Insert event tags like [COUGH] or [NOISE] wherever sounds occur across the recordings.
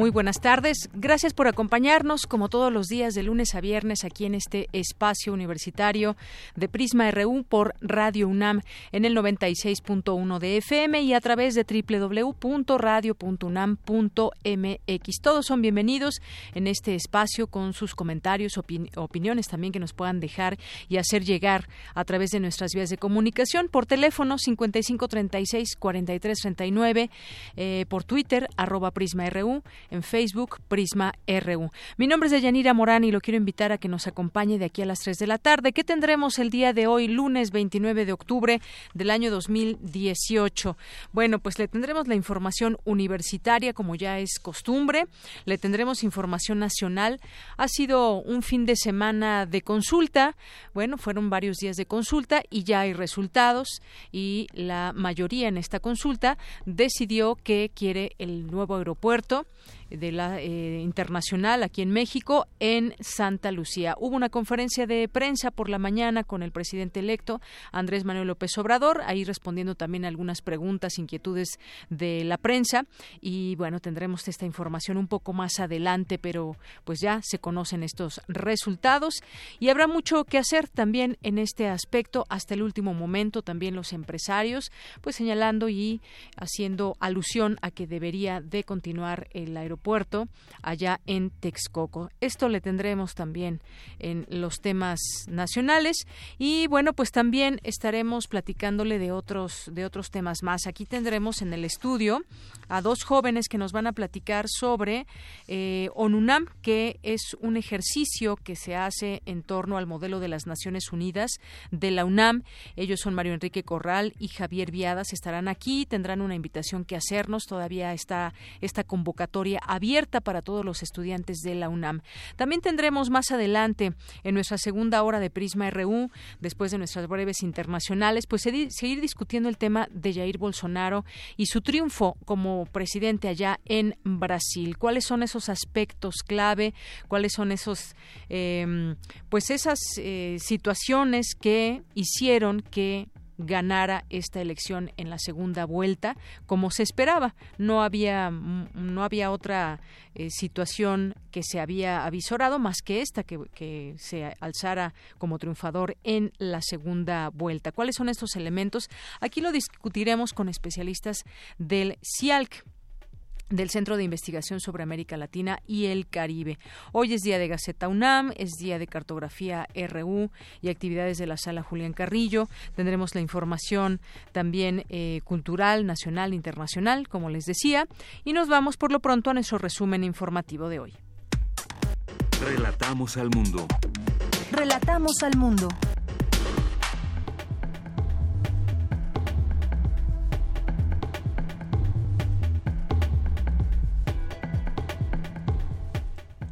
Muy buenas tardes. Gracias por acompañarnos como todos los días de lunes a viernes aquí en este espacio universitario de Prisma RU por Radio UNAM en el 96.1 de FM y a través de www.radio.unam.mx. Todos son bienvenidos en este espacio con sus comentarios, opiniones también que nos puedan dejar y hacer llegar a través de nuestras vías de comunicación por teléfono 5536 4339, eh, por Twitter arroba Prisma RU en Facebook Prisma RU. Mi nombre es Deyanira Morán y lo quiero invitar a que nos acompañe de aquí a las 3 de la tarde. ¿Qué tendremos el día de hoy, lunes 29 de octubre del año 2018? Bueno, pues le tendremos la información universitaria, como ya es costumbre. Le tendremos información nacional. Ha sido un fin de semana de consulta. Bueno, fueron varios días de consulta y ya hay resultados y la mayoría en esta consulta decidió que quiere el nuevo aeropuerto de la eh, internacional aquí en México en Santa Lucía. Hubo una conferencia de prensa por la mañana con el presidente electo Andrés Manuel López Obrador, ahí respondiendo también algunas preguntas, inquietudes de la prensa y bueno, tendremos esta información un poco más adelante, pero pues ya se conocen estos resultados y habrá mucho que hacer también en este aspecto hasta el último momento también los empresarios pues señalando y haciendo alusión a que debería de continuar el aeropuerto puerto allá en Texcoco. Esto le tendremos también en los temas nacionales y bueno, pues también estaremos platicándole de otros de otros temas más. Aquí tendremos en el estudio a dos jóvenes que nos van a platicar sobre eh, ONUNAM, que es un ejercicio que se hace en torno al modelo de las Naciones Unidas de la UNAM. Ellos son Mario Enrique Corral y Javier Viadas. Estarán aquí, tendrán una invitación que hacernos. Todavía está esta convocatoria abierta para todos los estudiantes de la UNAM. También tendremos más adelante en nuestra segunda hora de Prisma RU, después de nuestras breves internacionales, pues seguir discutiendo el tema de Jair Bolsonaro y su triunfo como presidente allá en Brasil. ¿Cuáles son esos aspectos clave? ¿Cuáles son esos, em, pues esas eh, situaciones que hicieron que ganara esta elección en la segunda vuelta como se esperaba. No había no había otra eh, situación que se había avisorado más que esta que, que se alzara como triunfador en la segunda vuelta. Cuáles son estos elementos aquí lo discutiremos con especialistas del CIALC del Centro de Investigación sobre América Latina y el Caribe. Hoy es día de Gaceta UNAM, es día de Cartografía RU y actividades de la Sala Julián Carrillo. Tendremos la información también eh, cultural, nacional, internacional, como les decía, y nos vamos por lo pronto a nuestro resumen informativo de hoy. Relatamos al mundo. Relatamos al mundo.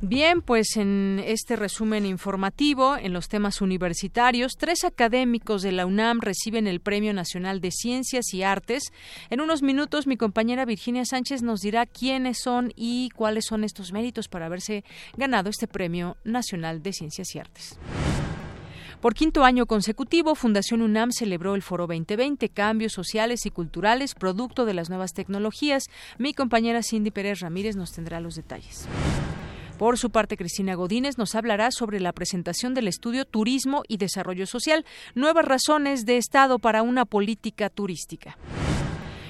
Bien, pues en este resumen informativo, en los temas universitarios, tres académicos de la UNAM reciben el Premio Nacional de Ciencias y Artes. En unos minutos, mi compañera Virginia Sánchez nos dirá quiénes son y cuáles son estos méritos para haberse ganado este Premio Nacional de Ciencias y Artes. Por quinto año consecutivo, Fundación UNAM celebró el Foro 2020, Cambios Sociales y Culturales, producto de las nuevas tecnologías. Mi compañera Cindy Pérez Ramírez nos tendrá los detalles. Por su parte, Cristina Godínez nos hablará sobre la presentación del estudio Turismo y Desarrollo Social, nuevas razones de Estado para una política turística.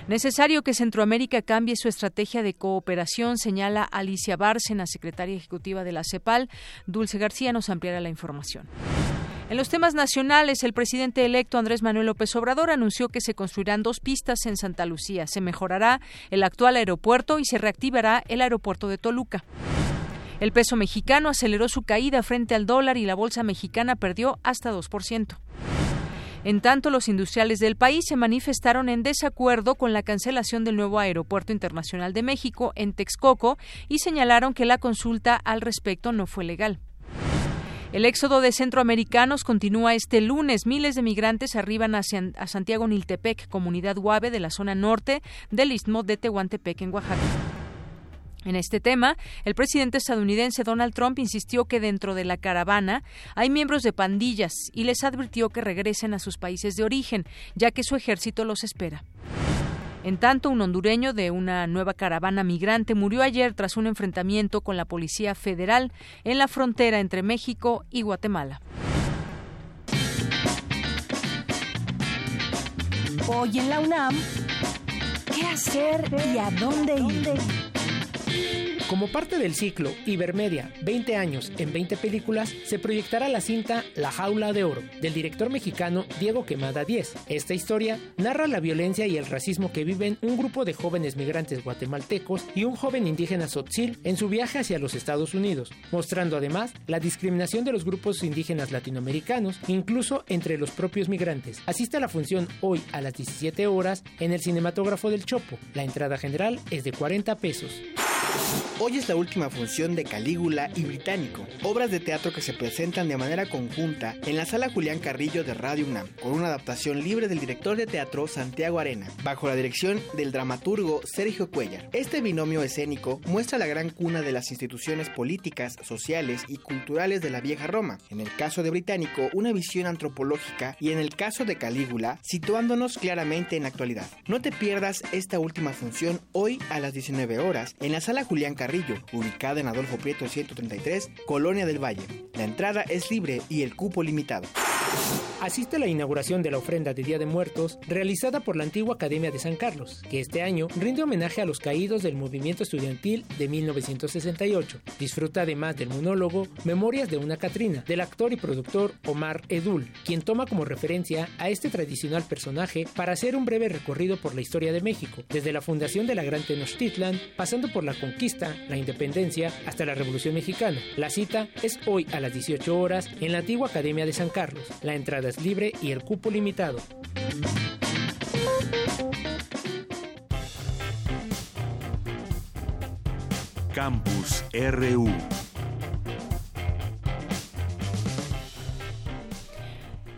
Necesario que Centroamérica cambie su estrategia de cooperación, señala Alicia Bárcena, secretaria ejecutiva de la CEPAL. Dulce García nos ampliará la información. En los temas nacionales, el presidente electo Andrés Manuel López Obrador anunció que se construirán dos pistas en Santa Lucía. Se mejorará el actual aeropuerto y se reactivará el aeropuerto de Toluca. El peso mexicano aceleró su caída frente al dólar y la bolsa mexicana perdió hasta 2%. En tanto, los industriales del país se manifestaron en desacuerdo con la cancelación del nuevo Aeropuerto Internacional de México en Texcoco y señalaron que la consulta al respecto no fue legal. El éxodo de centroamericanos continúa este lunes. Miles de migrantes arriban hacia, a Santiago Niltepec, comunidad Guave de la zona norte del istmo de Tehuantepec, en Oaxaca. En este tema, el presidente estadounidense Donald Trump insistió que dentro de la caravana hay miembros de pandillas y les advirtió que regresen a sus países de origen, ya que su ejército los espera. En tanto, un hondureño de una nueva caravana migrante murió ayer tras un enfrentamiento con la Policía Federal en la frontera entre México y Guatemala. Hoy en la UNAM, ¿qué hacer y a dónde ir? Como parte del ciclo Ibermedia 20 años en 20 películas, se proyectará la cinta La jaula de oro del director mexicano Diego Quemada 10. Esta historia narra la violencia y el racismo que viven un grupo de jóvenes migrantes guatemaltecos y un joven indígena sotzil en su viaje hacia los Estados Unidos, mostrando además la discriminación de los grupos indígenas latinoamericanos, incluso entre los propios migrantes. Asiste a la función hoy a las 17 horas en el cinematógrafo del Chopo. La entrada general es de 40 pesos. Hoy es la última función de Calígula y Británico, obras de teatro que se presentan de manera conjunta en la sala Julián Carrillo de Radio UNAM, con una adaptación libre del director de teatro Santiago Arena, bajo la dirección del dramaturgo Sergio Cuellar. Este binomio escénico muestra la gran cuna de las instituciones políticas, sociales y culturales de la vieja Roma. En el caso de Británico, una visión antropológica y en el caso de Calígula, situándonos claramente en la actualidad. No te pierdas esta última función hoy a las 19 horas en la sala Julián Carrillo, ubicada en Adolfo Prieto 133, Colonia del Valle. La entrada es libre y el cupo limitado. Asiste a la inauguración de la ofrenda de Día de Muertos realizada por la antigua Academia de San Carlos, que este año rinde homenaje a los caídos del movimiento estudiantil de 1968. Disfruta además del monólogo Memorias de una Catrina, del actor y productor Omar Edul, quien toma como referencia a este tradicional personaje para hacer un breve recorrido por la historia de México, desde la fundación de la Gran Tenochtitlan, pasando por la conquista, la independencia, hasta la Revolución Mexicana. La cita es hoy a las 18 horas en la antigua Academia de San Carlos. La entrada es libre y el cupo limitado. Campus RU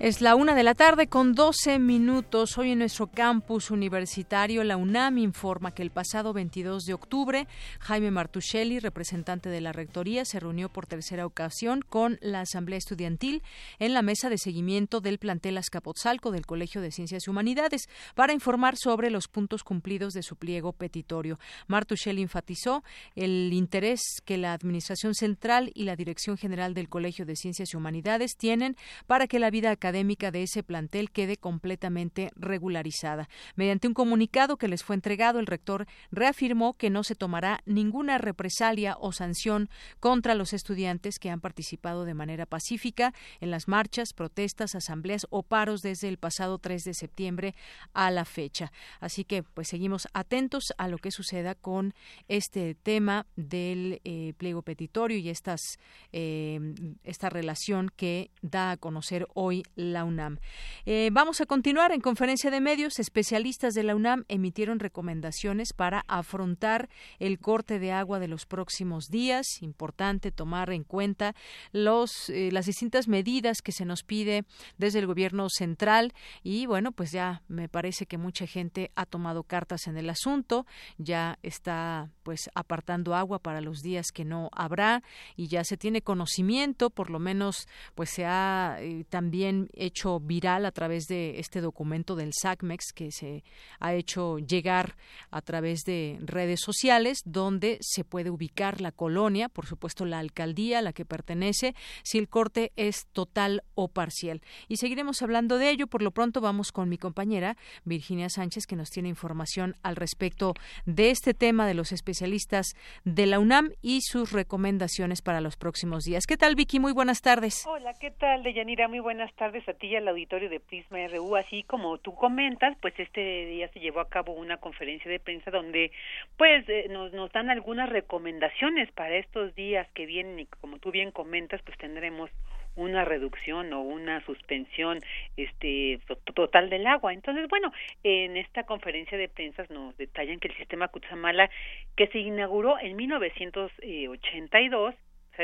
Es la una de la tarde con 12 minutos. Hoy en nuestro campus universitario, la UNAM informa que el pasado 22 de octubre, Jaime Martuchelli, representante de la Rectoría, se reunió por tercera ocasión con la Asamblea Estudiantil en la mesa de seguimiento del plantel Azcapotzalco del Colegio de Ciencias y Humanidades para informar sobre los puntos cumplidos de su pliego petitorio. Martuchelli enfatizó el interés que la Administración Central y la Dirección General del Colegio de Ciencias y Humanidades tienen para que la vida académica académica de ese plantel quede completamente regularizada. Mediante un comunicado que les fue entregado, el rector reafirmó que no se tomará ninguna represalia o sanción contra los estudiantes que han participado de manera pacífica en las marchas, protestas, asambleas o paros desde el pasado 3 de septiembre a la fecha. Así que pues seguimos atentos a lo que suceda con este tema del eh, pliego petitorio y estas eh, esta relación que da a conocer hoy la UNAM. Eh, vamos a continuar en conferencia de medios. Especialistas de la UNAM emitieron recomendaciones para afrontar el corte de agua de los próximos días. Importante tomar en cuenta los, eh, las distintas medidas que se nos pide desde el gobierno central y bueno, pues ya me parece que mucha gente ha tomado cartas en el asunto, ya está pues apartando agua para los días que no habrá y ya se tiene conocimiento, por lo menos pues se ha eh, también hecho viral a través de este documento del SACMEX que se ha hecho llegar a través de redes sociales, donde se puede ubicar la colonia, por supuesto la alcaldía a la que pertenece, si el corte es total o parcial. Y seguiremos hablando de ello. Por lo pronto vamos con mi compañera Virginia Sánchez, que nos tiene información al respecto de este tema de los especialistas de la UNAM y sus recomendaciones para los próximos días. ¿Qué tal, Vicky? Muy buenas tardes. Hola, ¿qué tal, Deyanira? Muy buenas tardes a ti y al auditorio de Prisma RU. Así como tú comentas, pues este día se llevó a cabo una conferencia de prensa donde pues eh, nos, nos dan algunas recomendaciones para estos días que vienen y como tú bien comentas, pues tendremos una reducción o una suspensión este total del agua. Entonces, bueno, en esta conferencia de prensa nos detallan que el sistema Cutzamala que se inauguró en 1982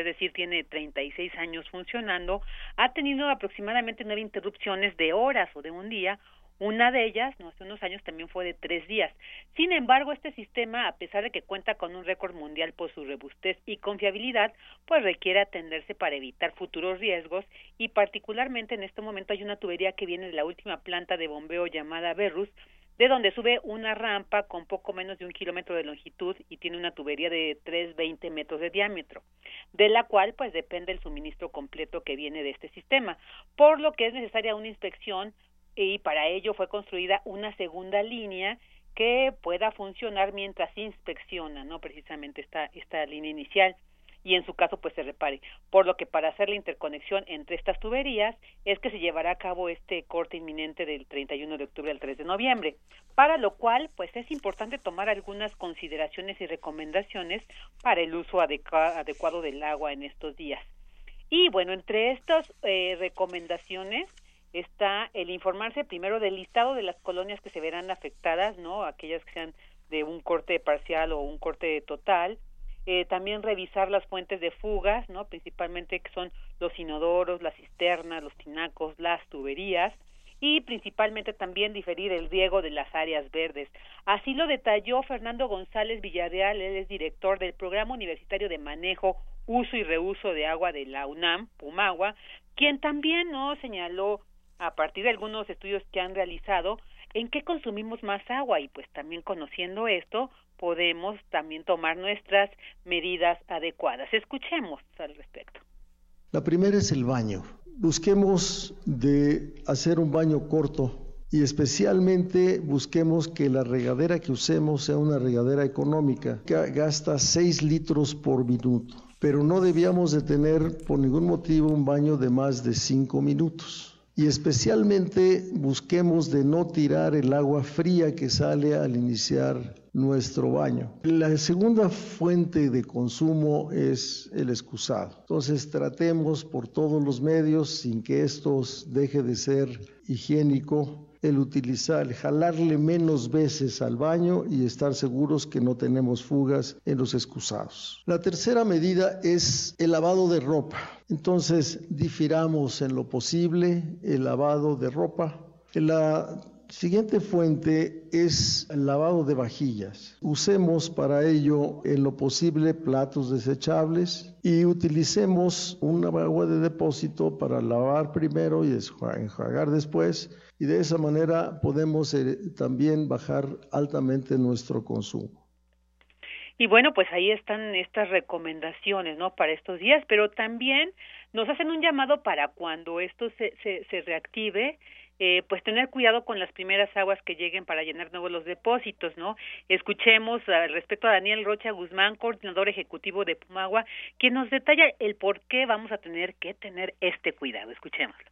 es decir, tiene 36 años funcionando, ha tenido aproximadamente nueve interrupciones de horas o de un día una de ellas, no hace unos años, también fue de tres días. Sin embargo, este sistema, a pesar de que cuenta con un récord mundial por su robustez y confiabilidad, pues requiere atenderse para evitar futuros riesgos y particularmente en este momento hay una tubería que viene de la última planta de bombeo llamada Berrus, de donde sube una rampa con poco menos de un kilómetro de longitud y tiene una tubería de 320 metros de diámetro, de la cual pues depende el suministro completo que viene de este sistema, por lo que es necesaria una inspección y para ello fue construida una segunda línea que pueda funcionar mientras inspecciona, ¿no? Precisamente esta, esta línea inicial y en su caso pues se repare. Por lo que para hacer la interconexión entre estas tuberías es que se llevará a cabo este corte inminente del 31 de octubre al 3 de noviembre, para lo cual pues es importante tomar algunas consideraciones y recomendaciones para el uso adecuado del agua en estos días. Y bueno, entre estas eh, recomendaciones está el informarse primero del listado de las colonias que se verán afectadas, ¿no? Aquellas que sean de un corte parcial o un corte total. Eh, también revisar las fuentes de fugas, ¿no? Principalmente que son los inodoros, las cisternas, los tinacos, las tuberías y principalmente también diferir el riego de las áreas verdes. Así lo detalló Fernando González Villarreal, él es director del Programa Universitario de Manejo, Uso y Reuso de Agua de la UNAM, Pumagua, quien también no señaló a partir de algunos estudios que han realizado en qué consumimos más agua y pues también conociendo esto podemos también tomar nuestras medidas adecuadas. Escuchemos al respecto. La primera es el baño. Busquemos de hacer un baño corto y especialmente busquemos que la regadera que usemos sea una regadera económica que gasta 6 litros por minuto, pero no debíamos de tener por ningún motivo un baño de más de 5 minutos y especialmente busquemos de no tirar el agua fría que sale al iniciar nuestro baño. La segunda fuente de consumo es el excusado. Entonces tratemos por todos los medios, sin que esto deje de ser higiénico, el utilizar, el jalarle menos veces al baño y estar seguros que no tenemos fugas en los excusados. La tercera medida es el lavado de ropa. Entonces, difiramos en lo posible el lavado de ropa. La siguiente fuente es el lavado de vajillas. Usemos para ello en lo posible platos desechables y utilicemos un agua de depósito para lavar primero y enjuagar después y de esa manera podemos eh, también bajar altamente nuestro consumo. Y bueno, pues ahí están estas recomendaciones, ¿no? Para estos días, pero también nos hacen un llamado para cuando esto se, se reactive, eh, pues tener cuidado con las primeras aguas que lleguen para llenar nuevos los depósitos, ¿no? Escuchemos al respecto a Daniel Rocha Guzmán, coordinador ejecutivo de Pumagua, quien nos detalla el por qué vamos a tener que tener este cuidado. Escuchémoslo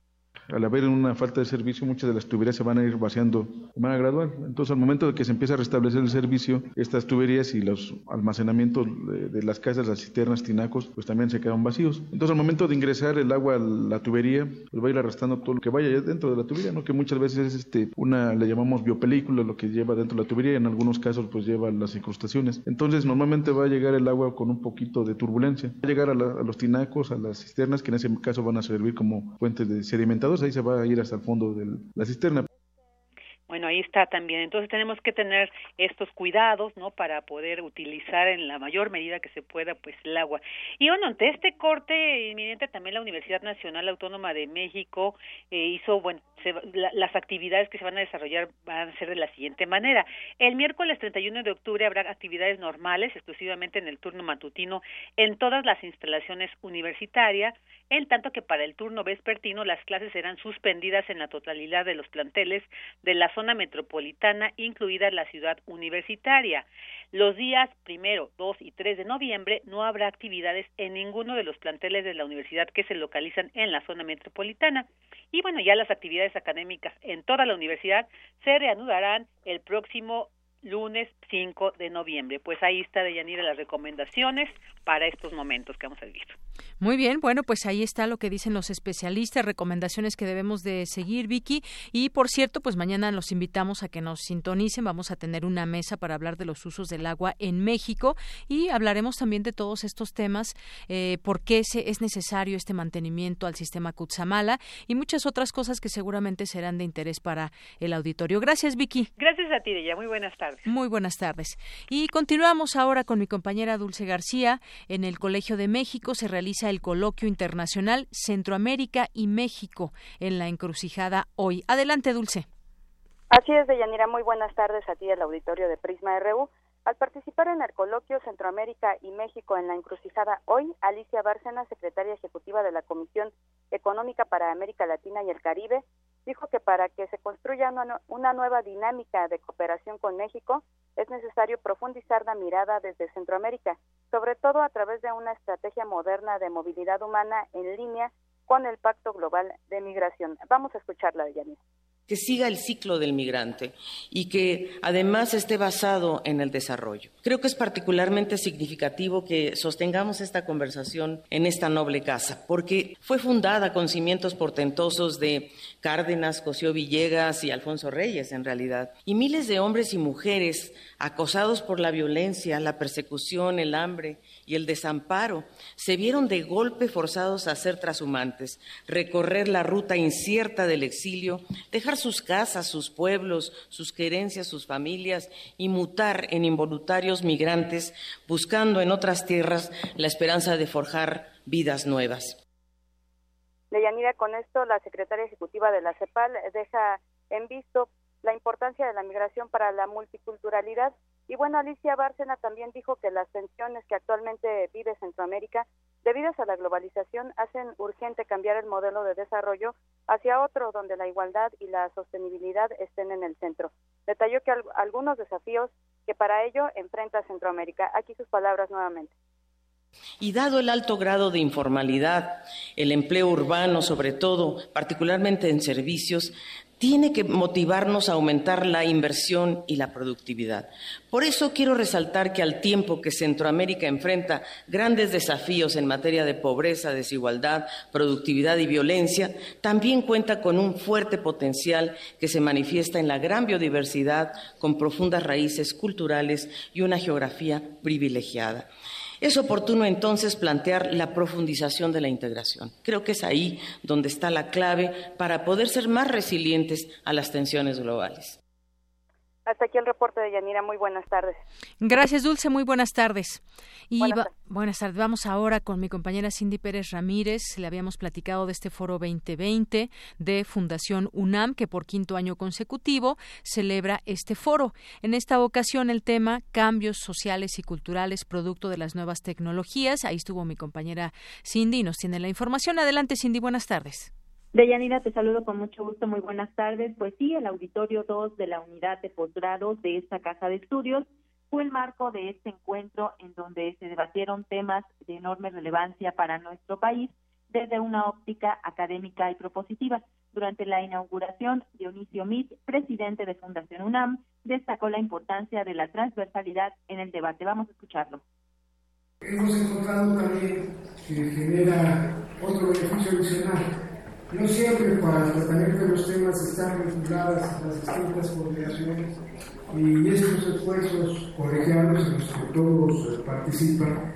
al haber una falta de servicio, muchas de las tuberías se van a ir vaciando de manera gradual. Entonces, al momento de que se empieza a restablecer el servicio, estas tuberías y los almacenamientos de, las casas, las cisternas, tinacos, pues también se quedan vacíos. Entonces, al momento de ingresar el agua a la tubería, pues va a ir arrastrando todo lo que vaya dentro de la tubería, ¿no? Que muchas veces es este, una, le llamamos biopelícula, lo que lleva dentro de la tubería, y en algunos casos, pues lleva las incrustaciones. Entonces, normalmente va a llegar el agua con un poquito de turbulencia. Va a llegar a, a los tinacos, a las cisternas, que en ese caso van a servir como fuentes de sedimentados ahí se va a ir hasta el fondo de la cisterna. Bueno, ahí está también. Entonces tenemos que tener estos cuidados, ¿no? Para poder utilizar en la mayor medida que se pueda, pues, el agua. Y bueno, ante este corte inminente también la Universidad Nacional Autónoma de México eh, hizo, bueno, las actividades que se van a desarrollar van a ser de la siguiente manera. El miércoles 31 de octubre habrá actividades normales, exclusivamente en el turno matutino, en todas las instalaciones universitarias, en tanto que para el turno vespertino las clases serán suspendidas en la totalidad de los planteles de la zona metropolitana, incluida la ciudad universitaria. Los días primero, 2 y 3 de noviembre no habrá actividades en ninguno de los planteles de la universidad que se localizan en la zona metropolitana. Y bueno, ya las actividades académicas en toda la universidad se reanudarán el próximo lunes 5 de noviembre. Pues ahí está, Deyanira, las recomendaciones para estos momentos que vamos a vivir. Muy bien, bueno, pues ahí está lo que dicen los especialistas, recomendaciones que debemos de seguir, Vicky. Y por cierto, pues mañana los invitamos a que nos sintonicen. Vamos a tener una mesa para hablar de los usos del agua en México y hablaremos también de todos estos temas, eh, por qué es necesario este mantenimiento al sistema Kutsamala y muchas otras cosas que seguramente serán de interés para el auditorio. Gracias, Vicky. Gracias a ti, Deya. Muy buenas tardes. Muy buenas tardes. Y continuamos ahora con mi compañera Dulce García. En el Colegio de México se realiza el coloquio internacional Centroamérica y México en la encrucijada hoy. Adelante, Dulce. Así es, Deyanira. Muy buenas tardes a ti, el auditorio de Prisma RU. Al participar en el coloquio Centroamérica y México en la encrucijada hoy, Alicia Bárcena, secretaria ejecutiva de la Comisión Económica para América Latina y el Caribe, dijo que para que se construya una, nueva dinámica de cooperación con México es necesario profundizar la mirada desde Centroamérica, sobre todo a través de una estrategia moderna de movilidad humana en línea con el Pacto Global de Migración. Vamos a escucharla, Yannis que siga el ciclo del migrante y que además esté basado en el desarrollo. Creo que es particularmente significativo que sostengamos esta conversación en esta noble casa, porque fue fundada con cimientos portentosos de Cárdenas, Cosío Villegas y Alfonso Reyes, en realidad, y miles de hombres y mujeres acosados por la violencia, la persecución, el hambre y el desamparo, se vieron de golpe forzados a ser trashumantes, recorrer la ruta incierta del exilio, dejar sus casas, sus pueblos, sus querencias, sus familias y mutar en involuntarios migrantes, buscando en otras tierras la esperanza de forjar vidas nuevas. Deyanira, con esto la secretaria ejecutiva de la CEPAL deja en visto la importancia de la migración para la multiculturalidad. Y bueno, Alicia Bárcena también dijo que las tensiones que actualmente vive Centroamérica, debidas a la globalización, hacen urgente cambiar el modelo de desarrollo hacia otro donde la igualdad y la sostenibilidad estén en el centro. Detalló que algunos desafíos que para ello enfrenta Centroamérica. Aquí sus palabras nuevamente. Y dado el alto grado de informalidad, el empleo urbano sobre todo, particularmente en servicios, tiene que motivarnos a aumentar la inversión y la productividad. Por eso quiero resaltar que al tiempo que Centroamérica enfrenta grandes desafíos en materia de pobreza, desigualdad, productividad y violencia, también cuenta con un fuerte potencial que se manifiesta en la gran biodiversidad, con profundas raíces culturales y una geografía privilegiada. Es oportuno entonces plantear la profundización de la integración. Creo que es ahí donde está la clave para poder ser más resilientes a las tensiones globales. Hasta aquí el reporte de Yanira. Muy buenas tardes. Gracias, Dulce. Muy buenas tardes. Y buenas, tardes. Vamos ahora con mi compañera Cindy Pérez Ramírez. Le habíamos platicado de este foro 2020 de Fundación UNAM, que por quinto año consecutivo celebra este foro. En esta ocasión, el tema cambios sociales y culturales producto de las nuevas tecnologías. Ahí estuvo mi compañera Cindy y nos tiene la información. Adelante, Cindy. Buenas tardes. Deyanira, te saludo con mucho gusto, muy buenas tardes. Pues sí, el auditorio 2 de la unidad de posgrado de esta casa de estudios fue el marco de este encuentro en donde se debatieron temas de enorme relevancia para nuestro país desde una óptica académica y propositiva. Durante la inauguración, Dionisio Mit, presidente de Fundación UNAM, destacó la importancia de la transversalidad en el debate. Vamos a escucharlo. Hemos encontrado también que genera otro beneficio adicional no siempre para el tratamiento de los temas están vinculadas las distintas coordinaciones y estos esfuerzos colegiados en los que todos eh, participan,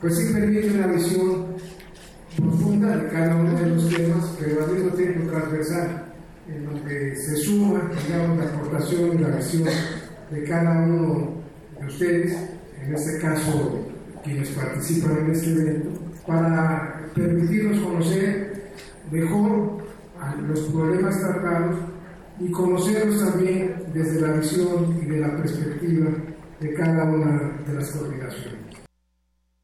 pues sí permiten una visión profunda de cada uno de los temas, pero al mismo tiempo transversal. en donde se suma, digamos, la aportación y la visión de cada uno de ustedes, en este caso quienes participan en este evento, para permitirnos conocer mejor los problemas tratados y conocerlos también desde la visión y de la perspectiva de cada una de las coordinaciones.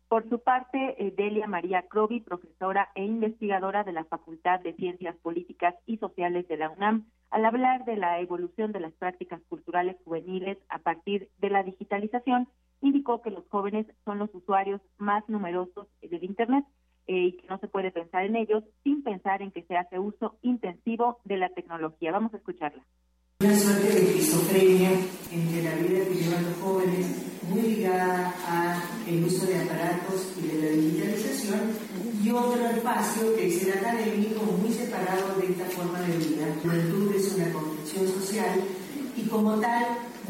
Por su parte, eh, Delia María Crovi, profesora e investigadora de la Facultad de Ciencias Políticas y Sociales de la UNAM, al hablar de la evolución de las prácticas culturales juveniles a partir de la digitalización, indicó que los jóvenes son los usuarios más numerosos del Internet eh, y que no se puede pensar en ellos sin pensar en que se hace uso intensivo de la tecnología. Vamos a escucharla. Una suerte de esquizofrenia entre la vida que llevan los jóvenes, muy ligada al uso de aparatos y de la digitalización, y otro espacio que es el académico, muy separado de esta forma de vida. La juventud es una construcción social y como tal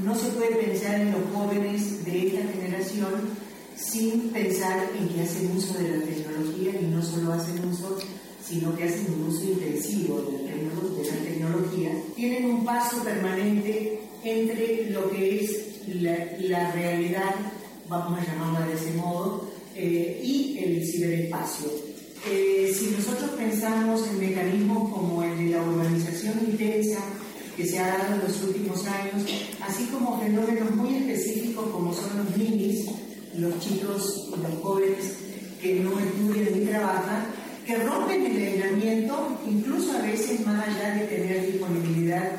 no se puede pensar en los jóvenes de esta generación sin pensar en que hacen uso de la tecnología y no solo hacen uso, sino que hacen un uso intensivo de la tecnología, tienen un paso permanente entre lo que es la, realidad, vamos a llamarla de ese modo, eh, y el ciberespacio. Eh, si nosotros pensamos en mecanismos como el de la urbanización intensa, que se ha dado en los últimos años, así como fenómenos muy específicos como son los minis, los chicos y los jóvenes que no estudian ni trabajan, que rompen el aislamiento, incluso a veces más allá de tener disponibilidad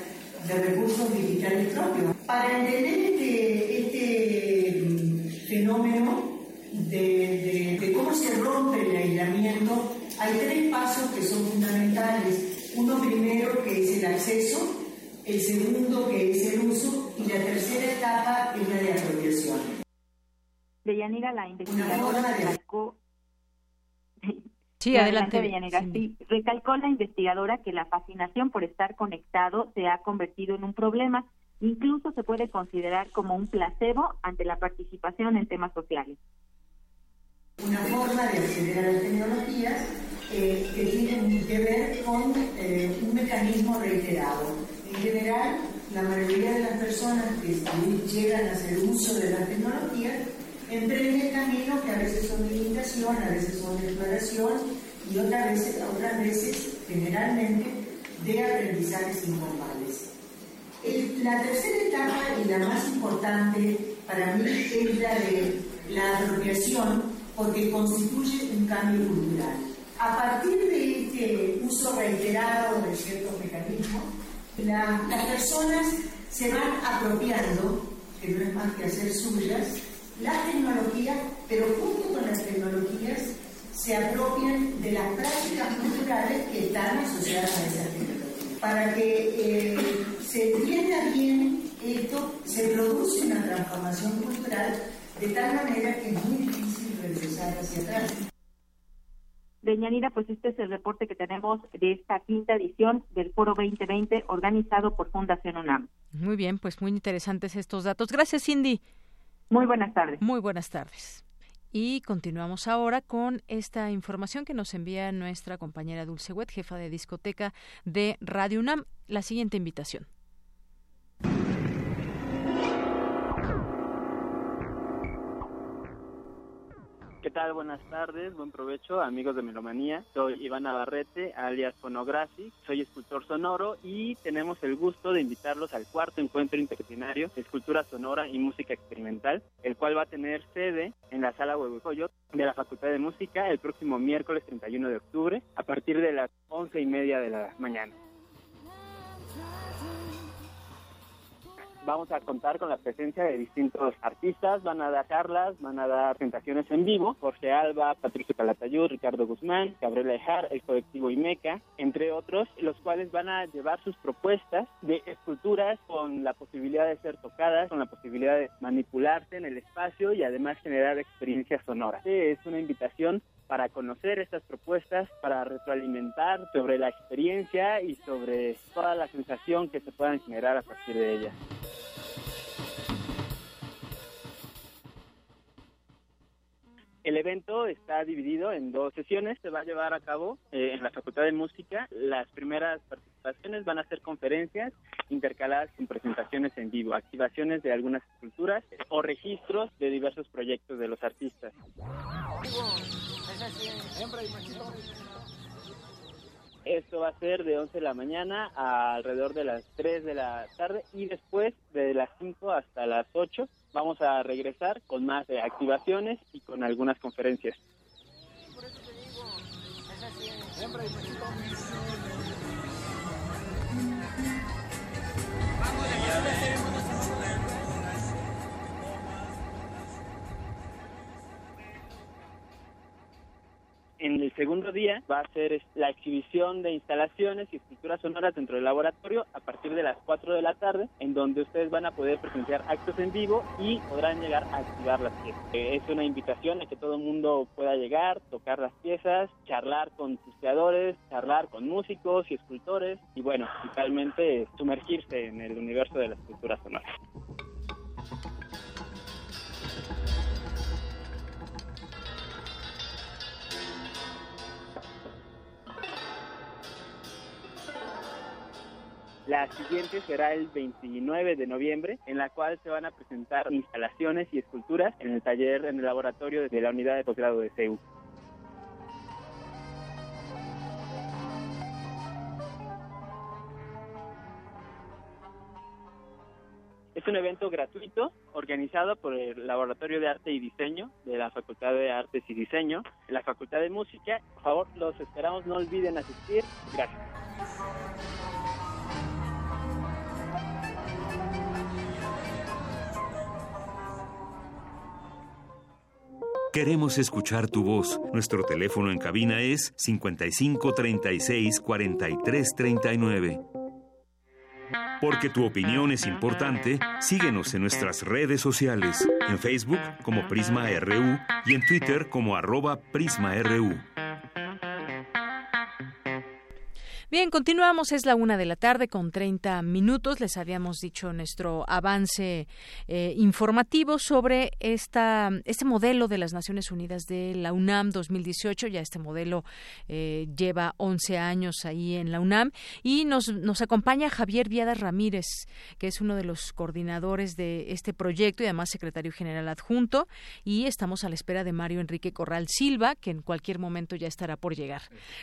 de recursos digitales propios. Para entender este, este mm, fenómeno de, de, cómo se rompe el aislamiento, hay tres pasos que son fundamentales. Uno primero que es el acceso, el segundo que es el uso y la tercera etapa es la de apropiación. Deyanira, la investigadora, recalcó... [LAUGHS] Sí, adelante. recalcó la investigadora que la fascinación por estar conectado se ha convertido en un problema. Incluso se puede considerar como un placebo ante la participación en temas sociales. Una forma de acceder a las tecnologías eh, que tiene que ver con eh, un mecanismo reiterado. En general, la mayoría de las personas que llegan a hacer uso de las tecnologías emprende caminos que a veces son de imitación, a veces son exploración y otras veces, otras veces generalmente, de aprendizajes informales. la tercera etapa y la más importante para mí es la de la apropiación porque constituye un cambio cultural. A partir de este uso reiterado de ciertos mecanismos, las personas se van apropiando, que no es más que hacer suyas, la tecnología, pero junto con las tecnologías se apropian de las prácticas culturales que están asociadas a esa tecnología. Para que eh, se entienda bien esto, se produce una transformación cultural de tal manera que es muy difícil regresar hacia atrás. Deñanira, pues este es el reporte que tenemos de esta quinta edición del Foro 2020 organizado por Fundación UNAM. Muy bien, pues muy interesantes estos datos. Gracias, Cindy. Muy buenas tardes. Muy buenas tardes. Y continuamos ahora con esta información que nos envía nuestra compañera Dulce Wet, jefa de discoteca de Radio UNAM. La siguiente invitación. ¿Qué tal? Buenas tardes, buen provecho, amigos de Melomanía. Soy Iván Navarrete, alias Fonographic, soy escultor sonoro y tenemos el gusto de invitarlos al cuarto encuentro interdisciplinario de escultura sonora y música experimental, el cual va a tener sede en la sala Huehuecoyot de la Facultad de Música el próximo miércoles 31 de octubre a partir de las once y media de la mañana. Vamos a contar con la presencia de distintos artistas, van a dar charlas, van a dar presentaciones en vivo, Jorge Alba, Patricio Calatayud, Ricardo Guzmán, Gabriela Ejar, el colectivo Imeca, entre otros, los cuales van a llevar sus propuestas de esculturas con la posibilidad de ser tocadas, con la posibilidad de manipularse en el espacio y además generar experiencias sonoras. Es una invitación para conocer estas propuestas, para retroalimentar sobre la experiencia y sobre toda la sensación que se puedan generar a partir de ellas. El evento está dividido en dos sesiones. Se va a llevar a cabo eh, en la Facultad de Música. Las primeras participaciones van a ser conferencias intercaladas con presentaciones en vivo, activaciones de algunas esculturas o registros de diversos proyectos de los artistas. Esto va a ser de 11 de la mañana a alrededor de las 3 de la tarde y después de las 5 hasta las 8 vamos a regresar con más eh, activaciones y con algunas conferencias. En el segundo día va a ser la exhibición de instalaciones y esculturas sonoras dentro del laboratorio a partir de las 4 de la tarde, en donde ustedes van a poder presenciar actos en vivo y podrán llegar a activar las piezas. Eh, es una invitación a que todo el mundo pueda llegar, tocar las piezas, charlar con sus creadores, charlar con músicos y escultores y bueno, principalmente sumergirse en el universo de la escultura sonora. La siguiente será el 29 de noviembre, en la cual se van a presentar instalaciones y esculturas en el taller, en el laboratorio de la unidad de posgrado de CEU. Es un evento gratuito organizado por el Laboratorio de Arte y Diseño de la Facultad de Artes y Diseño, la Facultad de Música. Por favor, los esperamos, no olviden asistir. Gracias. Queremos escuchar tu voz. Nuestro teléfono en cabina es 55 36 43 39. Porque tu opinión es importante, síguenos en nuestras redes sociales, en Facebook como Prisma RU y en Twitter como arroba PrismaRU. Bien, continuamos. Es la una de la tarde con 30 minutos. Les habíamos dicho nuestro avance eh, informativo sobre esta, este modelo de las Naciones Unidas de la UNAM 2018. Ya este modelo eh, lleva 11 años ahí en la UNAM. Y nos, nos acompaña Javier Viada Ramírez, que es uno de los coordinadores de este proyecto y además secretario general adjunto. Y estamos a la espera de Mario Enrique Corral Silva, que en cualquier momento ya estará por llegar.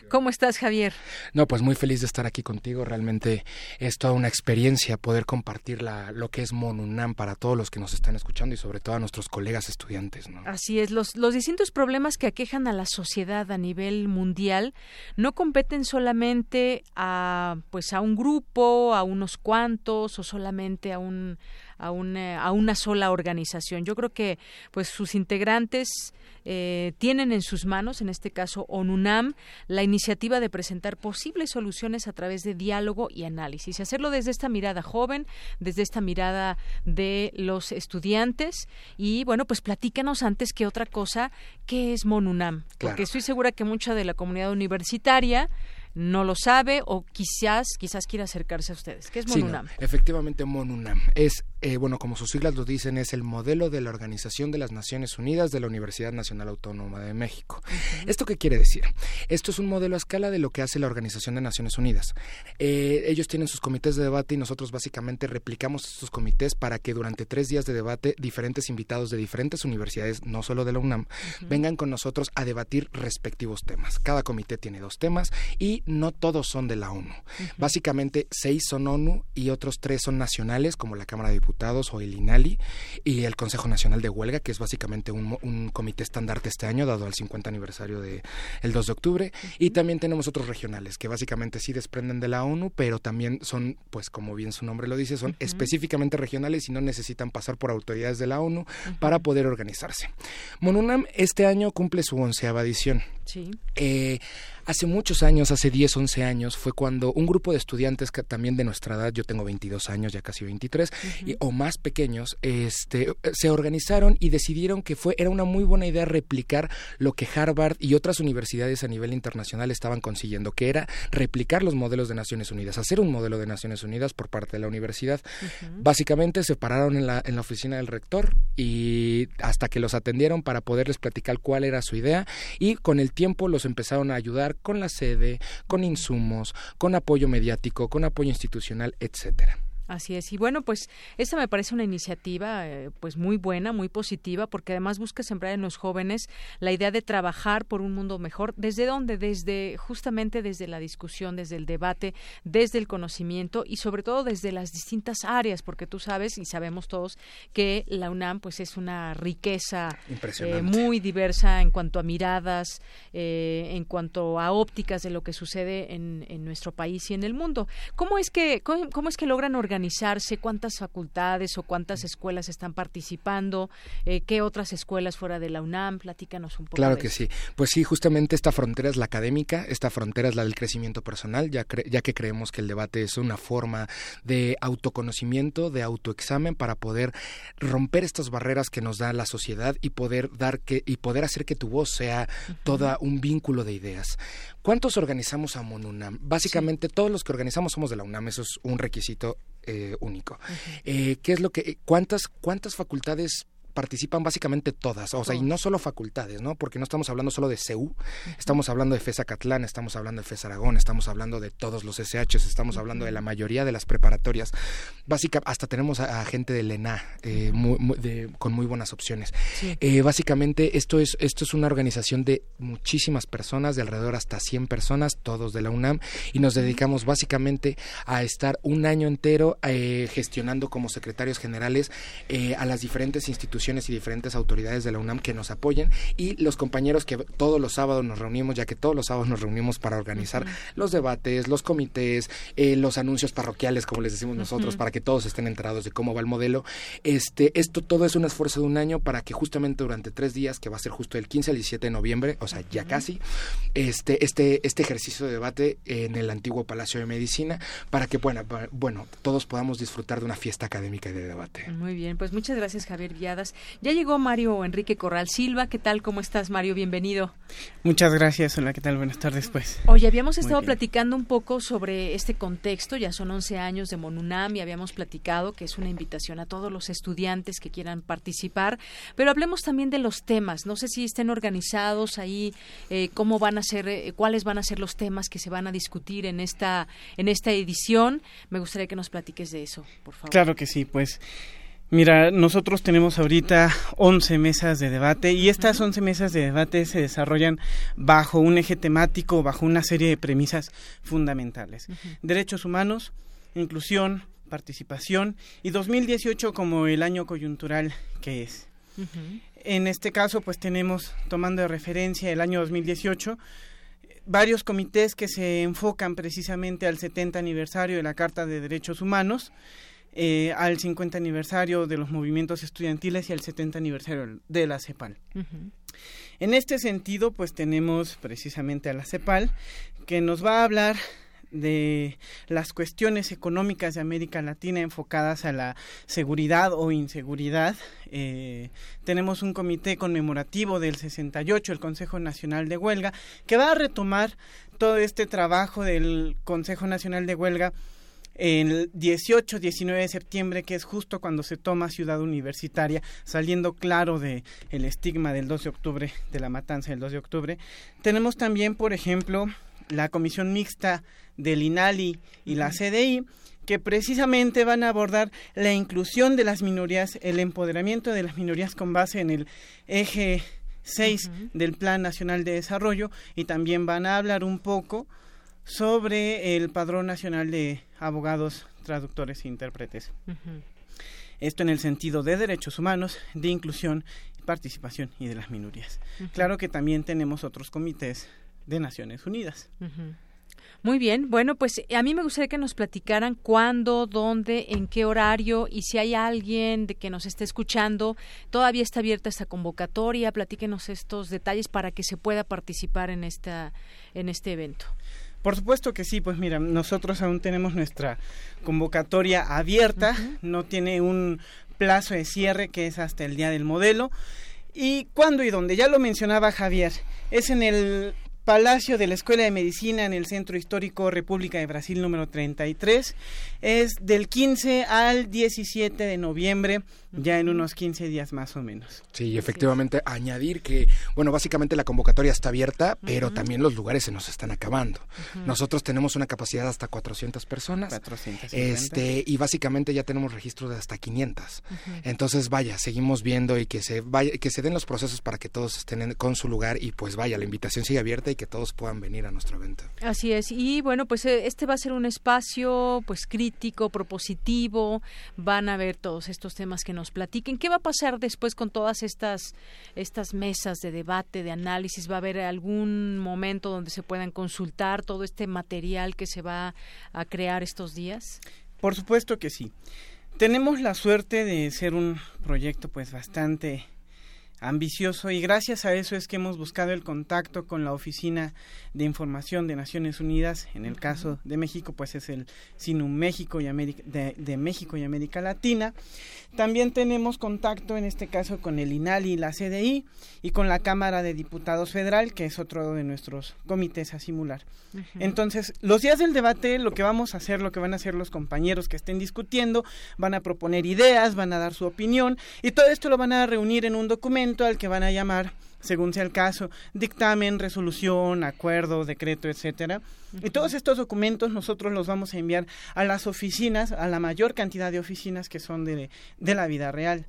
¿Cómo estás, Javier? No, pues muy feliz de estar aquí contigo. Realmente es toda una experiencia poder compartir la, lo que es Monunam para todos los que nos están escuchando y sobre todo a nuestros colegas estudiantes. Así es, los, los distintos problemas que aquejan a la sociedad a nivel mundial no competen solamente a, pues, a un grupo, a unos cuantos o solamente a un a una, a una sola organización. Yo creo que pues sus integrantes eh, tienen en sus manos, en este caso ONUNAM, la iniciativa de presentar posibles soluciones a través de diálogo y análisis. Y hacerlo desde esta mirada joven, desde esta mirada de los estudiantes. Y bueno, pues platícanos antes que otra cosa, ¿qué es MONUNAM? Porque estoy segura que mucha de la comunidad universitaria no lo sabe o quizás quizás quiera acercarse a ustedes. ¿Qué es MONUNAM? efectivamente, MONUNAM es, eh, bueno, como sus siglas lo dicen, es el modelo de la Organización de las Naciones Unidas de la Universidad Nacional Autónoma de México. ¿Esto qué quiere decir? Esto es un modelo a escala de lo que hace la Organización de Naciones Unidas. Eh, ellos tienen sus comités de debate y nosotros básicamente replicamos estos comités para que durante tres días de debate diferentes invitados de diferentes universidades, no solo de la UNAM, vengan con nosotros a debatir respectivos temas. Cada comité tiene dos temas y no todos son de la ONU. Básicamente seis son ONU y otros tres son nacionales, como la Cámara de Diputados o el INALI y el Consejo Nacional de Huelga, que es básicamente un, comité estandarte este año, dado al 50 aniversario del el 2 de octubre. Y también tenemos otros regionales, que básicamente sí desprenden de la ONU, pero también son, pues como bien su nombre lo dice, son específicamente regionales y no necesitan pasar por autoridades de la ONU para poder organizarse. Monunam este año cumple su onceava edición. Sí. Eh, hace muchos años, hace 10, 11 años, fue cuando un grupo de estudiantes que también de nuestra edad, yo tengo 22 años, ya casi 23, y, o más pequeños, este, se organizaron y decidieron que fue, era una muy buena idea replicar lo que Harvard y otras universidades a nivel internacional estaban consiguiendo, que era replicar los modelos de Naciones Unidas, hacer un modelo de Naciones Unidas por parte de la universidad. Básicamente se pararon en la, en la oficina del rector y hasta que los atendieron para poderles platicar cuál era su idea y con el tiempo los empezaron a ayudar con la sede, con insumos, con apoyo mediático, con apoyo institucional, etcétera. Así es. Y bueno, pues esta me parece una iniciativa eh, pues muy buena, muy positiva, porque además busca sembrar en los jóvenes la idea de trabajar por un mundo mejor. ¿Desde dónde? Desde justamente desde la discusión, desde el debate, desde el conocimiento y sobre todo desde las distintas áreas, porque tú sabes y sabemos todos que la UNAM pues es una riqueza eh, muy diversa en cuanto a miradas, eh, en cuanto a ópticas de lo que sucede en, en, nuestro país y en el mundo. ¿Cómo es que cómo, cómo es que logran organizar organizarse, cuántas facultades o cuántas escuelas están participando, eh, qué otras escuelas fuera de la UNAM, platícanos un poco. Claro que sí, pues sí, justamente esta frontera es la académica, esta frontera es la del crecimiento personal, ya, ya que creemos que el debate es una forma de autoconocimiento, de autoexamen para poder romper estas barreras que nos da la sociedad y poder dar que y poder hacer que tu voz sea toda un vínculo de ideas. ¿Cuántos organizamos a Monunam? Básicamente todos los que organizamos somos de la UNAM, eso es un requisito eh, único. eh, ¿Qué es lo que, cuántas, cuántas facultades participan básicamente todas, o sea, y no solo facultades, ¿no? Porque no estamos hablando solo de CEU, estamos hablando de FESA Catlán, estamos hablando de FES Aragón, estamos hablando de todos los SHs, estamos hablando de la mayoría de las preparatorias. Básica, hasta tenemos a, gente del ENA eh, con muy buenas opciones. Eh, básicamente, esto es, esto es una organización de muchísimas personas, de alrededor hasta 100 personas, todos de la UNAM, y nos dedicamos básicamente a estar un año entero eh, gestionando como secretarios generales a las diferentes instituciones y diferentes autoridades de la UNAM que nos apoyen y los compañeros que todos los sábados nos reunimos, ya que todos los sábados nos reunimos para organizar los debates, los comités, eh, los anuncios parroquiales, como les decimos nosotros, para que todos estén enterados de cómo va el modelo. Este, esto todo es un esfuerzo de un año para que justamente durante tres días, que va a ser justo el 15 al 17 de noviembre, o sea, ya casi, este, este, este ejercicio de debate en el antiguo Palacio de Medicina, para que, bueno, bueno, todos podamos disfrutar de una fiesta académica y de debate. Muy bien, pues muchas gracias Javier Viadas. Ya llegó Mario Enrique Corral Silva. ¿Qué tal? ¿Cómo estás, Mario? Bienvenido. Muchas gracias. Hola, ¿qué tal? Buenas tardes, pues. Oye, habíamos estado platicando un poco sobre este contexto. Ya son 11 años de Monunam y habíamos platicado que es una invitación a todos los estudiantes que quieran participar. Pero hablemos también de los temas. No sé si estén organizados ahí, eh, cómo van a ser, eh, cuáles van a ser los temas que se van a discutir en esta, en esta edición. Me gustaría que nos platiques de eso, por favor. Claro que sí, pues. Mira, nosotros tenemos ahorita 11 mesas de debate y estas 11 mesas de debate se desarrollan bajo un eje temático, bajo una serie de premisas fundamentales. Derechos humanos, inclusión, participación y 2018 como el año coyuntural que es. En este caso, pues tenemos, tomando de referencia el año 2018, varios comités que se enfocan precisamente al 70 aniversario de la Carta de Derechos Humanos, eh, al 50 aniversario de los movimientos estudiantiles y al 70 aniversario de la CEPAL. En este sentido, pues tenemos precisamente a la CEPAL que nos va a hablar de las cuestiones económicas de América Latina enfocadas a la seguridad o inseguridad. Eh, tenemos un comité conmemorativo del 68, el Consejo Nacional de Huelga, que va a retomar todo este trabajo del Consejo Nacional de Huelga el 18-19 de septiembre, que es justo cuando se toma Ciudad Universitaria, saliendo claro de el estigma del 2 de octubre, de la matanza del 2 de octubre. Tenemos también, por ejemplo, la comisión mixta del INALI y la CDI, que precisamente van a abordar la inclusión de las minorías, el empoderamiento de las minorías con base en el eje 6 del Plan Nacional de Desarrollo y también van a hablar un poco sobre el Padrón Nacional de Abogados, Traductores e Intérpretes. Esto en el sentido de derechos humanos, de inclusión, participación y de las minorías. Claro que también tenemos otros comités de Naciones Unidas. Muy bien, bueno, pues a mí me gustaría que nos platicaran cuándo, dónde, en qué horario y si hay alguien de que nos esté escuchando, todavía está abierta esta convocatoria, platíquenos estos detalles para que se pueda participar en esta en este evento. Por supuesto que sí, pues mira, nosotros aún tenemos nuestra convocatoria abierta, no tiene un plazo de cierre que es hasta el día del modelo. ¿Y cuándo y dónde? Ya lo mencionaba Javier, es en el Palacio de la Escuela de Medicina en el Centro Histórico República de Brasil número 33. Es del 15 al 17 de noviembre ya en unos 15 días más o menos. Sí, efectivamente, añadir que, bueno, básicamente la convocatoria está abierta, pero también los lugares se nos están acabando. Nosotros tenemos una capacidad hasta 400 personas. 400. Este, y básicamente ya tenemos registro de hasta 500. Entonces, vaya, seguimos viendo y que se vaya, que se den los procesos para que todos estén con su lugar y pues vaya, la invitación sigue abierta y que todos puedan venir a nuestro evento. Así es. Y bueno, pues eh, este va a ser un espacio pues crítico, propositivo, van a ver todos estos temas que nos platiquen. ¿Qué va a pasar después con todas estas, estas mesas de debate, de análisis? ¿Va a haber algún momento donde se puedan consultar todo este material que se va a crear estos días? Por supuesto que sí. Tenemos la suerte de ser un proyecto pues bastante ambicioso y gracias a eso es que hemos buscado el contacto con la Oficina de Información de Naciones Unidas. En el caso de México, pues es el SINUM México y América, de, México y América Latina. También tenemos contacto en este caso con el INALI y la CDI y con la Cámara de Diputados Federal, que es otro de nuestros comités a simular. Entonces, los días del debate, lo que vamos a hacer, lo que van a hacer los compañeros que estén discutiendo, van a proponer ideas, van a dar su opinión y todo esto lo van a reunir en un documento al que van a llamar según sea el caso, dictamen, resolución, acuerdo, decreto, etcétera. Y todos estos documentos nosotros los vamos a enviar a las oficinas, a la mayor cantidad de oficinas que son de, de la vida real.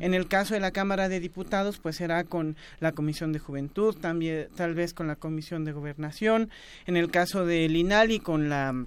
En el caso de la Cámara de Diputados, pues será con la Comisión de Juventud, también tal vez con la Comisión de Gobernación. En el caso del INALI, con la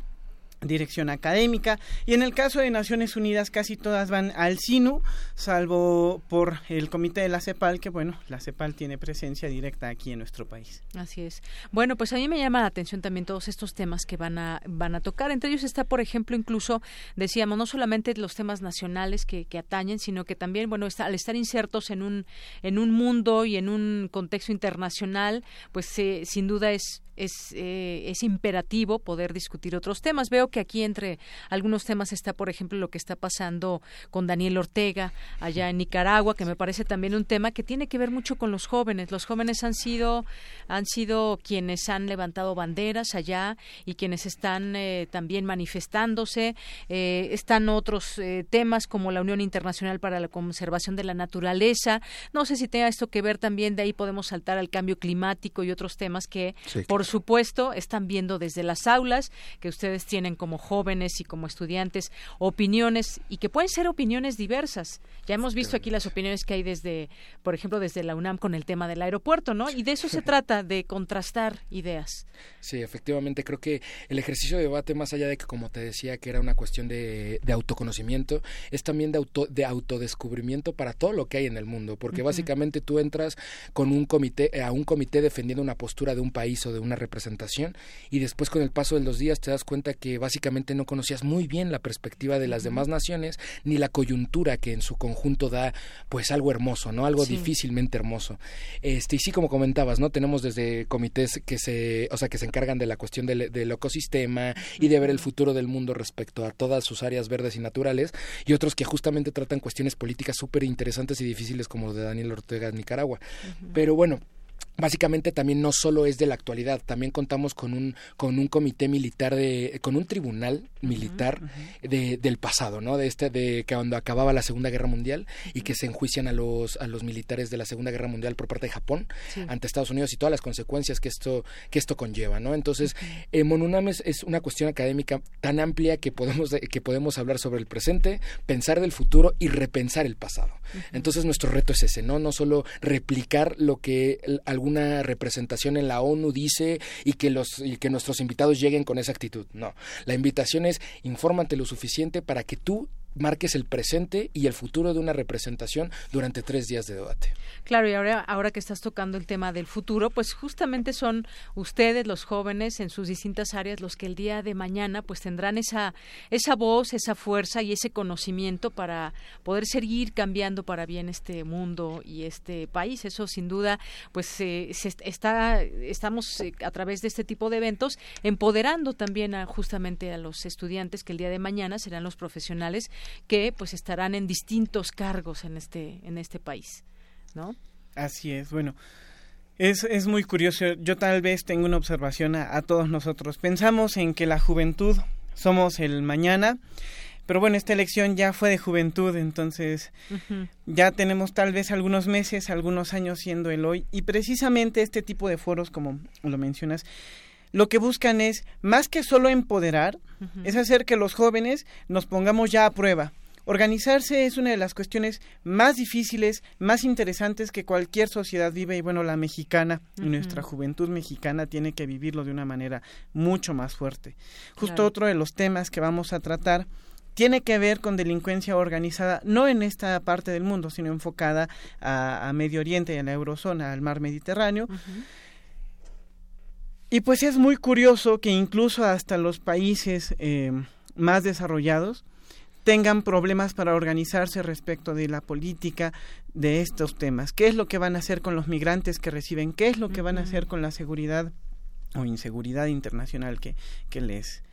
dirección académica. Y en el caso de Naciones Unidas casi todas van al SINU salvo por el comité de la CEPAL que bueno la CEPAL tiene presencia directa aquí en nuestro país. Así es. Bueno pues a mí me llama la atención también todos estos temas que van a van a tocar. Entre ellos está por ejemplo incluso decíamos no solamente los temas nacionales que, que atañen sino que también bueno está, al estar insertos en un en un mundo y en un contexto internacional pues eh, sin duda es es, eh, es imperativo poder discutir otros temas. Veo que aquí entre algunos temas está, por ejemplo, lo que está pasando con Daniel Ortega allá en Nicaragua, que me parece también un tema que tiene que ver mucho con los jóvenes. Los jóvenes han sido, han sido quienes han levantado banderas allá y quienes están eh, también manifestándose. Eh, están otros temas como la Unión Internacional para la Conservación de la Naturaleza. No sé si tenga esto que ver también, de ahí podemos saltar al cambio climático y otros temas que, por supuesto, están viendo desde las aulas, que ustedes tienen como jóvenes y como estudiantes opiniones y que pueden ser opiniones diversas. Ya hemos visto aquí las opiniones que hay desde, por ejemplo, desde la UNAM con el tema del aeropuerto, ¿no? Y de eso se trata, de contrastar ideas. Sí, efectivamente, creo que el ejercicio de debate, más allá de que, como te decía, que era una cuestión de, autoconocimiento, es también de, auto, de autodescubrimiento para todo lo que hay en el mundo, porque básicamente tú entras con un comité, a un comité defendiendo una postura de un país o de una representación y después con el paso de los días te das cuenta que básicamente no conocías muy bien la perspectiva de las demás naciones ni la coyuntura que en su conjunto da pues algo hermoso, ¿no? Algo difícilmente hermoso. Este, y sí como comentabas, ¿no? Tenemos desde comités que se, o sea, que se encargan de la cuestión del, ecosistema y de ver el futuro del mundo respecto a todas sus áreas verdes y naturales y otros que justamente tratan cuestiones políticas súper interesantes y difíciles como lo de Daniel Ortega en Nicaragua. Pero bueno, básicamente también no solo es de la actualidad, también contamos con un con un comité militar de con un tribunal militar De, del pasado, ¿no? De este de cuando acababa la Segunda Guerra Mundial y que se enjuician a los a los militares de la Segunda Guerra Mundial por parte de Japón ante Estados Unidos y todas las consecuencias que esto que esto conlleva, ¿no? Entonces, eh, Monunames es una cuestión académica tan amplia que podemos que podemos hablar sobre el presente, pensar del futuro y repensar el pasado. Entonces, nuestro reto es ese, ¿no? No solo replicar lo que algún una representación en la ONU dice y que los y que nuestros invitados lleguen con esa actitud. No, la invitación es infórmate lo suficiente para que tú marques el presente y el futuro de una representación durante tres días de debate. Claro, y ahora, ahora que estás tocando el tema del futuro, pues justamente son ustedes, los jóvenes, en sus distintas áreas, los que el día de mañana pues tendrán esa, esa voz, esa fuerza y ese conocimiento para poder seguir cambiando para bien este mundo y este país. Eso sin duda, pues eh, se está, estamos eh, a través de este tipo de eventos empoderando también a, justamente a los estudiantes que el día de mañana serán los profesionales que pues estarán en distintos cargos en este en este país, ¿no? Así es. Bueno, es, es muy curioso. Yo tal vez tengo una observación a, todos nosotros. Pensamos en que la juventud somos el mañana, pero bueno, esta elección ya fue de juventud, entonces ya tenemos tal vez algunos meses, algunos años siendo el hoy. Y precisamente este tipo de foros, como lo mencionas, lo que buscan es, más que solo empoderar, es hacer que los jóvenes nos pongamos ya a prueba. Organizarse es una de las cuestiones más difíciles, más interesantes que cualquier sociedad vive y bueno, la mexicana y nuestra juventud mexicana tiene que vivirlo de una manera mucho más fuerte. Justo otro de los temas que vamos a tratar tiene que ver con delincuencia organizada, no en esta parte del mundo, sino enfocada a, Medio Oriente y a la eurozona, al mar Mediterráneo. Y pues es muy curioso que incluso hasta los países eh, más desarrollados tengan problemas para organizarse respecto de la política de estos temas. ¿Qué es lo que van a hacer con los migrantes que reciben? ¿Qué es lo que van a hacer con la seguridad o inseguridad internacional que, que les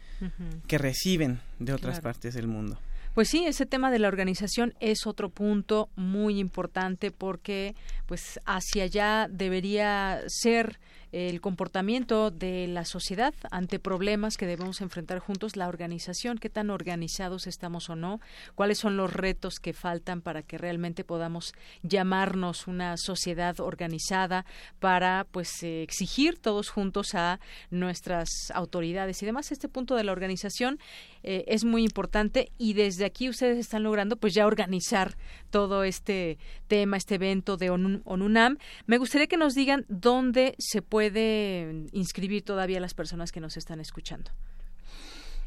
que reciben de otras partes del mundo? Pues sí, ese tema de la organización es otro punto muy importante porque pues hacia allá debería ser el comportamiento de la sociedad ante problemas que debemos enfrentar juntos, la organización, qué tan organizados estamos o no, cuáles son los retos que faltan para que realmente podamos llamarnos una sociedad organizada para pues eh, exigir todos juntos a nuestras autoridades y demás. Este punto de la organización eh, es muy importante y desde aquí ustedes están logrando pues ya organizar todo este tema, este evento de ONUNAM. Me gustaría que nos digan dónde se puede inscribir todavía las personas que nos están escuchando.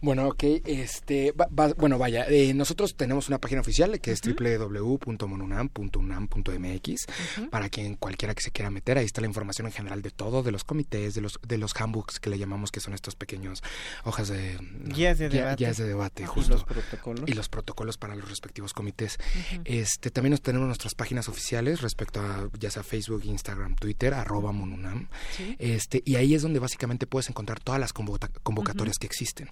Bueno, ok, este, bueno, vaya, eh, nosotros tenemos una página oficial que es www.monunam.unam.mx para quien cualquiera que se quiera meter, ahí está la información en general de todo, de los comités, de los de los handbooks que le llamamos que son estos pequeños hojas de guías de debate, guías de debate, justo, y los protocolos. Y los protocolos para los respectivos comités. Este, también nos tenemos nuestras páginas oficiales respecto a ya sea Facebook, Instagram, Twitter, arroba monunam, este, y ahí es donde básicamente puedes encontrar todas las convocatorias que existen.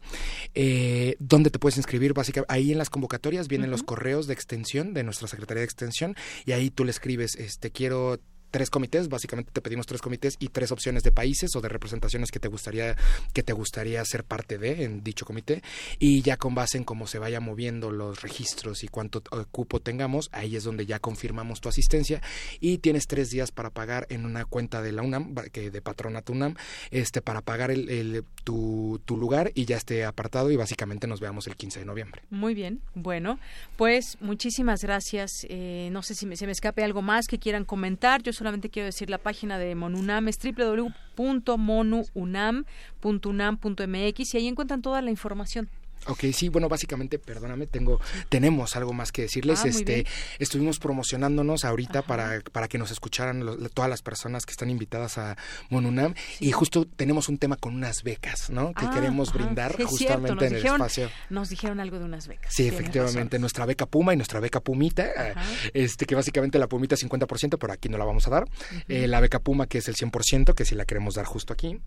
Eh, ¿Dónde te puedes inscribir? Básicamente, ahí en las convocatorias vienen los correos de extensión de nuestra Secretaría de Extensión y ahí tú le escribes, este, quiero tres comités, básicamente te pedimos tres comités y tres opciones de países o de representaciones que te gustaría que te gustaría ser parte de en dicho comité y ya con base en cómo se vaya moviendo los registros y cuánto eh, cupo tengamos, ahí es donde ya confirmamos tu asistencia y tienes tres días para pagar en una cuenta de la UNAM, que de patronato UNAM, este para pagar el, tu, tu lugar y ya esté apartado y básicamente nos veamos el 15 de noviembre. Muy bien, bueno, pues muchísimas gracias. Eh, no sé si me, se me escape algo más que quieran comentar. Yo solamente quiero decir la página de Monunam es www.monuunam.unam.mx y ahí encuentran toda la información. Ok, sí, bueno, básicamente, perdóname, tengo, tenemos algo más que decirles. Ah, este, estuvimos promocionándonos ahorita para, para que nos escucharan todas las personas que están invitadas a Monunam y justo tenemos un tema con unas becas, ¿no? Que ah, queremos brindar justamente en el espacio. Nos dijeron algo de unas becas. Sí, efectivamente, nuestra beca Puma y nuestra beca Pumita, este, que básicamente la Pumita es 50%, pero aquí no la vamos a dar. Eh, la beca Puma, que es el 100%, que sí la queremos dar justo aquí.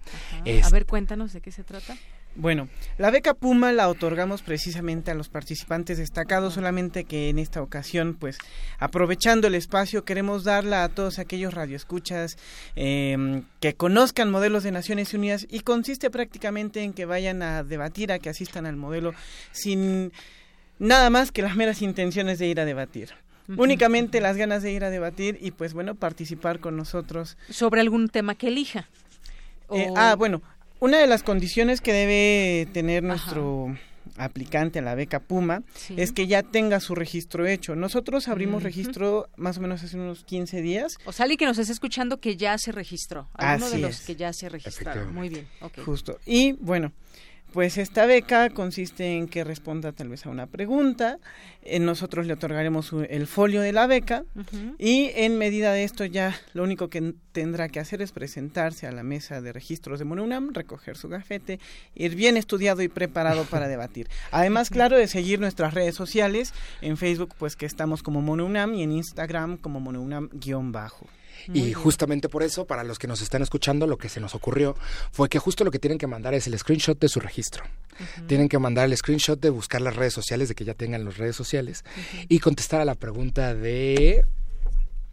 a ver, cuéntanos de qué se trata. Bueno, la beca Puma la otorgamos precisamente a los participantes destacados, solamente que en esta ocasión, pues, aprovechando el espacio, queremos darla a todos aquellos radioescuchas eh, que conozcan modelos de Naciones Unidas y consiste prácticamente en que vayan a debatir, a que asistan al modelo sin nada más que las meras intenciones de ir a debatir. Únicamente las ganas de ir a debatir y pues bueno, participar con nosotros. Sobre algún tema que elija. Eh, ah, bueno, una de las condiciones que debe tener nuestro aplicante a la beca Puma es que ya tenga su registro hecho. Nosotros abrimos registro más o menos hace unos 15 días. O sea, alguien que nos esté escuchando que ya se registró. Alguno de los que ya se registraron. Muy bien. Justo. Y bueno, Pues esta beca consiste en que responda tal vez a una pregunta, eh, nosotros le otorgaremos el folio de la beca y en medida de esto ya lo único que tendrá que hacer es presentarse a la mesa de registros de MONUNAM, recoger su gafete, ir bien estudiado y preparado para [LAUGHS] debatir. Además, claro, de seguir nuestras redes sociales, en Facebook pues que estamos como MONUNAM y en Instagram como MONUNAM-bajo y justamente por eso, para los que nos están escuchando, lo que se nos ocurrió fue que justo lo que tienen que mandar es el screenshot de su registro. Tienen que mandar el screenshot de buscar las redes sociales, de que ya tengan las redes sociales, y contestar a la pregunta de...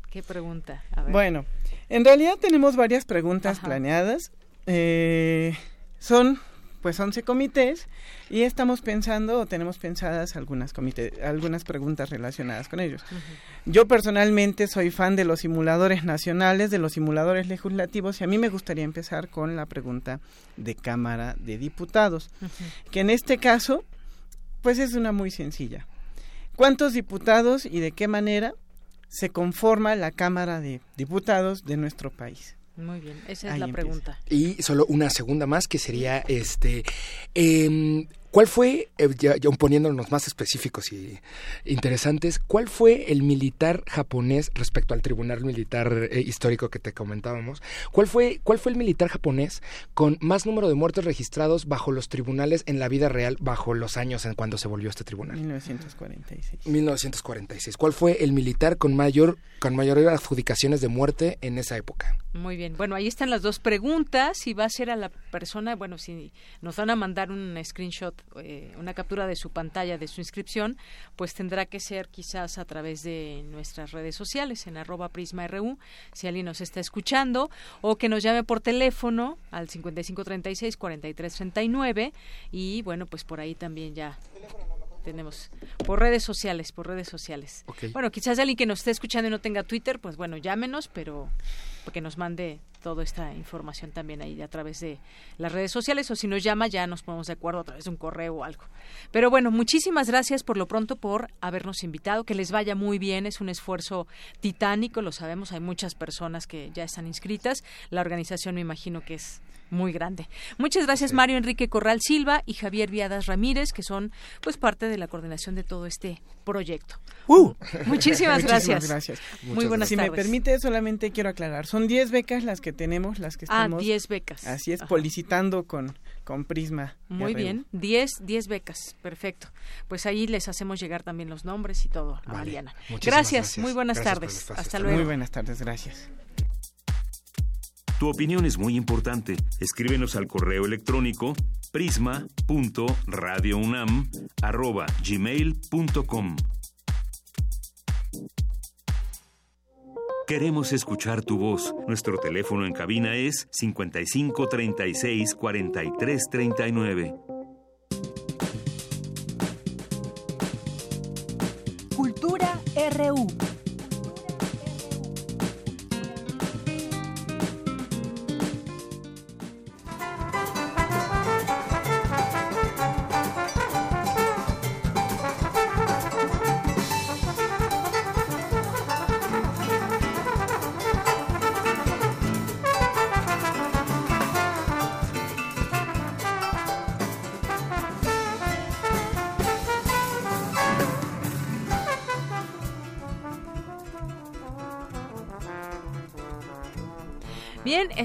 ¿Qué pregunta? Bueno, en realidad tenemos varias preguntas planeadas. Eh, son pues 11 comités y estamos pensando o tenemos pensadas algunas algunas preguntas relacionadas con ellos. Yo personalmente soy fan de los simuladores nacionales, de los simuladores legislativos y a mí me gustaría empezar con la pregunta de Cámara de Diputados, que en este caso pues es una muy sencilla. ¿Cuántos diputados y de qué manera se conforma la Cámara de Diputados de nuestro país? Muy bien, esa es la pregunta. Y solo una segunda más que sería, este, eh, ¿Cuál fue, eh, ya, poniéndonos más específicos y interesantes, cuál fue el militar japonés respecto al tribunal militar eh, histórico que te comentábamos? ¿Cuál fue, ¿Cuál fue el militar japonés con más número de muertos registrados bajo los tribunales en la vida real bajo los años en cuando se volvió este tribunal? 1946. 1946. ¿Cuál fue el militar con mayor con mayor adjudicaciones de muerte en esa época? Muy bien. Bueno, ahí están las dos preguntas. Si va a ser a la persona, bueno, si nos van a mandar un screenshot eh, una captura de su pantalla de su inscripción, pues tendrá que ser quizás a través de nuestras redes sociales, en arroba prisma.ru, si alguien nos está escuchando, o que nos llame por teléfono al 5536-4339 y bueno, pues por ahí también ya tenemos por redes sociales, por redes sociales. Bueno, quizás alguien que nos esté escuchando y no tenga Twitter, pues bueno, llámenos, pero que nos mande toda esta información también ahí a través de las redes sociales o si nos llama ya nos ponemos de acuerdo a través de un correo o algo. Pero bueno, muchísimas gracias por lo pronto por habernos invitado, que les vaya muy bien, es un esfuerzo titánico, lo sabemos, hay muchas personas que ya están inscritas, la organización me imagino que es muy grande. Muchas gracias Mario Enrique Corral Silva y Javier Viadas Ramírez, que son pues parte de la coordinación de todo este proyecto. Uh. [LAUGHS] Muchísimas, gracias. gracias. Muy buenas si tardes. Si me permite, solamente quiero aclarar, son 10 becas las que tenemos, las que ah, estamos... Ah, 10 becas. Así es, policitando con, con Prisma. Muy bien, 10 10 becas, perfecto. Pues ahí les hacemos llegar también los nombres y todo a Mariana. Gracias, muy buenas tardes. Hasta luego. Muy buenas tardes, gracias. Tu opinión es muy importante. Escríbenos al correo electrónico prisma.radiounam@gmail.com. Queremos escuchar tu voz. Nuestro teléfono en cabina es 55 36 43 39. Cultura RU.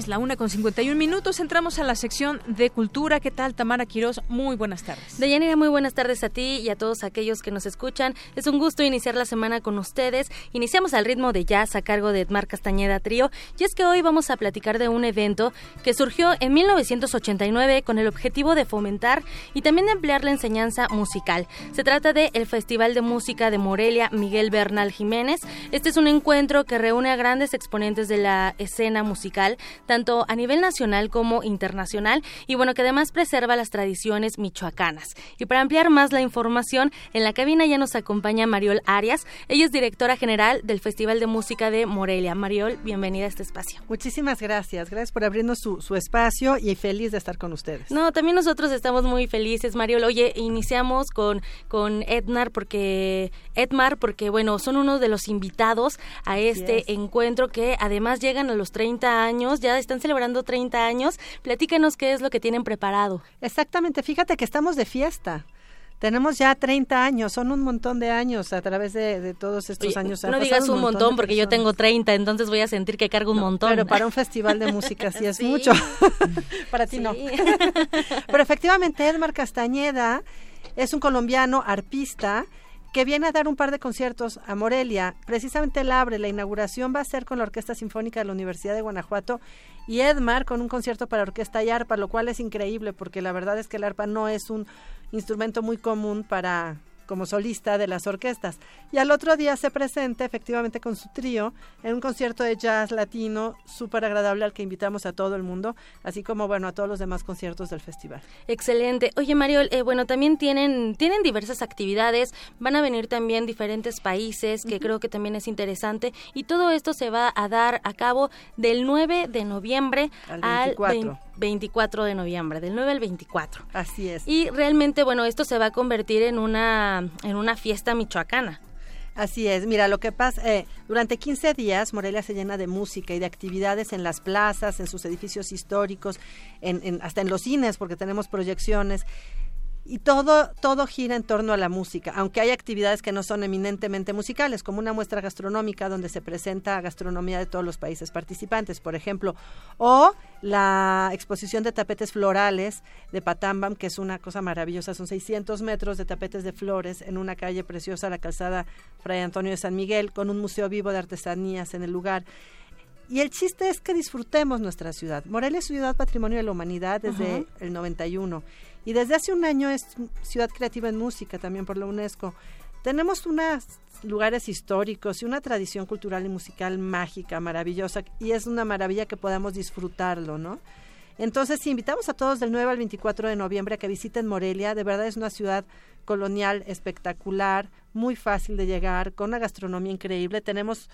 Es la una con 51 minutos. Entramos a la sección de cultura. ¿Qué tal, Tamara Quiroz? Muy buenas tardes. Deyanira, muy buenas tardes a ti y a todos aquellos que nos escuchan. Es un gusto iniciar la semana con ustedes. Iniciamos al ritmo de jazz a cargo de Edmar Castañeda Trío. Y es que hoy vamos a platicar de un evento que surgió en 1989 con el objetivo de fomentar y también de ampliar la enseñanza musical. Se trata de el Festival de Música de Morelia Miguel Bernal Jiménez. Este es un encuentro que reúne a grandes exponentes de la escena musical tanto a nivel nacional como internacional, y bueno, que además preserva las tradiciones michoacanas. Y para ampliar más la información, en la cabina ya nos acompaña Mariol Arias. Ella es directora general del Festival de Música de Morelia. Mariol, bienvenida a este espacio. Muchísimas gracias. Gracias por abrirnos su, su espacio y feliz de estar con ustedes. No, también nosotros estamos muy felices, Mariol. Oye, iniciamos con, con Edmar porque Edmar porque bueno, son uno de los invitados a este encuentro que además llegan a los 30 años años, ya están celebrando 30 años. Platícanos qué es lo que tienen preparado. Exactamente, fíjate que estamos de fiesta. Tenemos ya 30 años, son un montón de años a través de, todos estos años. No digas un montón, porque yo tengo 30, entonces voy a sentir que cargo un montón. Pero para un [LAUGHS] festival de música sí es mucho. [LAUGHS] para ti no. [LAUGHS] pero efectivamente, Edmar Castañeda es un colombiano arpista que viene a dar un par de conciertos a Morelia. Precisamente él abre, la inauguración va a ser con la Orquesta Sinfónica de la Universidad de Guanajuato y Edmar con un concierto para orquesta y arpa, lo cual es increíble porque la verdad es que el arpa no es un instrumento muy común para como solista de las orquestas. Y al otro día se presenta efectivamente con su trío en un concierto de jazz latino súper agradable al que invitamos a todo el mundo, así como bueno a todos los demás conciertos del festival. Excelente. Oye Mario, eh, bueno, también tienen, tienen diversas actividades, van a venir también diferentes países, que creo que también es interesante, y todo esto se va a dar a cabo del 9 de noviembre al, 24 de noviembre, del 9 al 24. Así es. Y realmente, bueno, esto se va a convertir en una, en una fiesta michoacana. Así es, mira, lo que pasa, eh, durante 15 días Morelia se llena de música y de actividades en las plazas, en sus edificios históricos, en, hasta en los cines, porque tenemos proyecciones y todo, todo gira en torno a la música, aunque hay actividades que no son eminentemente musicales, como una muestra gastronómica donde se presenta gastronomía de todos los países participantes, por ejemplo, o la exposición de tapetes florales de Patambam, que es una cosa maravillosa, son 600 metros de tapetes de flores en una calle preciosa, la calzada Fray Antonio de San Miguel, con un museo vivo de artesanías en el lugar. Y el chiste es que disfrutemos nuestra ciudad. Morelia es ciudad patrimonio de la humanidad desde el 91 y desde hace un año es ciudad creativa en música también por la UNESCO. Tenemos unos lugares históricos y una tradición cultural y musical mágica, maravillosa, y es una maravilla que podamos disfrutarlo, ¿no? Entonces, invitamos a todos del 9 al 24 de noviembre a que visiten Morelia. De verdad es una ciudad colonial espectacular, muy fácil de llegar, con una gastronomía increíble. Tenemos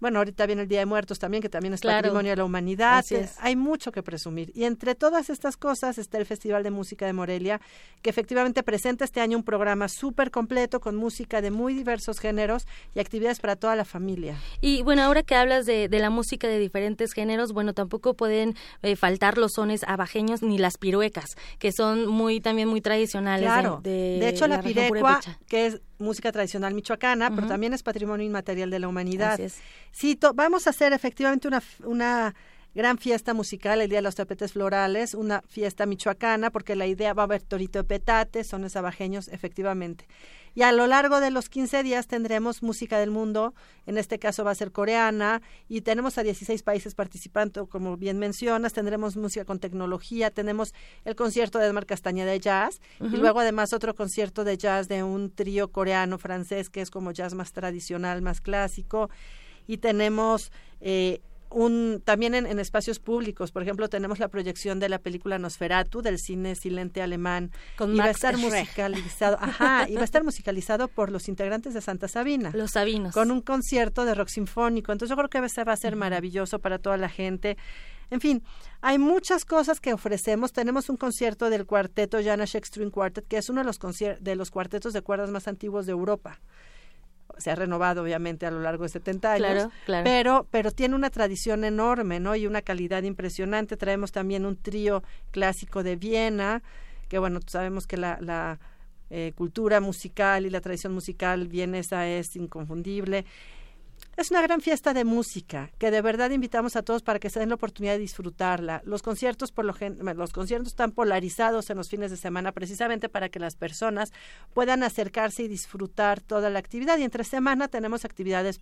bueno, ahorita viene el Día de Muertos también, que también es patrimonio de la humanidad. Hay mucho que presumir. Y entre todas estas cosas está el Festival de Música de Morelia, que efectivamente presenta este año un programa súper completo con música de muy diversos géneros y actividades para toda la familia. Y bueno, ahora que hablas de, la música de diferentes géneros, bueno, tampoco pueden eh, faltar los sones abajeños ni las piruecas, que son muy también muy tradicionales. Claro. De, hecho, la, pirecua, que es música tradicional michoacana, pero también es patrimonio inmaterial de la humanidad. Sí, vamos a hacer efectivamente una, una gran fiesta musical, el Día de los Tapetes Florales, una fiesta michoacana, porque la idea va a haber torito de petate, son abajeños, efectivamente. Y a lo largo de los 15 días tendremos música del mundo, en este caso va a ser coreana, y tenemos a 16 países participando, como bien mencionas, tendremos música con tecnología, tenemos el concierto de Edmar Castañeda de jazz, y luego además otro concierto de jazz de un trío coreano-francés, que es como jazz más tradicional, más clásico, y tenemos eh, un, también en, espacios públicos, por ejemplo, tenemos la proyección de la película Nosferatu del cine silente alemán. Con va a estar musicalizado, ajá, y va a estar musicalizado por los integrantes de Santa Sabina. Los Sabinos. Con un concierto de rock sinfónico. Entonces yo creo que va a ser maravilloso para toda la gente. En fin, hay muchas cosas que ofrecemos. Tenemos un concierto del cuarteto Janáček String Quartet, que es uno de los, de los cuartetos de cuerdas más antiguos de Europa se ha renovado obviamente a lo largo de 70 años, pero pero tiene una tradición enorme, ¿no? Y una calidad impresionante. Traemos también un trío clásico de Viena, que bueno, sabemos que la, la eh, cultura musical y la tradición musical vienesa es inconfundible. Es una gran fiesta de música que de verdad invitamos a todos para que se den la oportunidad de disfrutarla. Los conciertos por lo los conciertos están polarizados en los fines de semana precisamente para que las personas puedan acercarse y disfrutar toda la actividad y entre semana tenemos actividades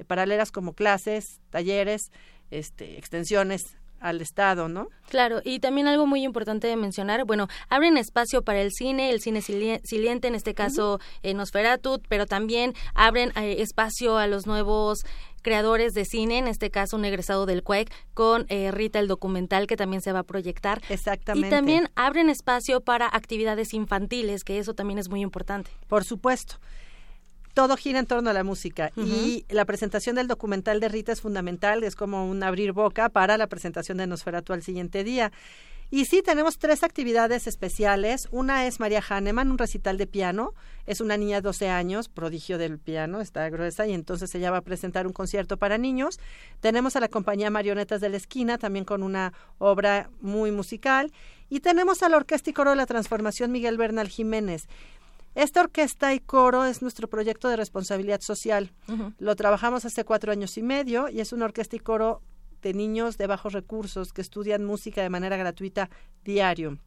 eh, paralelas como clases, talleres, este, extensiones al Estado, ¿no? Claro, y también algo muy importante de mencionar, bueno, abren espacio para el cine, el cine siliente, en este caso en Nosferatu, pero también abren eh, espacio a los nuevos creadores de cine, en este caso un egresado del CUEC, con eh, Rita el documental que también se va a proyectar. Exactamente. Y también abren espacio para actividades infantiles, que eso también es muy importante. Por supuesto todo gira en torno a la música y la presentación del documental de Rita es fundamental, es como un abrir boca para la presentación de Nosferatu al siguiente día. Y sí, tenemos tres actividades especiales. Una es María Hahnemann, un recital de piano. Es una niña de 12 años, prodigio del piano, está gruesa, y entonces ella va a presentar un concierto para niños. Tenemos a la compañía Marionetas de la Esquina, también con una obra muy musical. Y tenemos a la Orquesta y Coro de la Transformación Miguel Bernal Jiménez. Esta orquesta y coro es nuestro proyecto de responsabilidad social. Lo trabajamos hace cuatro años y medio y es una orquesta y coro de niños de bajos recursos que estudian música de manera gratuita diario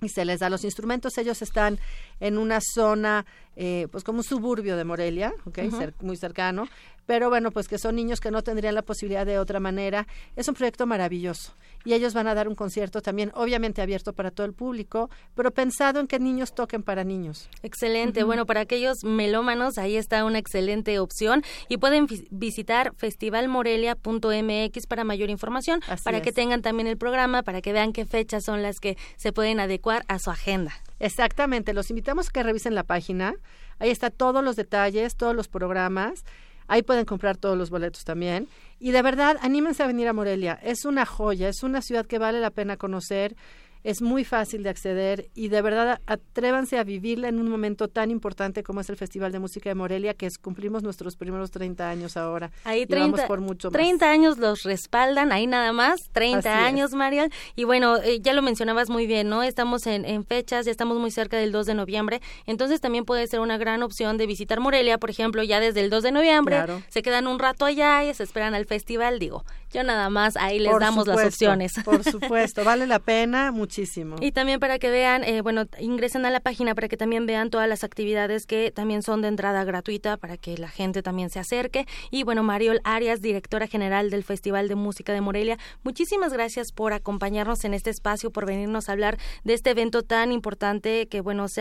y se les da los instrumentos. Ellos están en una zona, eh, pues como un suburbio de Morelia, okay, muy cercano, pero bueno, pues que son niños que no tendrían la posibilidad de otra manera. Es un proyecto maravilloso y ellos van a dar un concierto también, obviamente abierto para todo el público, pero pensado en que niños toquen para niños. Excelente. Bueno, para aquellos melómanos, ahí está una excelente opción y pueden visitar festivalmorelia.mx para mayor información, para que tengan también el programa, para que vean qué fechas son las que se pueden adecuar a su agenda. Exactamente. Los invitamos a que revisen la página. Ahí está todos los detalles, todos los programas. Ahí pueden comprar todos los boletos también. Y de verdad, anímense a venir a Morelia. Es una joya, es una ciudad que vale la pena conocer es muy fácil de acceder y de verdad atrévanse a vivirla en un momento tan importante como es el Festival de Música de Morelia, que es, cumplimos nuestros primeros 30 años ahora. Ahí 30, por mucho 30 años los respaldan, ahí nada más, 30 años, Mariel. Y bueno, eh, ya lo mencionabas muy bien, ¿no? Estamos en, en, fechas, ya estamos muy cerca del 2 de noviembre, entonces también puede ser una gran opción de visitar Morelia, por ejemplo, ya desde el 2 de noviembre, se quedan un rato allá y se esperan al festival, digo, yo nada más ahí les damos las opciones. Por supuesto, vale la pena muchísimo. Y también para que vean, eh, bueno, ingresen a la página para que también vean todas las actividades que también son de entrada gratuita para que la gente también se acerque. Y bueno, Mariol Arias, directora general del Festival de Música de Morelia, muchísimas gracias por acompañarnos en este espacio, por venirnos a hablar de este evento tan importante que, bueno, se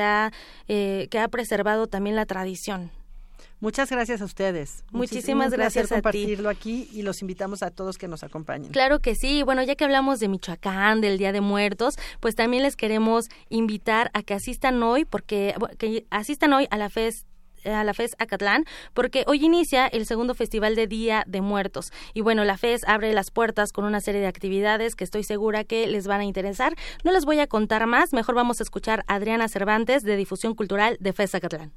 eh, que ha preservado también la tradición. Muchas gracias a ustedes. Muchísimas gracias a compartirlo aquí y los invitamos a todos que nos acompañen. Claro que sí. Bueno, ya que hablamos de Michoacán, del Día de Muertos, pues también les queremos invitar a que asistan hoy, porque que asistan hoy a la FES a la FES Acatlán, porque hoy inicia el segundo festival de Día de Muertos. Y bueno, la FES abre las puertas con una serie de actividades que estoy segura que les van a interesar. No les voy a contar más, mejor vamos a escuchar a Adriana Cervantes de Difusión Cultural de FES Acatlán.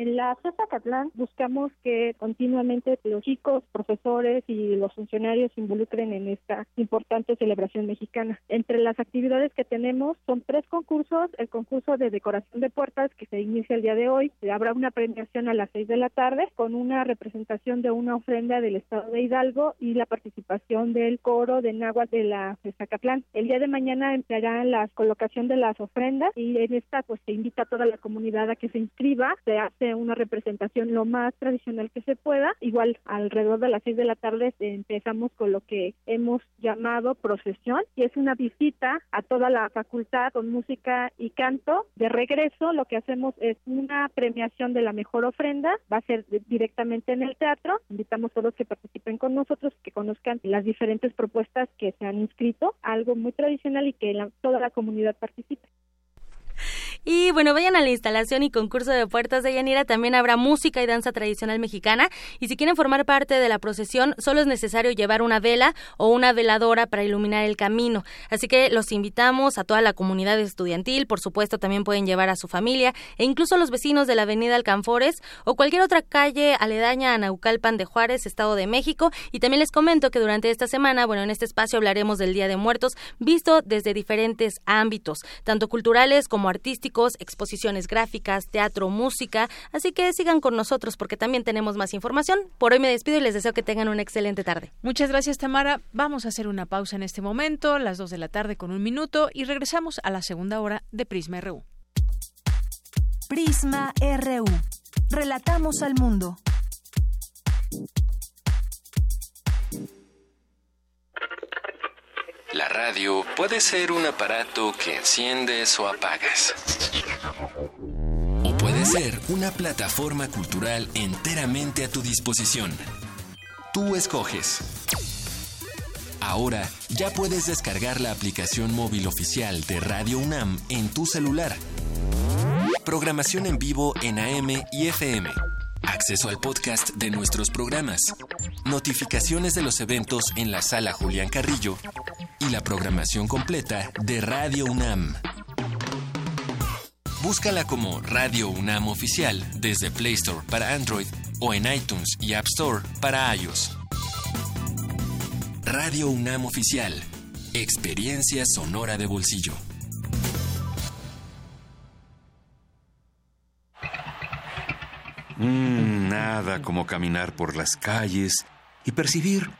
En la CESA Catlán buscamos que continuamente los chicos, profesores y los funcionarios se involucren en esta importante celebración mexicana. Entre las actividades que tenemos son tres concursos, el concurso de decoración de puertas que se inicia el día de hoy, habrá una premiación a las seis de la tarde con una representación de una ofrenda del estado de Hidalgo y la participación del coro de náhuatl de la CESA Catlán. El día de mañana empezará la colocación de las ofrendas y en esta pues se invita a toda la comunidad a que se inscriba, se hace una representación lo más tradicional que se pueda. Igual alrededor de las seis de la tarde empezamos con lo que hemos llamado procesión y es una visita a toda la facultad con música y canto. De regreso lo que hacemos es una premiación de la mejor ofrenda, va a ser directamente en el teatro. Invitamos a todos que participen con nosotros, que conozcan las diferentes propuestas que se han inscrito, algo muy tradicional y que toda la comunidad participe. Y bueno, vayan a la instalación y concurso de puertas de Yanira. También habrá música y danza tradicional mexicana. Y si quieren formar parte de la procesión, solo es necesario llevar una vela o una veladora para iluminar el camino. Así que los invitamos a toda la comunidad estudiantil. Por supuesto, también pueden llevar a su familia e incluso a los vecinos de la avenida Alcanfores o cualquier otra calle aledaña a Naucalpan de Juárez, Estado de México. Y también les comento que durante esta semana, bueno, en este espacio hablaremos del Día de Muertos, visto desde diferentes ámbitos, tanto culturales como artísticos exposiciones gráficas, teatro, música. Así que sigan con nosotros porque también tenemos más información. Por hoy me despido y les deseo que tengan una excelente tarde. Muchas gracias, Tamara. Vamos a hacer una pausa en este momento, las dos de la tarde con un minuto, y regresamos a la segunda hora de Prisma RU. Prisma RU. Relatamos al mundo. La radio puede ser un aparato que enciendes o apagas. O puede ser una plataforma cultural enteramente a tu disposición. Tú escoges. Ahora ya puedes descargar la aplicación móvil oficial de Radio UNAM en tu celular. Programación en vivo en AM y FM acceso al podcast de nuestros programas, notificaciones de los eventos en la sala Julián Carrillo y la programación completa de Radio UNAM. Búscala como Radio UNAM Oficial desde Play Store para Android o en iTunes y App Store para iOS. Radio UNAM Oficial. Experiencia sonora de bolsillo. Mm, nada como caminar por las calles y percibir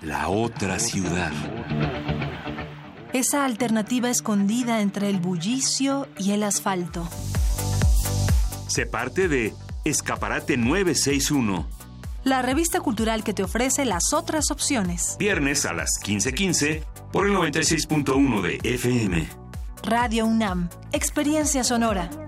la otra ciudad. Esa alternativa escondida entre el bullicio y el asfalto. Se parte de Escaparate 961. La revista cultural que te ofrece las otras opciones. Viernes a las 15:15 por el 96.1 de FM. Radio UNAM, Experiencia Sonora.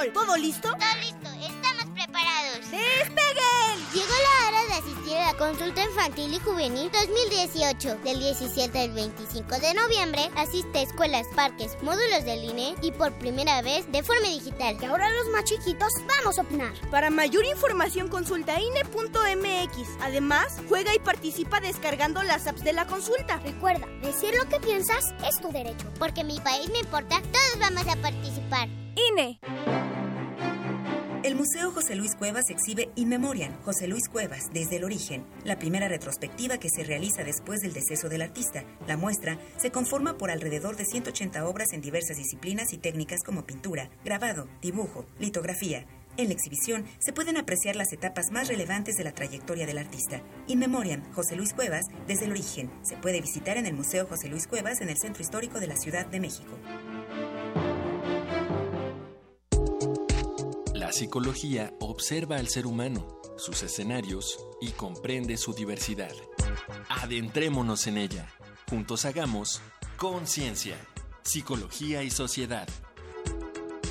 Control, ¿todo listo? Todo listo, estamos preparados. ¡Despeguen! Llegó la hora de asistir a la consulta infantil y juvenil 2018. Del 17 al 25 de noviembre, asiste a escuelas, parques, módulos del INE y por primera vez de forma digital. Que ahora los más chiquitos vamos a opinar. Para mayor información consulta INE.mx. Además, juega y participa descargando las apps de la consulta. Recuerda, decir lo que piensas es tu derecho. Porque mi país me importa, todos vamos a participar. INE. El Museo José Luis Cuevas exhibe In Memoriam, José Luis Cuevas, desde el origen, la primera retrospectiva que se realiza después del deceso del artista. La muestra se conforma por alrededor de 180 obras en diversas disciplinas y técnicas como pintura, grabado, dibujo, litografía. En la exhibición se pueden apreciar las etapas más relevantes de la trayectoria del artista. In Memoriam, José Luis Cuevas, desde el origen. Se puede visitar en el Museo José Luis Cuevas en el Centro Histórico de la Ciudad de México. La psicología observa al ser humano, sus escenarios y comprende su diversidad. Adentrémonos en ella. Juntos hagamos conciencia, psicología y sociedad.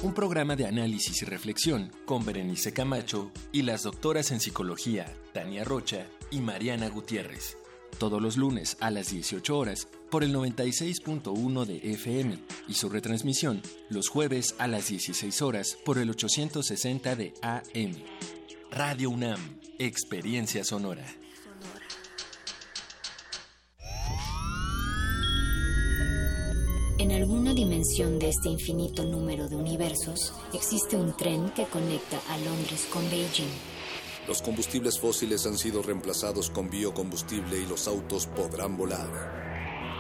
Un programa de análisis y reflexión con Berenice Camacho y las doctoras en psicología Tania Rocha y Mariana Gutiérrez. Todos los lunes a las 18 horas por el 96.1 de FM y su retransmisión los jueves a las 16 horas por el 860 de AM. Radio UNAM, Experiencia Sonora. En alguna dimensión de este infinito número de universos existe un tren que conecta a Londres con Beijing. Los combustibles fósiles han sido reemplazados con biocombustible y los autos podrán volar.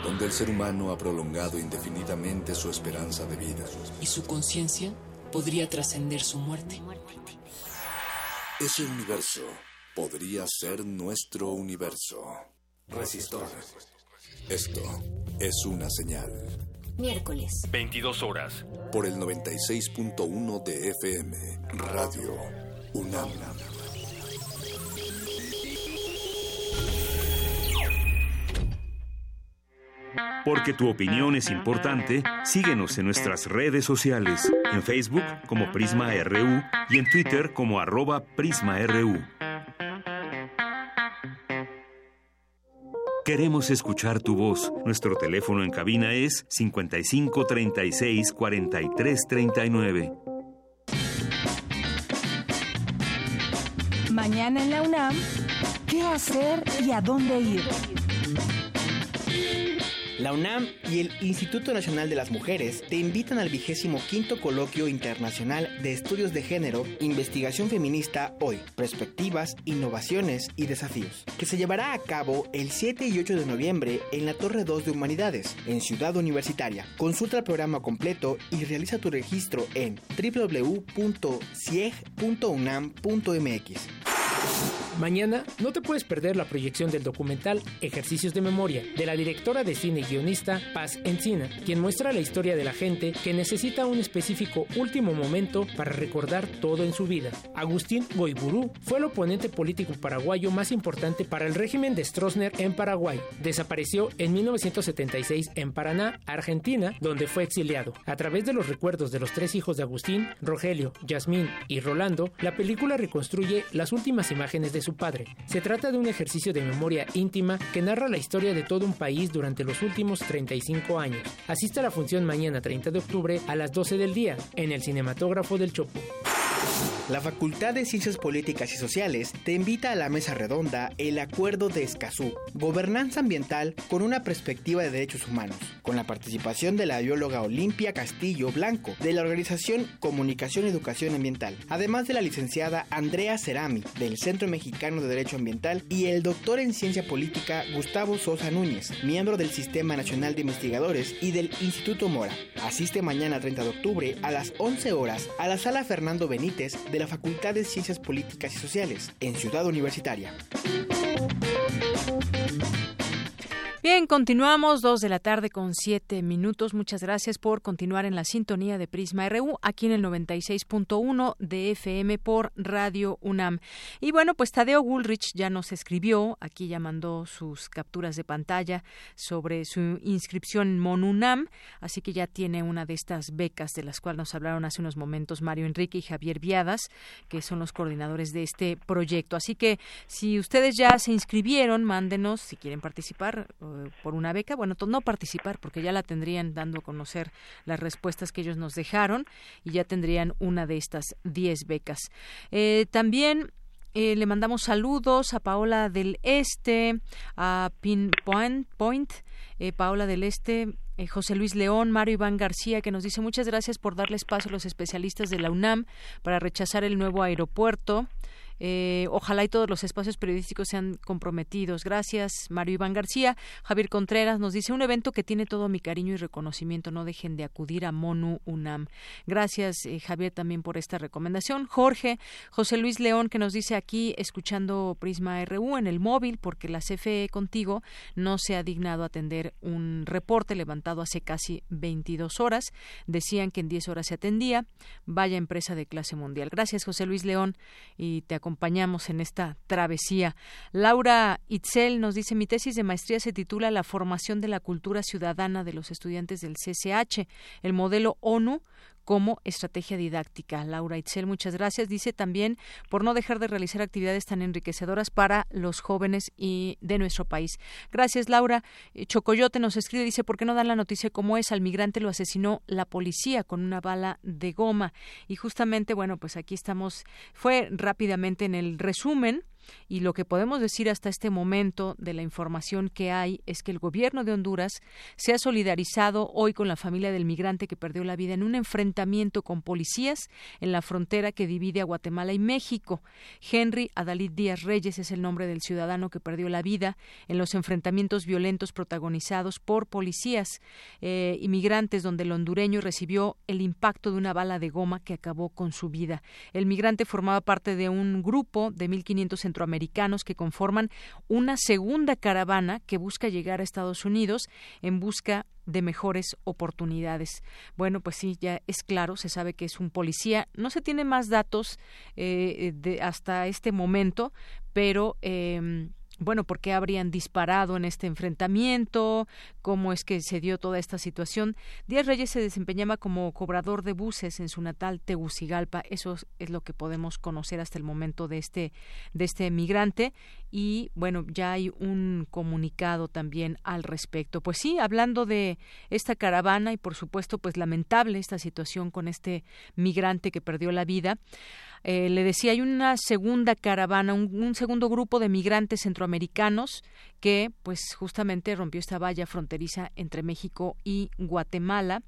Donde el ser humano ha prolongado indefinidamente su esperanza de vida. Y su conciencia podría trascender su muerte. Ese universo podría ser nuestro universo. Resistor. Esto es una señal. Miércoles. 22 horas. Por el 96.1 de FM. Radio UNAM. Porque tu opinión es importante, síguenos en nuestras redes sociales, en Facebook como Prisma RU y en Twitter como arroba PrismaRU. Queremos escuchar tu voz. Nuestro teléfono en cabina es 55 36 43 39. Mañana en la UNAM, ¿qué hacer y a dónde ir? La UNAM y el Instituto Nacional de las Mujeres te invitan al vigésimo quinto coloquio internacional de estudios de género, investigación feminista hoy, perspectivas, innovaciones y desafíos, que se llevará a cabo el 7 y 8 de noviembre en la Torre 2 de Humanidades, en Ciudad Universitaria. Consulta el programa completo y realiza tu registro en www.cieg.unam.mx. Mañana no te puedes perder la proyección del documental Ejercicios de Memoria de la directora de cine y guionista Paz Encina, quien muestra la historia de la gente que necesita un específico último momento para recordar todo en su vida. Agustín Goiburú fue el oponente político paraguayo más importante para el régimen de Stroessner en Paraguay. Desapareció en 1976 en Paraná, Argentina, donde fue exiliado. A través de los recuerdos de los tres hijos de Agustín, Rogelio, Yasmín y Rolando, la película reconstruye las últimas imágenes de su padre. Se trata de un ejercicio de memoria íntima que narra la historia de todo un país durante los últimos 35 años. Asiste a la función mañana 30 de octubre a las 12 del día en el cinematógrafo del Chopo. La Facultad de Ciencias Políticas y Sociales te invita a la mesa redonda El Acuerdo de Escazú, Gobernanza Ambiental con una perspectiva de derechos humanos, con la participación de la bióloga Olimpia Castillo Blanco, de la organización Comunicación y Educación Ambiental, además de la licenciada Andrea Cerami, del Centro Mexicano de Derecho Ambiental, y el doctor en Ciencia Política Gustavo Sosa Núñez, miembro del Sistema Nacional de Investigadores y del Instituto Mora. Asiste mañana 30 de octubre a las 11 horas a la sala Fernando Benítez de la Facultad de Ciencias Políticas y Sociales en Ciudad Universitaria. Bien, continuamos, dos de la tarde con siete minutos. Muchas gracias por continuar en la sintonía de Prisma RU, aquí en el 96.1 de FM por Radio UNAM. Y bueno, pues Tadeo Gulrich ya nos escribió, aquí ya mandó sus capturas de pantalla sobre su inscripción en MONUNAM, así que ya tiene una de estas becas de las cuales nos hablaron hace unos momentos Mario Enrique y Javier Viadas, que son los coordinadores de este proyecto. Así que si ustedes ya se inscribieron, mándenos si quieren participar por una beca, bueno, no participar porque ya la tendrían dando a conocer las respuestas que ellos nos dejaron y ya tendrían una de estas 10 becas. Eh, también eh, le mandamos saludos a Paola del Este, a Pinpoint, Point, eh, Paola del Este, José Luis León, Mario Iván García, que nos dice muchas gracias por darle espacio a los especialistas de la UNAM para rechazar el nuevo aeropuerto. Eh, ojalá y todos los espacios periodísticos sean comprometidos. Gracias, Mario Iván García. Javier Contreras nos dice un evento que tiene todo mi cariño y reconocimiento. No dejen de acudir a MONU UNAM. Gracias, eh, Javier, también por esta recomendación. Jorge, José Luis León, que nos dice aquí, escuchando Prisma RU en el móvil, porque la CFE contigo no se ha dignado atender un reporte levantado hace casi 22 horas. Decían que en 10 horas se atendía. Vaya empresa de clase mundial. Gracias, José Luis León, y te acompañamos en esta travesía. Laura Itzel nos dice, mi tesis de maestría se titula La formación de la cultura ciudadana de los estudiantes del CCH, el modelo ONU como estrategia didáctica. Laura Itzel, muchas gracias. Dice también por no dejar de realizar actividades tan enriquecedoras para los jóvenes y de nuestro país. Gracias, Laura. Eh, Chocoyote nos escribe, dice, ¿por qué no dan la noticia como es? Al migrante lo asesinó la policía con una bala de goma. Y justamente, bueno, pues aquí estamos, fue rápidamente en el resumen y lo que podemos decir hasta este momento de la información que hay es que el gobierno de Honduras se ha solidarizado hoy con la familia del migrante que perdió la vida en un enfrentamiento con policías en la frontera que divide a Guatemala y México. Henry Adalid Díaz Reyes es el nombre del ciudadano que perdió la vida en los enfrentamientos violentos protagonizados por policías eh, inmigrantes donde el hondureño recibió el impacto de una bala de goma que acabó con su vida. El migrante formaba parte de un grupo de 1.500 centroamericanos que conforman una segunda caravana que busca llegar a Estados Unidos en busca de mejores oportunidades. Bueno, pues sí, ya es claro, se sabe que es un policía. No se tiene más datos eh, hasta este momento, pero eh, bueno, por qué habrían disparado en este enfrentamiento, cómo es que se dio toda esta situación. Díaz Reyes se desempeñaba como cobrador de buses en su natal Tegucigalpa. Eso es lo que podemos conocer hasta el momento de este, de este migrante. Y bueno, ya hay un comunicado también al respecto. Pues sí, hablando de esta caravana y por supuesto, pues lamentable esta situación con este migrante que perdió la vida. Eh, le decía, hay una segunda caravana, un, segundo grupo de migrantes centroamericanos que, pues, justamente rompió esta valla fronteriza entre México y Guatemala.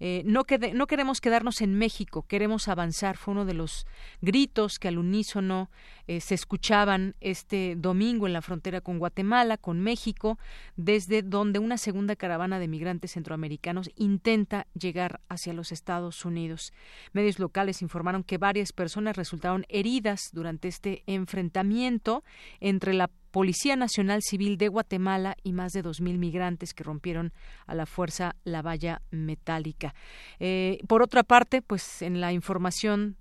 Eh, no, queremos quedarnos en México, queremos avanzar. Fue uno de los gritos que al unísono eh, se escuchaban este domingo en la frontera con Guatemala, con México, desde donde una segunda caravana de migrantes centroamericanos intenta llegar hacia los Estados Unidos. Medios locales informaron que varias personas resultaron heridas durante este enfrentamiento entre la Policía Nacional Civil de Guatemala y más de 2.000 migrantes que rompieron a la fuerza la valla metálica. Eh, por otra parte, pues en la información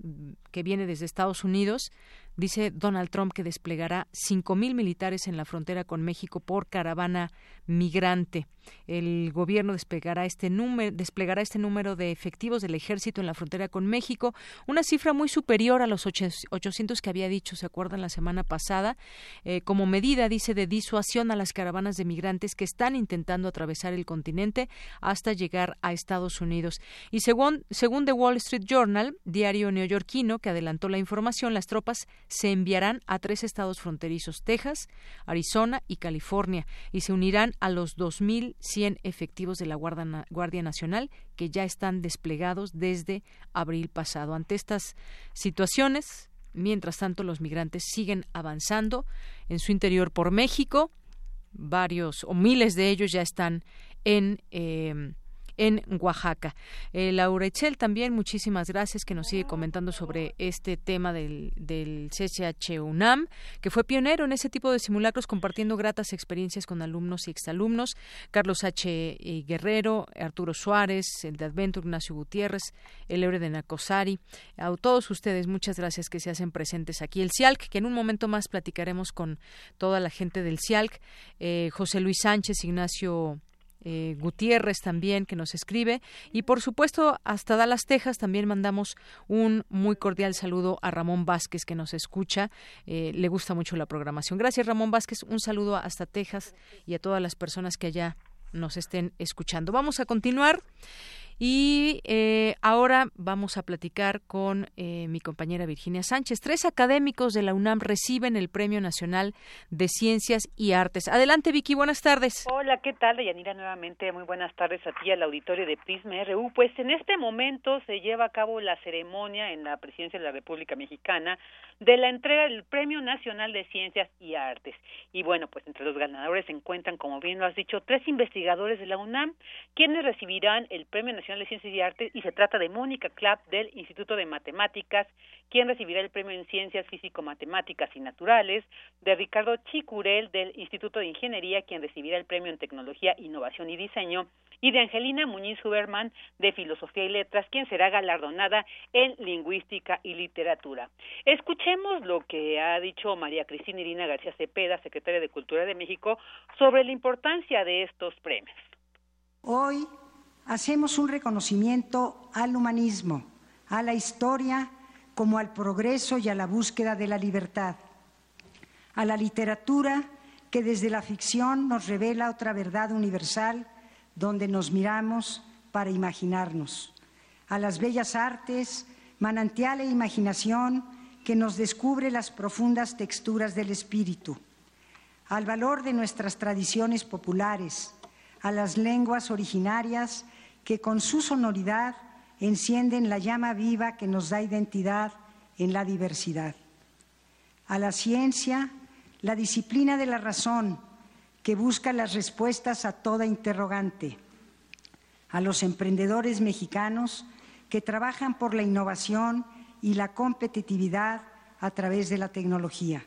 que viene desde Estados Unidos, Dice Donald Trump que desplegará 5.000 militares en la frontera con México por caravana migrante. El gobierno desplegará este, número, desplegará este número de efectivos del ejército en la frontera con México, una cifra muy superior a los 800 que había dicho, ¿se acuerdan la semana pasada? Eh, como medida, dice, de disuasión a las caravanas de migrantes que están intentando atravesar el continente hasta llegar a Estados Unidos. Y según, según The Wall Street Journal, diario neoyorquino que adelantó la información, las tropas se enviarán a tres estados fronterizos, Texas, Arizona y California, y se unirán a los 2.100 efectivos de la Guardia Nacional que ya están desplegados desde abril pasado. Ante estas situaciones, mientras tanto, los migrantes siguen avanzando en su interior por México. Varios o miles de ellos ya están en eh, en Oaxaca. Eh, Laura Echel también, muchísimas gracias, que nos sigue comentando sobre este tema del, del CCH UNAM, que fue pionero en ese tipo de simulacros, compartiendo gratas experiencias con alumnos y exalumnos. Carlos H. Guerrero, Arturo Suárez, el de Adventure, Ignacio Gutiérrez, el Ebre de Nacosari. A todos ustedes, muchas gracias que se hacen presentes aquí. El CIALC, que en un momento más platicaremos con toda la gente del CIALC, eh, José Luis Sánchez, Ignacio eh, Gutiérrez también que nos escribe y por supuesto hasta Dallas, Texas también mandamos un muy cordial saludo a Ramón Vázquez que nos escucha, eh, le gusta mucho la programación. Gracias Ramón Vázquez, un saludo hasta Texas y a todas las personas que allá nos estén escuchando. Vamos a continuar. Y eh, ahora vamos a platicar con eh, mi compañera Virginia Sánchez. Tres académicos de la UNAM reciben el Premio Nacional de Ciencias y Artes. Adelante, Vicky, buenas tardes. Hola, ¿qué tal? Yanira, nuevamente muy buenas tardes a ti al auditorio de Prisma RU. Pues en este momento se lleva a cabo la ceremonia en la Presidencia de la República Mexicana de la entrega del Premio Nacional de Ciencias y Artes. Y bueno, pues entre los ganadores se encuentran, como bien lo has dicho, tres investigadores de la UNAM, quienes recibirán el Premio Nacional de Ciencias y Artes y se trata de Mónica Clapp del Instituto de Matemáticas, quien recibirá el premio en Ciencias Físico-Matemáticas y Naturales, de Ricardo Chicurel del Instituto de Ingeniería, quien recibirá el premio en Tecnología, Innovación y Diseño, y de Angelina Muñiz Huberman de Filosofía y Letras, quien será galardonada en Lingüística y Literatura. Escuchemos lo que ha dicho María Cristina Irina García Cepeda, secretaria de Cultura de México, sobre la importancia de estos premios. Hoy hacemos un reconocimiento al humanismo, a la historia como al progreso y a la búsqueda de la libertad, a la literatura que desde la ficción nos revela otra verdad universal donde nos miramos para imaginarnos, a las bellas artes, manantial e imaginación que nos descubre las profundas texturas del espíritu, al valor de nuestras tradiciones populares, a las lenguas originarias que con su sonoridad encienden la llama viva que nos da identidad en la diversidad. A la ciencia, la disciplina de la razón, que busca las respuestas a toda interrogante. A los emprendedores mexicanos que trabajan por la innovación y la competitividad a través de la tecnología.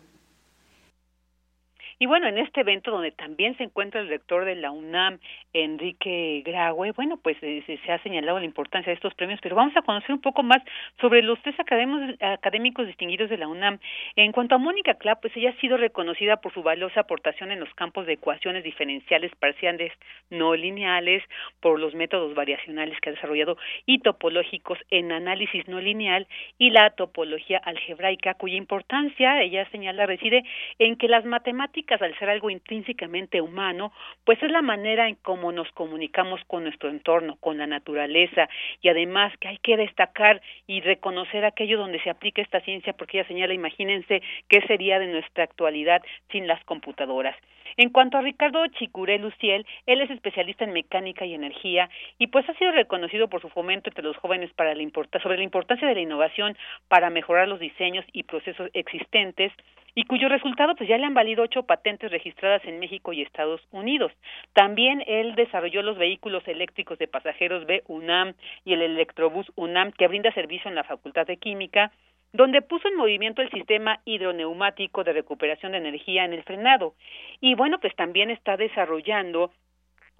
Y bueno, en este evento donde también se encuentra el rector de la UNAM, Enrique Graue, bueno, pues eh, se, ha señalado la importancia de estos premios, pero vamos a conocer un poco más sobre los tres académicos distinguidos de la UNAM. En cuanto a Mónica Clapp, pues ella ha sido reconocida por su valiosa aportación en los campos de ecuaciones diferenciales parciales no lineales, por los métodos variacionales que ha desarrollado y topológicos en análisis no lineal y la topología algebraica, cuya importancia, ella señala, reside en que las matemáticas al ser algo intrínsecamente humano, pues es la manera en cómo nos comunicamos con nuestro entorno, con la naturaleza, y además que hay que destacar y reconocer aquello donde se aplica esta ciencia, porque ella señala, imagínense qué sería de nuestra actualidad sin las computadoras. En cuanto a Ricardo Chicuré Luciel, él es especialista en mecánica y energía y pues ha sido reconocido por su fomento entre los jóvenes para la sobre la importancia de la innovación para mejorar los diseños y procesos existentes y cuyo resultado pues ya le han valido ocho registradas en México y Estados Unidos. También él desarrolló los vehículos eléctricos de pasajeros B UNAM y el electrobús UNAM que brinda servicio en la Facultad de Química donde puso en movimiento el sistema hidroneumático de recuperación de energía en el frenado. Y bueno, pues también está desarrollando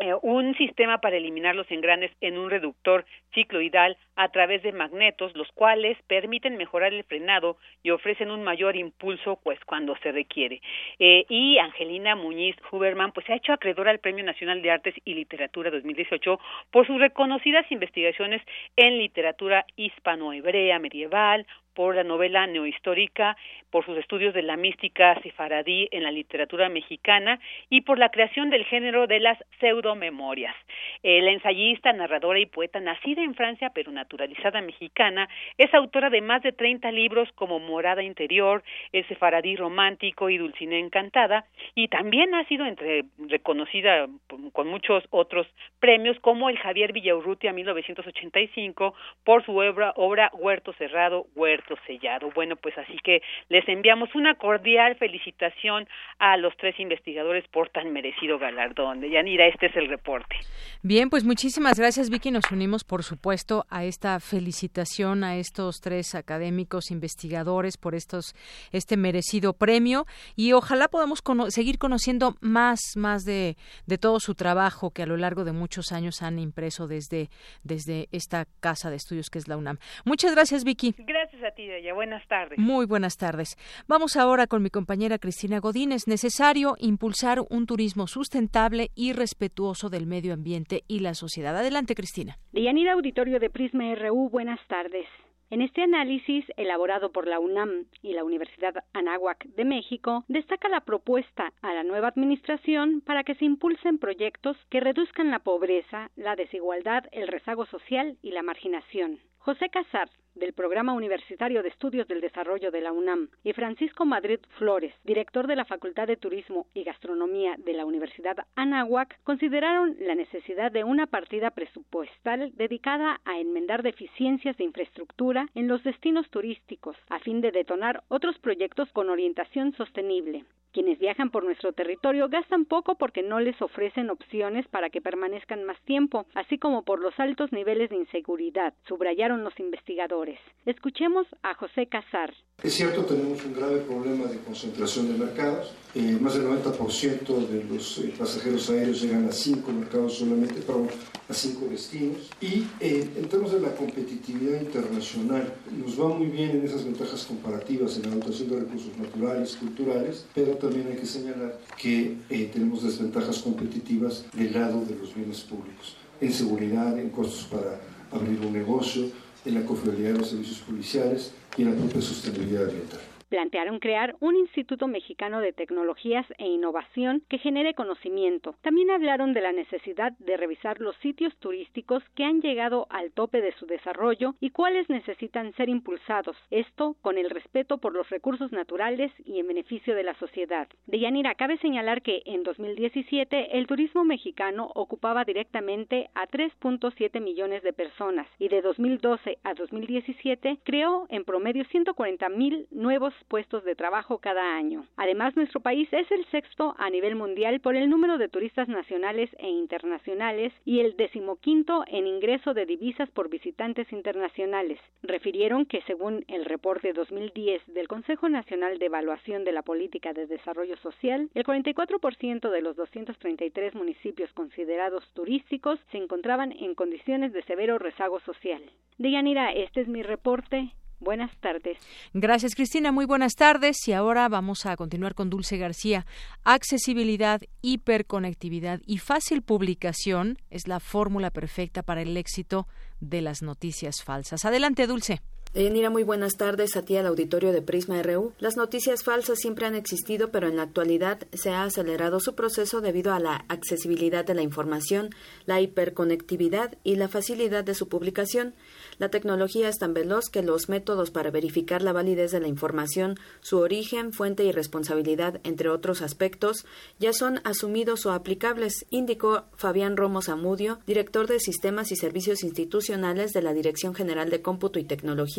eh, un sistema para eliminar los engranes en un reductor cicloidal a través de magnetos, los cuales permiten mejorar el frenado y ofrecen un mayor impulso pues cuando se requiere. Eh, y Angelina Muñiz Huberman pues se ha hecho acreedora al Premio Nacional de Artes y Literatura 2018 por sus reconocidas investigaciones en literatura hispano-hebrea medieval, por la novela neohistórica, por sus estudios de la mística sefaradí en la literatura mexicana y por la creación del género de las pseudomemorias. La ensayista, narradora y poeta, nacida en Francia pero naturalizada mexicana, es autora de más de 30 libros como Morada Interior, El Sefaradí Romántico y Dulcinea Encantada, y también ha sido entre, reconocida con muchos otros premios como el Javier Villaurrutia 1985 por su obra, obra Huerto Cerrado, Huerto Sellado. Bueno, pues así que les enviamos una cordial felicitación a los tres investigadores por tan merecido galardón. Yanira, este es el reporte. Bien, pues muchísimas gracias, Vicky. Nos unimos, por supuesto, a esta felicitación a estos tres académicos investigadores por estos este merecido premio y ojalá podamos seguir conociendo más más de, de todo su trabajo que a lo largo de muchos años han impreso desde desde esta casa de estudios que es la UNAM. Muchas gracias, Vicky. Gracias a ti, Deya. Buenas tardes. Muy buenas tardes. Vamos ahora con mi compañera Cristina Godín. Es necesario impulsar un turismo sustentable y respetuoso del medio ambiente y la sociedad. Adelante, Cristina. Deyanira Auditorio de Prisma RU, buenas tardes. En este análisis, elaborado por la UNAM y la Universidad Anáhuac de México, destaca la propuesta a la nueva administración para que se impulsen proyectos que reduzcan la pobreza, la desigualdad, el rezago social y la marginación. José Casar, del Programa Universitario de Estudios del Desarrollo de la UNAM, y Francisco Madrid Flores, director de la Facultad de Turismo y Gastronomía de la Universidad Anáhuac, consideraron la necesidad de una partida presupuestal dedicada a enmendar deficiencias de infraestructura en los destinos turísticos, a fin de detonar otros proyectos con orientación sostenible. Quienes viajan por nuestro territorio gastan poco porque no les ofrecen opciones para que permanezcan más tiempo, así como por los altos niveles de inseguridad, subrayaron los investigadores. Escuchemos a José Casar. Es cierto, tenemos un grave problema de concentración de mercados. Eh, más del 90% de los eh, pasajeros aéreos llegan a cinco mercados solamente, perdón, a cinco destinos. Y eh, en términos de la competitividad internacional, nos va muy bien en esas ventajas comparativas en la dotación de recursos naturales, culturales, pero también hay que señalar que tenemos desventajas competitivas del lado de los bienes públicos, en seguridad, en costos para abrir un negocio, en la confiabilidad de los servicios policiales y en la propia sostenibilidad ambiental plantearon crear un Instituto Mexicano de Tecnologías e Innovación que genere conocimiento. También hablaron de la necesidad de revisar los sitios turísticos que han llegado al tope de su desarrollo y cuáles necesitan ser impulsados, esto con el respeto por los recursos naturales y en beneficio de la sociedad. De Yanira, cabe señalar que en 2017 el turismo mexicano ocupaba directamente a 3.7 millones de personas y de 2012 a 2017 creó en promedio 140 mil nuevos puestos de trabajo cada año. Además, nuestro país es el sexto a nivel mundial por el número de turistas nacionales e internacionales y el decimoquinto en ingreso de divisas por visitantes internacionales. Refirieron que según el reporte 2010 del Consejo Nacional de Evaluación de la Política de Desarrollo Social, el 44% de los 233 municipios considerados turísticos se encontraban en condiciones de severo rezago social. Deyanira, este es mi reporte. Buenas tardes. Gracias, Cristina. Muy buenas tardes. Y ahora vamos a continuar con Dulce García. Accesibilidad, hiperconectividad y fácil publicación es la fórmula perfecta para el éxito de las noticias falsas. Adelante, Dulce. Deyanira, muy buenas tardes a ti al auditorio de Prisma RU. Las noticias falsas siempre han existido, pero en la actualidad se ha acelerado su proceso debido a la accesibilidad de la información, la hiperconectividad y la facilidad de su publicación. La tecnología es tan veloz que los métodos para verificar la validez de la información, su origen, fuente y responsabilidad, entre otros aspectos, ya son asumidos o aplicables, indicó Fabián Romo Zamudio, director de Sistemas y Servicios Institucionales de la Dirección General de Cómputo y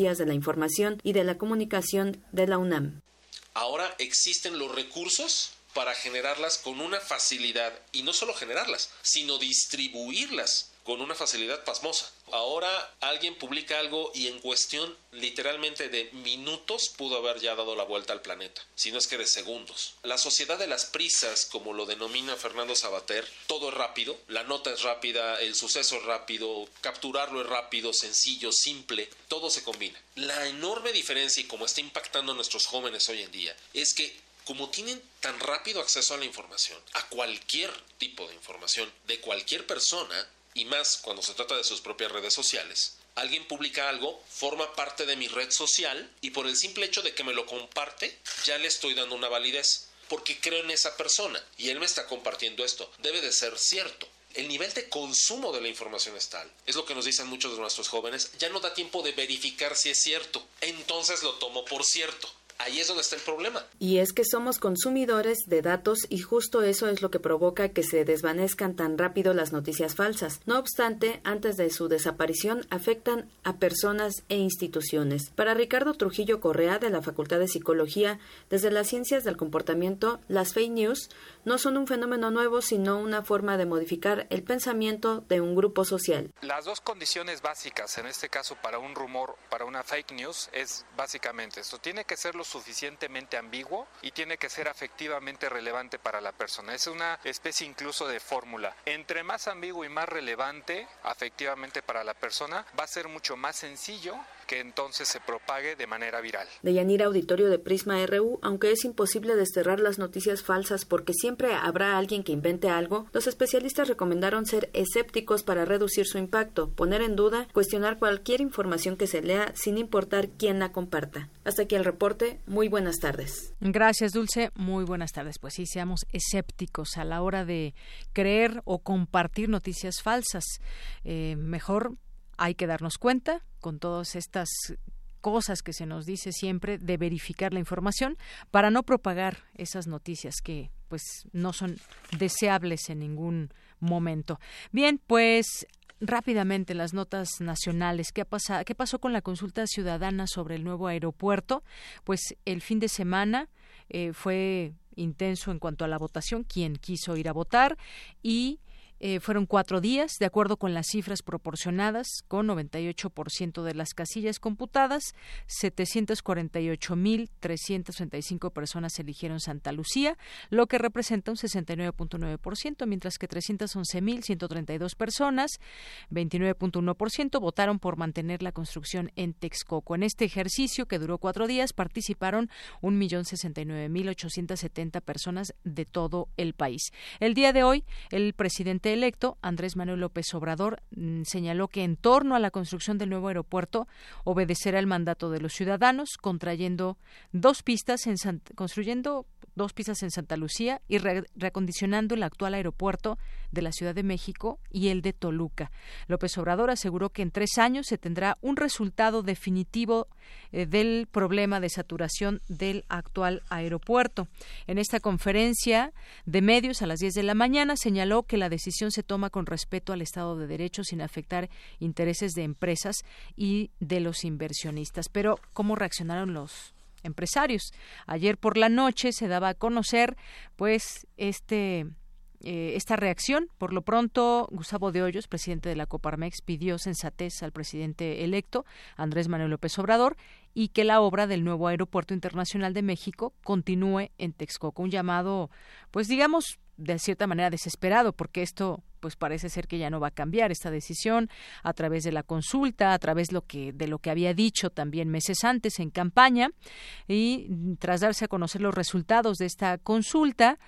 De la Información y de la Comunicación de la UNAM. Ahora existen los recursos para generarlas con una facilidad y no solo generarlas, sino distribuirlas con una facilidad pasmosa. Ahora alguien publica algo y en cuestión literalmente de minutos pudo haber ya dado la vuelta al planeta, si no es que de segundos. La sociedad de las prisas, como lo denomina Fernando Sabater, todo es rápido, la nota es rápida, el suceso es rápido, capturarlo es rápido, sencillo, simple, todo se combina. La enorme diferencia y cómo está impactando a nuestros jóvenes hoy en día es que como tienen tan rápido acceso a la información, a cualquier tipo de información, de cualquier persona, y más cuando se trata de sus propias redes sociales, alguien publica algo, forma parte de mi red social y por el simple hecho de que me lo comparte, ya le estoy dando una validez, porque creo en esa persona y él me está compartiendo esto. Debe de ser cierto. El nivel de consumo de la información es tal, es lo que nos dicen muchos de nuestros jóvenes, ya no da tiempo de verificar si es cierto, entonces lo tomo por cierto. Ahí es donde está el problema. Y es que somos consumidores de datos y justo eso es lo que provoca que se desvanezcan tan rápido las noticias falsas. No obstante, antes de su desaparición afectan a personas e instituciones. Para Ricardo Trujillo Correa de la Facultad de Psicología, desde las ciencias del comportamiento, las fake news no son un fenómeno nuevo, sino una forma de modificar el pensamiento de un grupo social. Las dos condiciones básicas, en este caso para un rumor, para una fake news, es básicamente esto. Tiene que ser lo suficientemente ambiguo y tiene que ser afectivamente relevante para la persona. Es una especie incluso de fórmula. Entre más ambiguo y más relevante afectivamente para la persona, va a ser mucho más sencillo que entonces se propague de manera viral. De Yanira Auditorio de Prisma RU, aunque es imposible desterrar las noticias falsas porque siempre habrá alguien que invente algo, los especialistas recomendaron ser escépticos para reducir su impacto, poner en duda, cuestionar cualquier información que se lea sin importar quién la comparta. Hasta aquí el reporte. Muy buenas tardes. Gracias, Dulce. Muy buenas tardes. Pues sí, seamos escépticos a la hora de creer o compartir noticias falsas. Eh, mejor hay que darnos cuenta con todas estas cosas que se nos dice siempre de verificar la información para no propagar esas noticias que pues no son deseables en ningún momento. Bien, pues rápidamente las notas nacionales. ¿Qué, pasado, ¿Qué pasó con la consulta ciudadana sobre el nuevo aeropuerto? Pues el fin de semana eh, fue intenso en cuanto a la votación, quien quiso ir a votar y eh, fueron cuatro días, de acuerdo con las cifras proporcionadas, con 98% de las casillas computadas, 748.335 personas eligieron Santa Lucía, lo que representa un 69.9%, mientras que 311.132 personas, 29.1%, votaron por mantener la construcción en Texcoco. En este ejercicio, que duró cuatro días, participaron 1.069.870 personas de todo el país. El día de hoy, el presidente electo, Andrés Manuel López Obrador, mm, señaló que en torno a la construcción del nuevo aeropuerto obedecerá el mandato de los ciudadanos, contrayendo dos pistas en construyendo dos pistas en Santa Lucía y reacondicionando el actual aeropuerto de la Ciudad de México y el de Toluca. López Obrador aseguró que en tres años se tendrá un resultado definitivo eh, del problema de saturación del actual aeropuerto. En esta conferencia de medios a las 10 de la mañana señaló que la decisión se toma con respeto al Estado de Derecho sin afectar intereses de empresas y de los inversionistas. Pero, ¿cómo reaccionaron los empresarios? Ayer por la noche se daba a conocer, pues, este eh, esta reacción. Por lo pronto, Gustavo de Hoyos, presidente de la Coparmex, pidió sensatez al presidente electo, Andrés Manuel López Obrador, y que la obra del nuevo Aeropuerto Internacional de México continúe en Texcoco. Un llamado, pues digamos, de cierta manera desesperado, porque esto pues parece ser que ya no va a cambiar esta decisión a través de la consulta, a través de lo que, de lo que había dicho también meses antes en campaña y tras darse a conocer los resultados de esta consulta,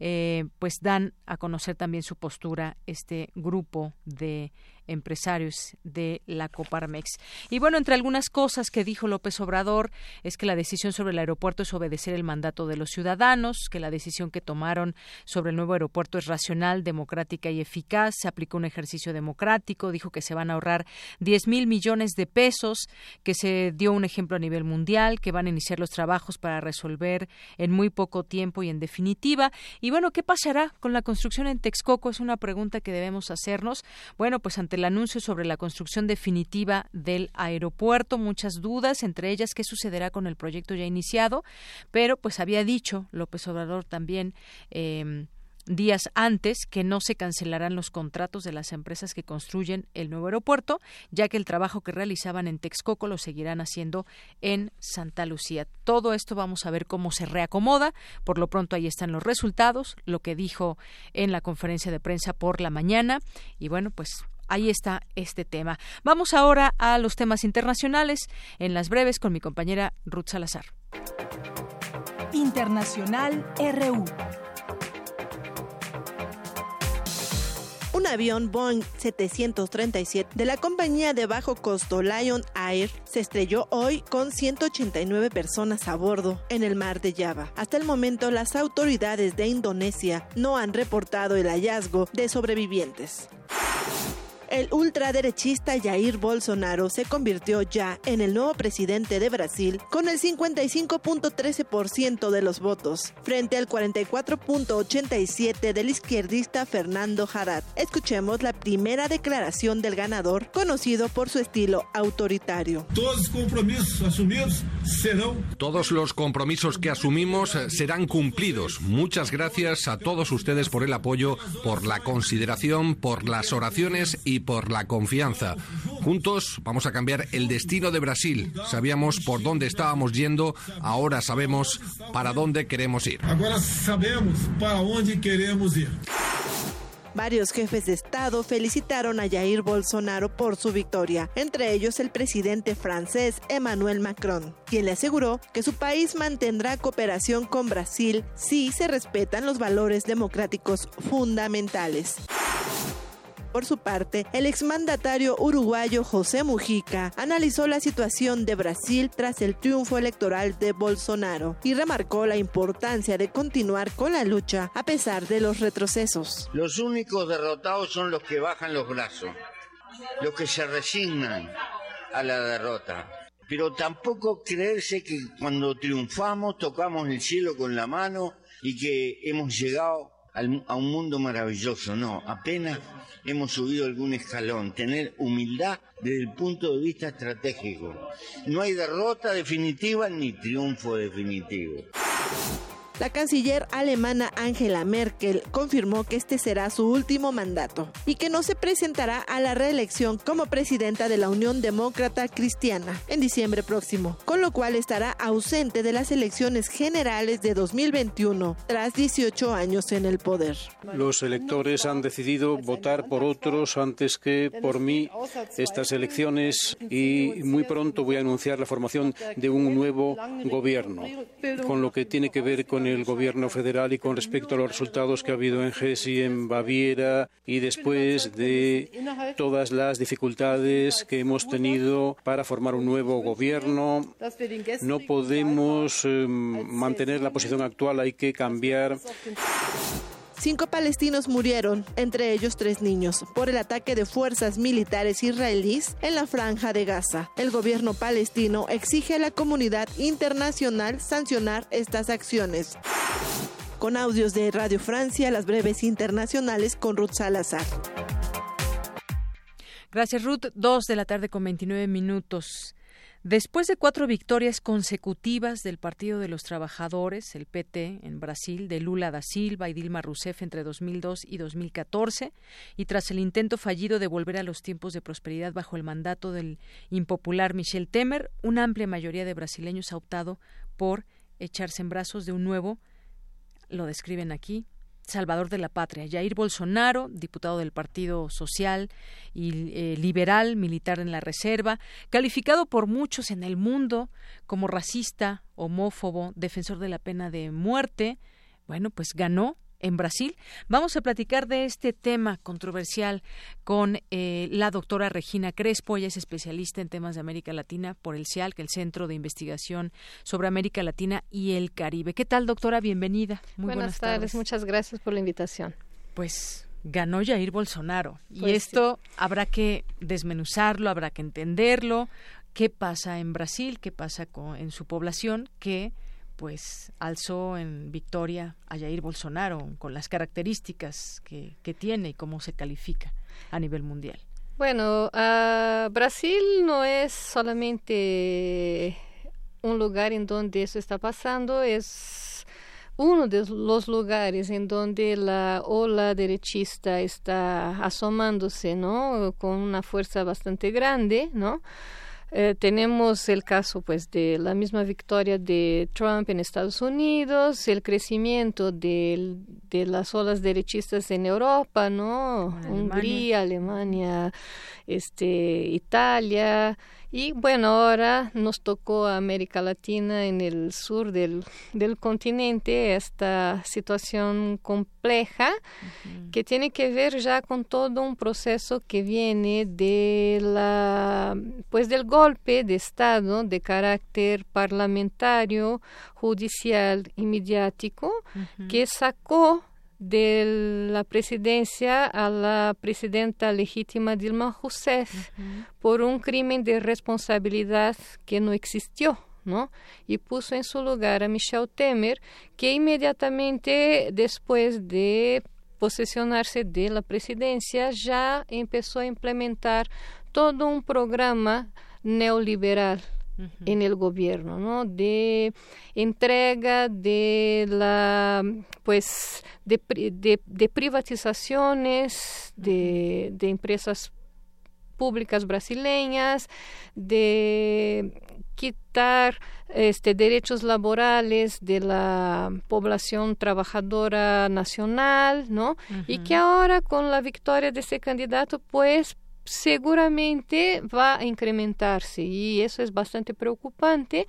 eh, pues dan a conocer también su postura este grupo de empresarios de la Coparmex. Y bueno, entre algunas cosas que dijo López Obrador es que la decisión sobre el aeropuerto es obedecer el mandato de los ciudadanos, que la decisión que tomaron sobre el nuevo aeropuerto es racional, democrática y eficaz, se aplicó un ejercicio democrático, dijo que se van a ahorrar 10 mil millones de pesos, que se dio un ejemplo a nivel mundial, que van a iniciar los trabajos para resolver en muy poco tiempo y en definitiva. Y bueno, ¿qué pasará con la construcción en Texcoco? Es una pregunta que debemos hacernos. Bueno, pues ante el anuncio sobre la construcción definitiva del aeropuerto, muchas dudas, entre ellas qué sucederá con el proyecto ya iniciado, pero pues había dicho López Obrador también eh, días antes que no se cancelarán los contratos de las empresas que construyen el nuevo aeropuerto, ya que el trabajo que realizaban en Texcoco lo seguirán haciendo en Santa Lucía. Todo esto vamos a ver cómo se reacomoda. Por lo pronto ahí están los resultados, lo que dijo en la conferencia de prensa por la mañana y bueno, pues ahí está este tema. Vamos ahora a los temas internacionales en las breves con mi compañera Ruth Salazar. Internacional RU. Un avión Boeing 737 de la compañía de bajo costo Lion Air se estrelló hoy con 189 personas a bordo en el mar de Java. Hasta el momento, las autoridades de Indonesia no han reportado el hallazgo de sobrevivientes el ultraderechista Jair Bolsonaro se convirtió ya en el nuevo presidente de Brasil con el 55.13% de los votos, frente al 44.87% del izquierdista Fernando Haddad. Escuchemos la primera declaración del ganador, conocido por su estilo autoritario. Todos los compromisos asumidos serán. Todos los compromisos que asumimos serán cumplidos. Muchas gracias a todos ustedes por el apoyo, por la consideración, por las oraciones y por la confianza. Juntos vamos a cambiar el destino de Brasil. Sabíamos por dónde estábamos yendo, ahora sabemos para dónde queremos ir. Ahora sabemos para dónde queremos ir. Varios jefes de Estado felicitaron a Jair Bolsonaro por su victoria, entre ellos el presidente francés Emmanuel Macron, quien le aseguró que su país mantendrá cooperación con Brasil si se respetan los valores democráticos fundamentales. Por su parte, el exmandatario uruguayo José Mujica analizó la situación de Brasil tras el triunfo electoral de Bolsonaro y remarcó la importancia de continuar con la lucha a pesar de los retrocesos. Los únicos derrotados son los que bajan los brazos, los que se resignan a la derrota. Pero tampoco creerse que cuando triunfamos tocamos el cielo con la mano y que hemos llegado a un mundo maravilloso. No, apenas hemos subido algún escalón, tener humildad desde el punto de vista estratégico. No hay derrota definitiva ni triunfo definitivo. La canciller alemana Angela Merkel confirmó que este será su último mandato y que no se presentará a la reelección como presidenta de la Unión Demócrata Cristiana en diciembre próximo, con lo cual estará ausente de las elecciones generales de 2021 tras 18 años en el poder. Los electores han decidido votar por otros antes que por mí estas elecciones y muy pronto voy a anunciar la formación de un nuevo gobierno, con lo que tiene que ver con el gobierno federal y con respecto a los resultados que ha habido en Hesse en Baviera y después de todas las dificultades que hemos tenido para formar un nuevo gobierno. No podemos eh, mantener la posición actual, hay que cambiar. Cinco palestinos murieron, entre ellos tres niños, por el ataque de fuerzas militares israelíes en la franja de Gaza. El gobierno palestino exige a la comunidad internacional sancionar estas acciones. Con audios de Radio Francia, las breves internacionales con Ruth Salazar. Gracias, Ruth. Dos de la tarde con 29 minutos. Después de cuatro victorias consecutivas del Partido de los Trabajadores, el PT, en Brasil, de Lula da Silva y Dilma Rousseff entre 2002 y 2014, y tras el intento fallido de volver a los tiempos de prosperidad bajo el mandato del impopular Michel Temer, una amplia mayoría de brasileños ha optado por echarse en brazos de un nuevo, lo describen aquí, salvador de la patria. Jair Bolsonaro, diputado del Partido Social y eh, Liberal, militar en la Reserva, calificado por muchos en el mundo como racista, homófobo, defensor de la pena de muerte, bueno, pues ganó en Brasil. Vamos a platicar de este tema controversial con eh, la doctora Regina Crespo. Ella es especialista en temas de América Latina por el CIAL, que es el Centro de Investigación sobre América Latina y el Caribe. ¿Qué tal, doctora? Bienvenida. Muy buenas, tardes. Muchas gracias por la invitación. Pues ganó Jair Bolsonaro. y pues esto habrá que desmenuzarlo, habrá que entenderlo. ¿Qué pasa en Brasil? ¿Qué pasa con, en su población? Que pues alzó en victoria a Jair Bolsonaro con las características que, que tiene y cómo se califica a nivel mundial. Bueno, uh, Brasil no es solamente un lugar en donde eso está pasando, es uno de los lugares en donde la ola derechista está asomándose, ¿no? Con una fuerza bastante grande, ¿no? Eh, tenemos el caso pues de la misma victoria de Trump en Estados Unidos, el crecimiento de, de las olas derechistas en Europa, ¿no? Hungría, Alemania, este, Italia, y bueno, ahora nos tocó a América Latina en el sur del, del continente esta situación compleja que tiene que ver ya con todo un proceso que viene de la pues del golpe de estado de carácter parlamentario, judicial y mediático que sacó de la presidencia a la presidenta legítima Dilma Rousseff por un crimen de responsabilidad que no existió. ¿no? Y puso en su lugar a Michel Temer, que inmediatamente después de posesionarse de la presidencia ya empezó a implementar todo un programa neoliberal en el gobierno, ¿no? De entrega de la, pues, de, de, privatizaciones de, de empresas públicas brasileñas, de quitar este, derechos laborales de la población trabajadora nacional, ¿no? Y que ahora con la victoria de ese candidato, pues seguramente va a incrementarse y eso es bastante preocupante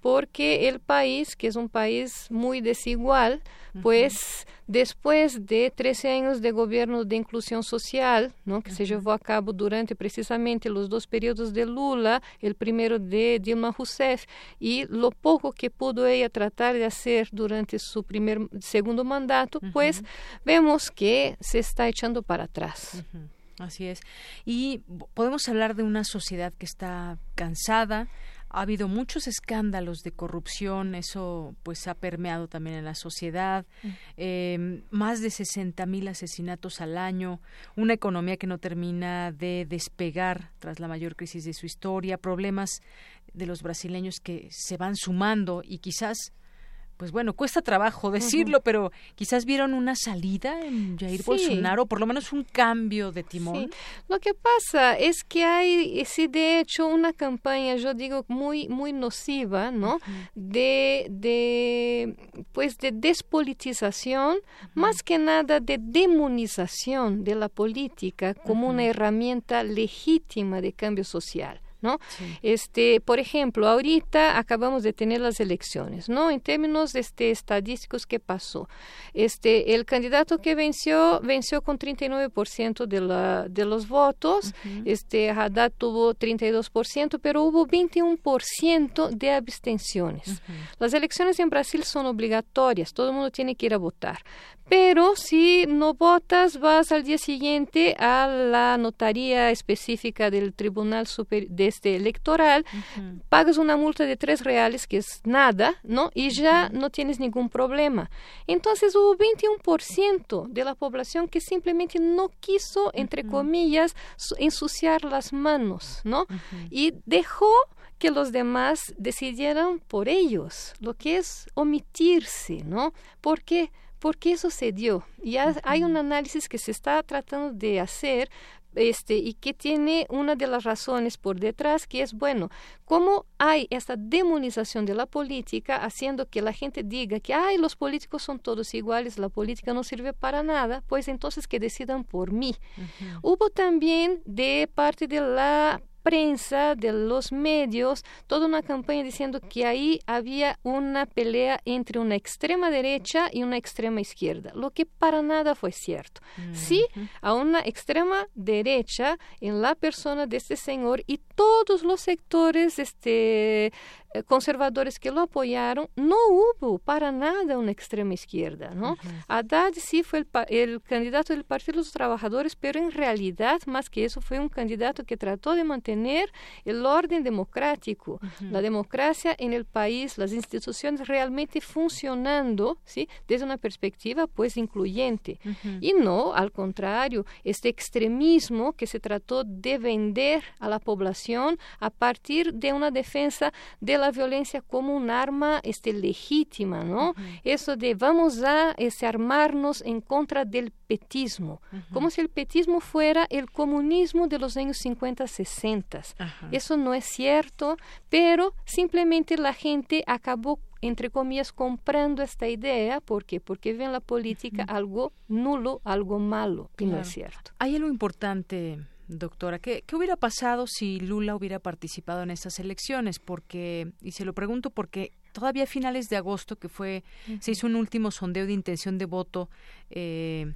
porque el país, que es un país muy desigual, pues después de 13 años de gobierno de inclusión social, ¿no? que se llevó a cabo durante precisamente los dos periodos de Lula, el primero de Dilma Rousseff, y lo poco que pudo ella tratar de hacer durante su primer, segundo mandato, pues vemos que se está echando para atrás. Así es. Y podemos hablar de una sociedad que está cansada. Ha habido muchos escándalos de corrupción, eso pues ha permeado también en la sociedad. Em, más de 60 mil asesinatos al año, una economía que no termina de despegar tras la mayor crisis de su historia, problemas de los brasileños que se van sumando y quizás pues bueno, cuesta trabajo decirlo, pero quizás vieron una salida en Jair Bolsonaro, por lo menos un cambio de timón. Lo que pasa es que hay, sí, de hecho, una campaña, yo digo, muy, muy nociva, ¿no? de, de, pues, de despolitización, más que nada de demonización de la política como una herramienta legítima de cambio social. ¿No? Este, por ejemplo, ahorita acabamos de tener las elecciones, ¿no? En términos este, estadísticos, ¿qué pasó? Este, el candidato que venció, venció con 39% de, la, de los votos, este, Haddad tuvo 32%, pero hubo 21% de abstenciones. Las elecciones en Brasil son obligatorias, todo el mundo tiene que ir a votar. Pero si no votas, vas al día siguiente a la notaría específica del Tribunal Super de este electoral, pagas una multa de tres reales, que es nada, ¿no? Y ya no tienes ningún problema. Entonces hubo 21% de la población que simplemente no quiso, entre comillas, ensuciar las manos, ¿no? Y dejó que los demás decidieran por ellos, lo que es omitirse, ¿no? ¿Por qué? ¿Por qué sucedió? Y hay un análisis que se está tratando de hacer este, y que tiene una de las razones por detrás, que es, bueno, cómo hay esta demonización de la política haciendo que la gente diga que, ay, los políticos son todos iguales, la política no sirve para nada, pues entonces que decidan por mí. Hubo también de parte de la prensa, de los medios, toda una campaña diciendo que ahí había una pelea entre una extrema derecha y una extrema izquierda, lo que para nada fue cierto. Sí, a una extrema derecha en la persona de este señor y todos los sectores este, conservadores que lo apoyaron, no hubo para nada una extrema izquierda, ¿no? Haddad sí fue el, candidato del Partido de los Trabajadores, pero en realidad, más que eso, fue un candidato que trató de mantener el orden democrático, la democracia en el país, las instituciones realmente funcionando, ¿sí? Desde una perspectiva, pues, incluyente. Y no, al contrario, este extremismo que se trató de vender a la población a partir de una defensa de la violencia como un arma este, legítima, ¿no? Eso de vamos a este, armarnos en contra del petismo, como si el petismo fuera el comunismo de los años 50, 60. Eso no es cierto, pero simplemente la gente acabó entre comillas, comprando esta idea. ¿Por qué? Porque ven la política algo nulo, algo malo, y no es cierto. Hay algo importante doctora. ¿Qué, ¿Qué, hubiera pasado si Lula hubiera participado en estas elecciones? Porque, y se lo pregunto porque todavía a finales de agosto, que fue, se hizo un último sondeo de intención de voto eh,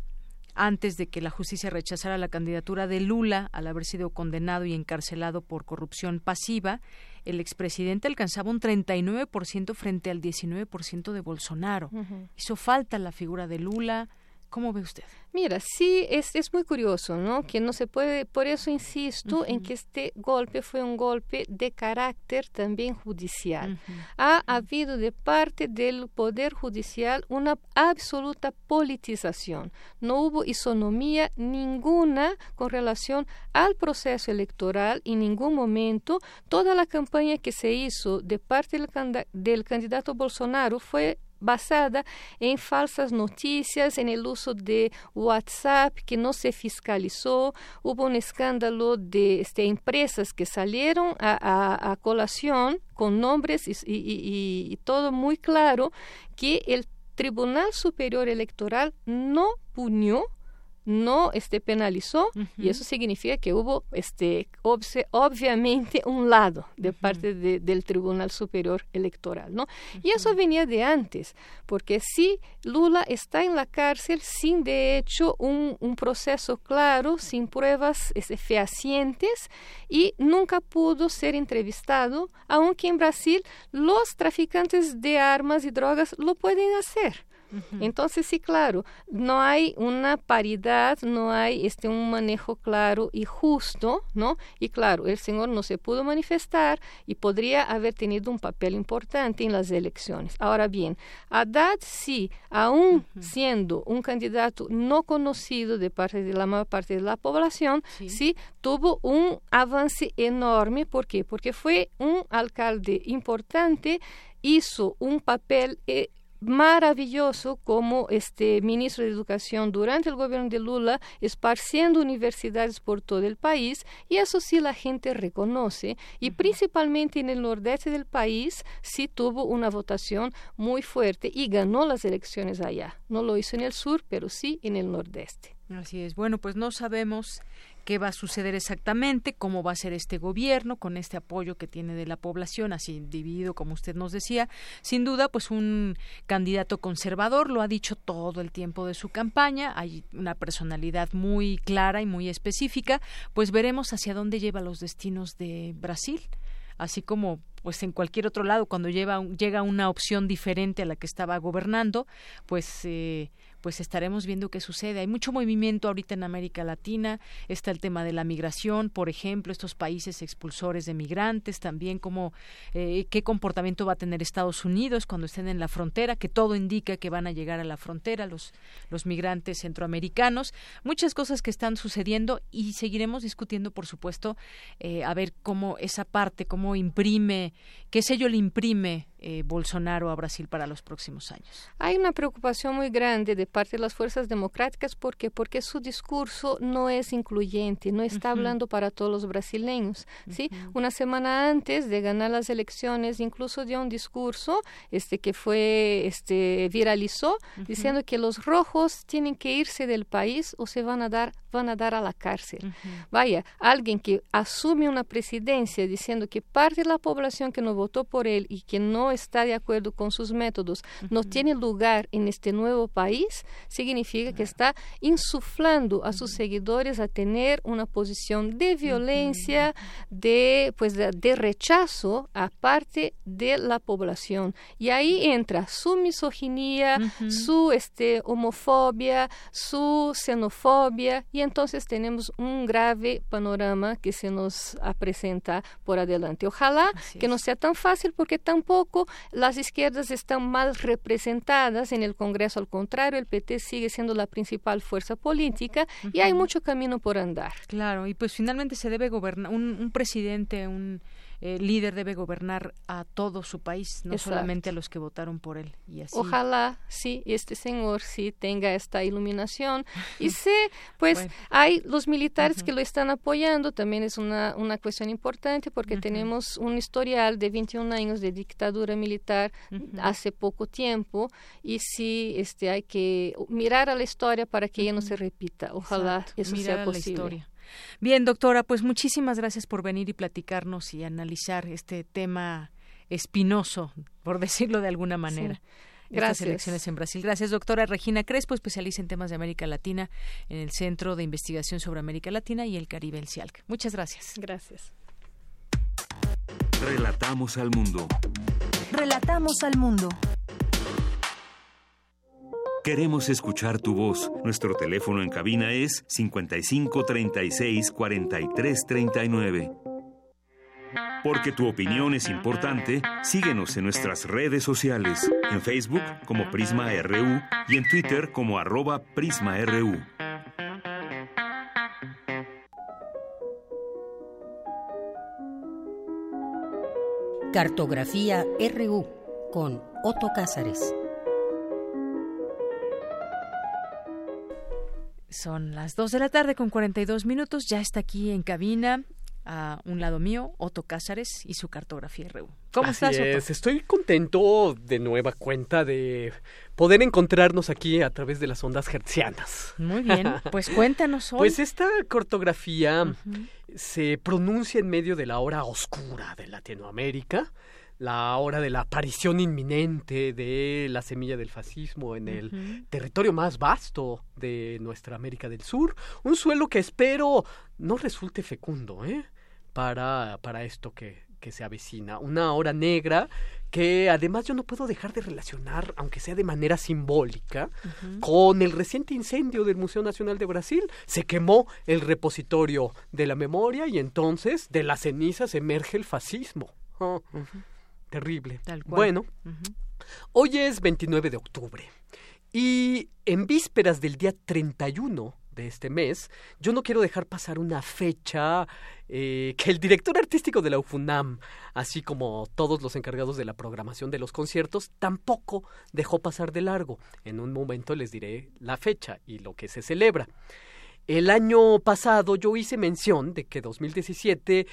antes de que la justicia rechazara la candidatura de Lula al haber sido condenado y encarcelado por corrupción pasiva, el expresidente alcanzaba un 39% frente al 19% de Bolsonaro. Hizo falta la figura de Lula. ¿Cómo ve usted? Mira, sí, es, es muy curioso, ¿no? Que no se puede, por eso insisto en que este golpe fue un golpe de carácter también judicial. Ha habido de parte del Poder Judicial una absoluta politización. No hubo isonomía ninguna con relación al proceso electoral en ningún momento. Toda la campaña que se hizo de parte del, del candidato Bolsonaro fue basada en falsas noticias, en el uso de WhatsApp que no se fiscalizó. Hubo un escándalo de este, empresas que salieron a, colación con nombres y, todo muy claro que el Tribunal Superior Electoral no punió no este, penalizó y eso significa que hubo este, obviamente un lado de parte del Tribunal Superior Electoral. ¿no? Y eso venía de antes, porque si Lula está en la cárcel sin de hecho un, proceso claro, sin pruebas este, fehacientes y nunca pudo ser entrevistado, aunque en Brasil los traficantes de armas y drogas lo pueden hacer. Entonces, sí, claro, no hay una paridad, no hay este, un manejo claro y justo, ¿no? Y claro, el señor no se pudo manifestar y podría haber tenido un papel importante en las elecciones. Ahora bien, Haddad sí, aún siendo un candidato no conocido de parte de la mayor parte de la población, sí, tuvo un avance enorme. ¿Por qué? Porque fue un alcalde importante hizo un papel eh, maravilloso como este ministro de Educación durante el gobierno de Lula, esparciendo universidades por todo el país, y eso sí la gente reconoce, y principalmente en el nordeste del país sí tuvo una votación muy fuerte y ganó las elecciones allá. No lo hizo en el sur, pero sí en el nordeste. Así es. Bueno, pues no sabemos qué va a suceder exactamente, cómo va a ser este gobierno con este apoyo que tiene de la población, así dividido como usted nos decía. Sin duda, pues un candidato conservador lo ha dicho todo el tiempo de su campaña, hay una personalidad muy clara y muy específica, pues veremos hacia dónde lleva los destinos de Brasil. Así como pues en cualquier otro lado cuando lleva, llega una opción diferente a la que estaba gobernando pues eh, pues estaremos viendo qué sucede. Hay mucho movimiento ahorita en América Latina, está el tema de la migración, por ejemplo, estos países expulsores de migrantes, también cómo, eh, qué comportamiento va a tener Estados Unidos cuando estén en la frontera, que todo indica que van a llegar a la frontera los, los migrantes centroamericanos, muchas cosas que están sucediendo y seguiremos discutiendo, por supuesto, eh, a ver cómo esa parte, cómo imprime, qué sello le imprime eh, Bolsonaro a Brasil para los próximos años. Hay una preocupación muy grande de parte de las fuerzas democráticas porque porque su discurso no es incluyente, no está hablando para todos los brasileños, ¿sí? Una semana antes de ganar las elecciones incluso dio un discurso este que fue este viralizó diciendo que los rojos tienen que irse del país o se van a dar van a dar a la cárcel. Vaya, alguien que asume una presidencia diciendo que parte de la población que no votó por él y que no está de acuerdo con sus métodos no tiene lugar en este nuevo país, seguidores. Significa que está insuflando a sus seguidores a tener una posición de violencia, de, pues, de, rechazo a parte de la población. Y ahí entra su misoginia, su este, homofobia, su xenofobia, y entonces tenemos un grave panorama que se nos presenta por adelante. Ojalá que no sea tan fácil porque tampoco las izquierdas están mal representadas en el Congreso. Al contrario, el PT sigue siendo la principal fuerza política y hay mucho camino por andar. Claro, y pues finalmente se debe gobernar un presidente, un el líder debe gobernar a todo su país, no solamente a los que votaron por él. Y así. Ojalá, sí, este señor sí tenga esta iluminación. [LAUGHS] Y sé, pues hay los militares que lo están apoyando, también es una, una cuestión importante porque tenemos un historial de 21 años de dictadura militar hace poco tiempo y sí este, hay que mirar a la historia para que ella no se repita. Ojalá eso sea posible. Bien, doctora, pues muchísimas gracias por venir y platicarnos y analizar este tema espinoso, por [LAUGHS] decirlo de alguna manera. Gracias. Estas elecciones en Brasil. Gracias, doctora Regina Crespo, especialista en temas de América Latina en el Centro de Investigación sobre América Latina y el Caribe, el CIALC. Muchas gracias. Gracias. Relatamos al mundo. Relatamos al mundo. Queremos escuchar tu voz. Nuestro teléfono en cabina es 55 36 43 39. Porque tu opinión es importante, síguenos en nuestras redes sociales, en Facebook como Prisma RU y en Twitter como arroba PrismaRU. Cartografía RU con Otto Cázares. Son las 2 de la tarde con 42 minutos. Ya está aquí en cabina a un lado mío, Otto Cázares y su cartografía RU. ¿Cómo estás, Otto? Estoy contento de nueva cuenta de poder encontrarnos aquí a través de las ondas hertzianas. Muy bien, [LAUGHS] pues cuéntanos hoy. Pues esta cartografía se pronuncia en medio de la hora oscura de Latinoamérica la hora de la aparición inminente de la semilla del fascismo en el territorio más vasto de nuestra América del Sur, un suelo que espero no resulte fecundo ¿eh? para, para esto que, que se avecina, una hora negra que además yo no puedo dejar de relacionar, aunque sea de manera simbólica, con el reciente incendio del Museo Nacional de Brasil. Se quemó el repositorio de la memoria y entonces de las cenizas emerge el fascismo. Ah, terrible. Bueno, hoy es 29 de octubre y en vísperas del día 31 de este mes, yo no quiero dejar pasar una fecha eh, que el director artístico de la UFUNAM, así como todos los encargados de la programación de los conciertos, tampoco dejó pasar de largo. En un momento les diré la fecha y lo que se celebra. El año pasado yo hice mención de que 2017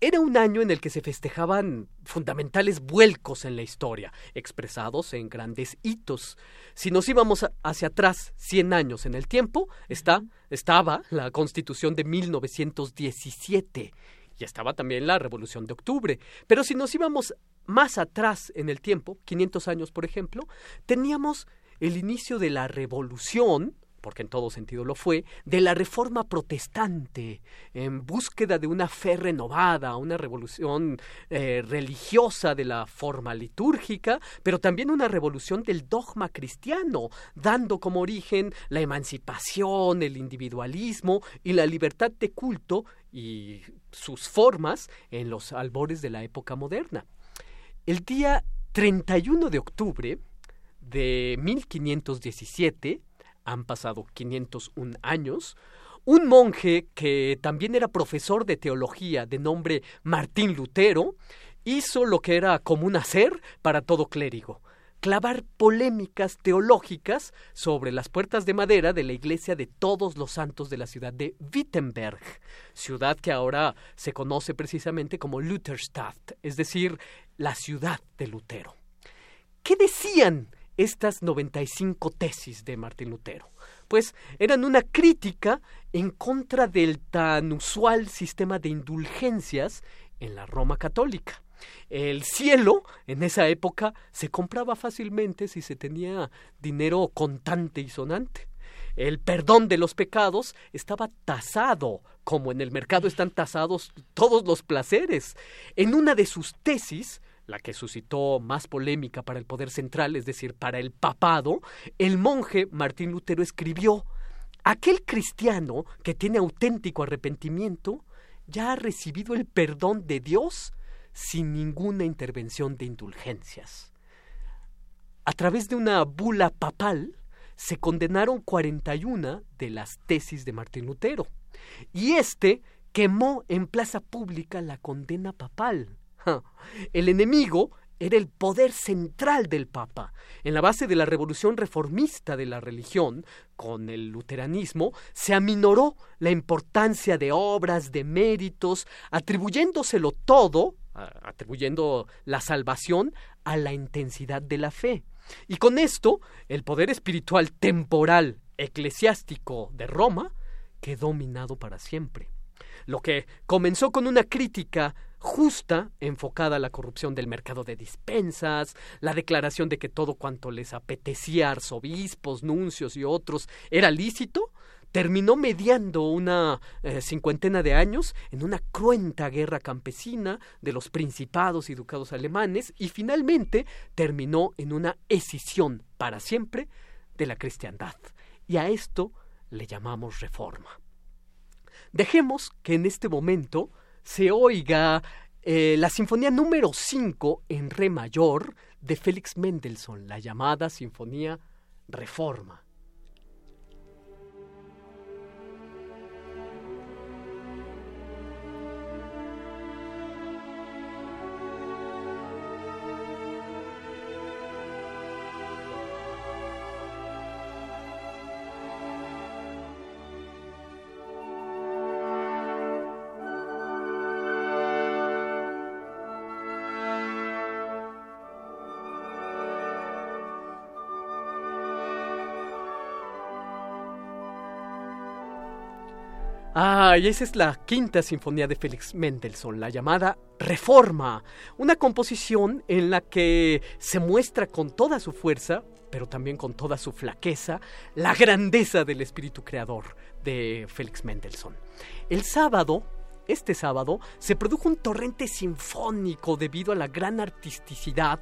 era un año en el que se festejaban fundamentales vuelcos en la historia, expresados en grandes hitos. Si nos íbamos hacia atrás 100 años en el tiempo, está, estaba la Constitución de 1917 y estaba también la Revolución de Octubre. Pero si nos íbamos más atrás en el tiempo, 500 años por ejemplo, teníamos el inicio de la Revolución, porque en todo sentido lo fue, de la reforma protestante, en búsqueda de una fe renovada, una revolución eh, religiosa de la forma litúrgica, pero también una revolución del dogma cristiano, dando como origen la emancipación, el individualismo y la libertad de culto y sus formas en los albores de la época moderna. El día 31 de octubre de 1517, han pasado 501 años, un monje que también era profesor de teología de nombre Martín Lutero, hizo lo que era común hacer para todo clérigo, clavar polémicas teológicas sobre las puertas de madera de la iglesia de todos los santos de la ciudad de Wittenberg, ciudad que ahora se conoce precisamente como Lutherstadt, es decir, la ciudad de Lutero. ¿Qué decían estas 95 tesis de Martín Lutero? Pues eran una crítica en contra del tan usual sistema de indulgencias en la Roma católica. El cielo, en esa época, se compraba fácilmente si se tenía dinero contante y sonante. El perdón de los pecados estaba tasado, como en el mercado están tasados todos los placeres. En una de sus tesis, la que suscitó más polémica para el poder central, es decir, para el papado, el monje Martín Lutero escribió Aquel cristiano que tiene auténtico arrepentimiento ya ha recibido el perdón de Dios sin ninguna intervención de indulgencias. A través de una bula papal se condenaron 41 de las tesis de Martín Lutero y éste quemó en plaza pública la condena papal. [LAUGHS] El enemigo era el poder central del Papa. En la base de la revolución reformista de la religión, con el luteranismo, se aminoró la importancia de obras, de méritos, atribuyéndoselo todo, atribuyendo la salvación a la intensidad de la fe. Y con esto, el poder espiritual temporal eclesiástico de Roma quedó minado para siempre. Lo que comenzó con una crítica justa enfocada a la corrupción del mercado de dispensas, la declaración de que todo cuanto les apetecía arzobispos, nuncios y otros era lícito, terminó mediando una eh, cincuentena de años en una cruenta guerra campesina de los principados y ducados alemanes y finalmente terminó en una escisión para siempre de la cristiandad. Y a esto le llamamos reforma. Dejemos que en este momento se oiga eh, la sinfonía número 5 en re mayor de Félix Mendelssohn, la llamada Sinfonía Reforma. Y esa es la quinta sinfonía de Félix Mendelssohn, la llamada Reforma, una composición en la que se muestra con toda su fuerza, pero también con toda su flaqueza, la grandeza del espíritu creador de Félix Mendelssohn. El sábado, este sábado, se produjo un torrente sinfónico debido a la gran artisticidad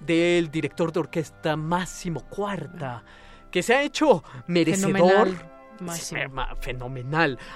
del director de orquesta Máximo Cuarta, que se ha hecho merecedor.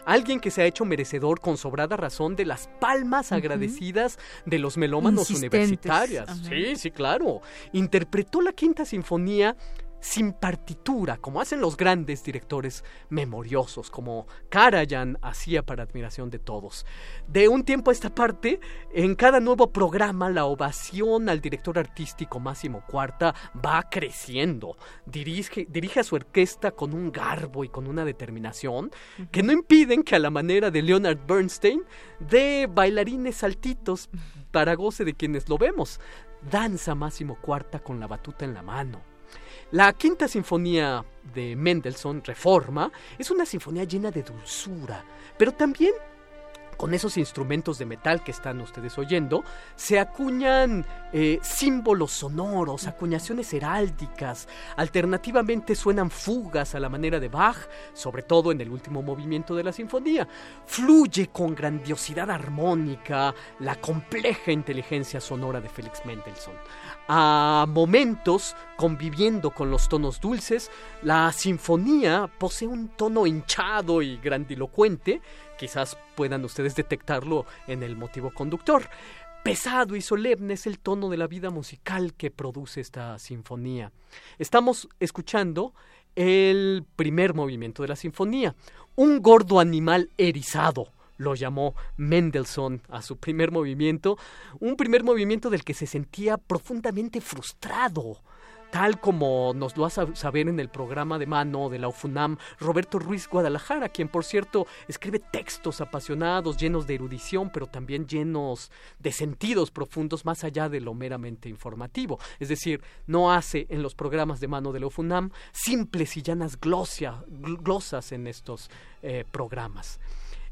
Alguien que se ha hecho merecedor con sobrada razón de las palmas agradecidas de los melómanos universitarias. Sí, sí, claro. Interpretó la quinta sinfonía sin partitura, como hacen los grandes directores memoriosos, como Karajan hacía para admiración de todos. De un tiempo a esta parte, en cada nuevo programa, la ovación al director artístico Máximo Cuarta va creciendo. Dirige, dirige a su orquesta con un garbo y con una determinación que no impiden que, a la manera de Leonard Bernstein, dé bailarines saltitos para goce de quienes lo vemos. Danza Máximo Cuarta con la batuta en la mano la quinta sinfonía de Mendelssohn, Reforma, es una sinfonía llena de dulzura, pero también con esos instrumentos de metal que están ustedes oyendo, se acuñan eh, símbolos sonoros, acuñaciones heráldicas, alternativamente suenan fugas a la manera de Bach, sobre todo en el último movimiento de la sinfonía. Fluye con grandiosidad armónica la compleja inteligencia sonora de Félix Mendelssohn a momentos conviviendo con los tonos dulces, la sinfonía posee un tono hinchado y grandilocuente, quizás puedan ustedes detectarlo en el motivo conductor. Pesado y solemne es el tono de la vida musical que produce esta sinfonía. Estamos escuchando el primer movimiento de la sinfonía, un gordo animal erizado lo llamó Mendelssohn a su primer movimiento, un primer movimiento del que se sentía profundamente frustrado tal como nos lo hace saber en el programa de mano de la UFUNAM Roberto Ruiz Guadalajara, quien por cierto escribe textos apasionados, llenos de erudición, pero también llenos de sentidos profundos más allá de lo meramente informativo. Es decir, no hace en los programas de mano de la UFUNAM simples y llanas glosas en estos eh, programas.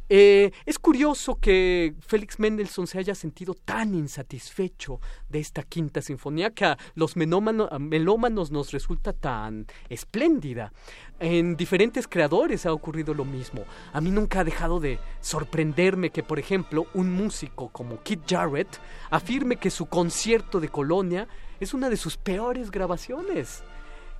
Eh, es curioso que Félix Mendelssohn se haya sentido tan insatisfecho de esta quinta sinfonía que a los melómanos nos resulta tan espléndida. En diferentes creadores ha ocurrido lo mismo. A mí nunca ha dejado de sorprenderme que, por ejemplo, un músico como Kit Jarrett afirme que su concierto de Colonia es una de sus peores grabaciones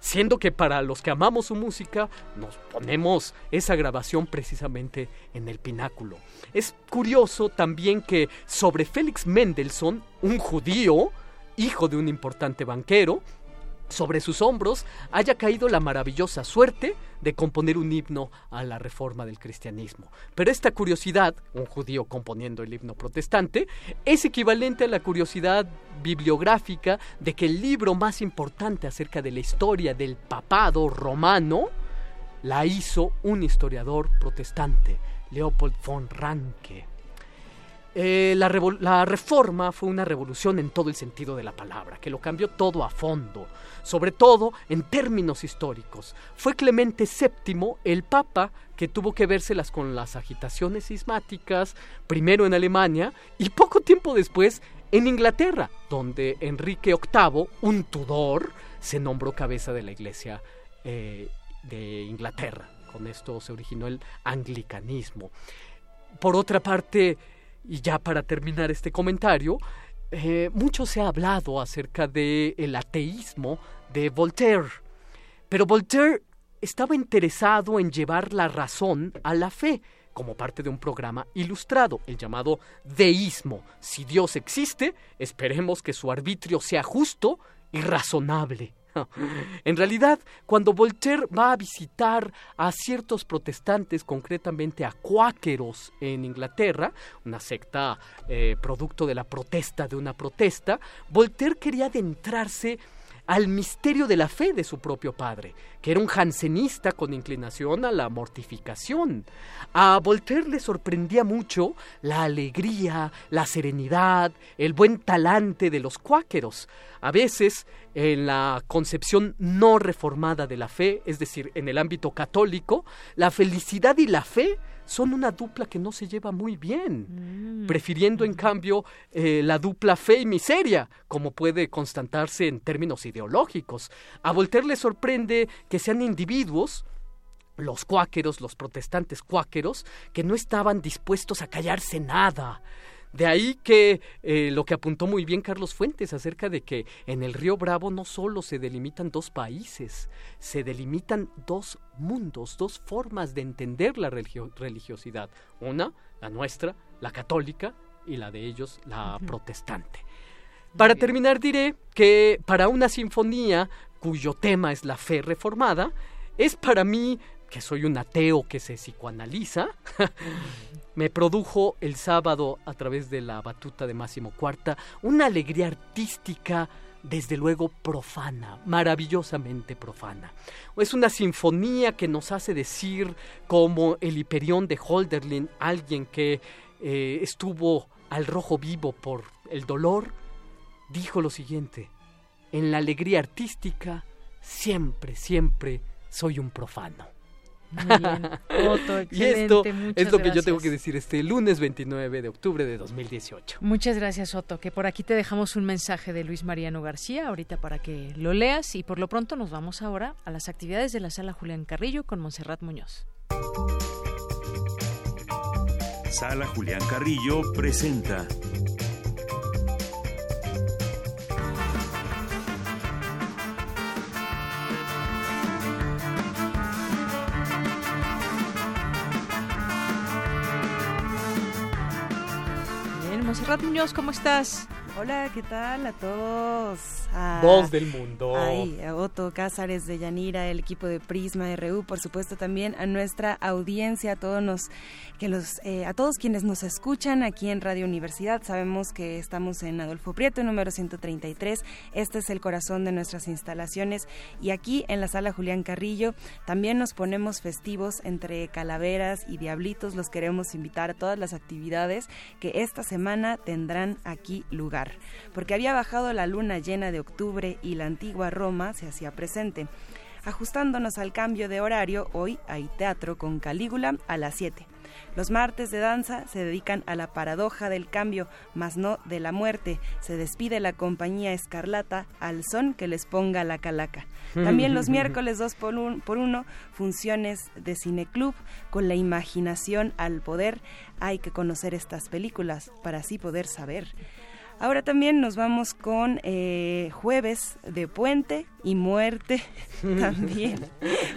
siendo que para los que amamos su música nos ponemos esa grabación precisamente en el pináculo. Es curioso también que sobre Félix Mendelssohn, un judío, hijo de un importante banquero, sobre sus hombros haya caído la maravillosa suerte de componer un himno a la reforma del cristianismo. Pero esta curiosidad, un judío componiendo el himno protestante, es equivalente a la curiosidad bibliográfica de que el libro más importante acerca de la historia del papado romano la hizo un historiador protestante, Leopold von Ranke. Eh, la, reforma fue una revolución en todo el sentido de la palabra, que lo cambió todo a fondo, sobre todo en términos históricos. Fue Clemente VII el papa que tuvo que vérselas con las agitaciones sismáticas, primero en Alemania y poco tiempo después en Inglaterra, donde Enrique VIII, un Tudor, se nombró cabeza de la Iglesia eh, de Inglaterra. Con esto se originó el anglicanismo. Por otra parte, y ya para terminar este comentario, eh, mucho se ha hablado acerca del el ateísmo de Voltaire, pero Voltaire estaba interesado en llevar la razón a la fe como parte de un programa ilustrado, el llamado deísmo. Si Dios existe, esperemos que su arbitrio sea justo y razonable. [LAUGHS] En realidad, cuando Voltaire va a visitar a ciertos protestantes, concretamente a cuáqueros en Inglaterra, una secta eh, producto de la protesta de una protesta, Voltaire quería adentrarse al misterio de la fe de su propio padre, que era un jansenista con inclinación a la mortificación. A Voltaire le sorprendía mucho la alegría, la serenidad, el buen talante de los cuáqueros. A veces, en la concepción no reformada de la fe, es decir, en el ámbito católico, la felicidad y la fe son una dupla que no se lleva muy bien, mm. prefiriendo en cambio eh, la dupla fe y miseria, como puede constatarse en términos ideológicos. A Voltaire le sorprende que sean individuos los cuáqueros, los protestantes cuáqueros, que no estaban dispuestos a callarse nada, de ahí que eh, lo que apuntó muy bien Carlos Fuentes acerca de que en el río Bravo no solo se delimitan dos países, se delimitan dos mundos, dos formas de entender la religiosidad. Una, la nuestra, la católica, y la de ellos, la protestante. Para terminar diré que para una sinfonía cuyo tema es la fe reformada, es para mí que soy un ateo que se psicoanaliza, [LAUGHS] me produjo el sábado a través de la batuta de Máximo Cuarta una alegría artística desde luego profana, maravillosamente profana. Es una sinfonía que nos hace decir como el Hiperión de Holderlin, alguien que eh, estuvo al rojo vivo por el dolor, dijo lo siguiente, en la alegría artística siempre, siempre soy un profano. [LAUGHS] y esto es lo que yo tengo que decir este lunes 29 de octubre de 2018. Muchas gracias, Otto. Que por aquí te dejamos un mensaje de Luis Mariano García, ahorita para que lo leas. Y por lo pronto nos vamos ahora a las actividades de la sala Julián Carrillo con Monserrat Muñoz. Sala Julián Carrillo presenta. Monserrat Muñoz, ¿cómo estás? Hola, ¿qué tal a todos? A, Voz del mundo. Ay, a Otto Cázares de Yanira, el equipo de Prisma RU, por supuesto también a nuestra audiencia, a todos nos que los, eh, a todos quienes nos escuchan aquí en Radio Universidad. Sabemos que estamos en Adolfo Prieto, número 133. Este es el corazón de nuestras instalaciones. Y aquí en la sala Julián Carrillo también nos ponemos festivos entre calaveras y diablitos. Los queremos invitar a todas las actividades que esta semana tendrán aquí lugar. Porque había bajado la luna llena de octubre y la antigua Roma se hacía presente. Ajustándonos al cambio de horario, hoy hay teatro con Calígula a las 7 Los martes de danza se dedican a la paradoja del cambio, mas no de la muerte. Se despide la compañía Escarlata al son que les ponga la calaca. También los [LAUGHS] miércoles 2 por 1 por uno, funciones de cineclub con la imaginación al poder. Hay que conocer estas películas para así poder saber. Ahora también nos vamos con eh, jueves de puente y muerte [LAUGHS] también,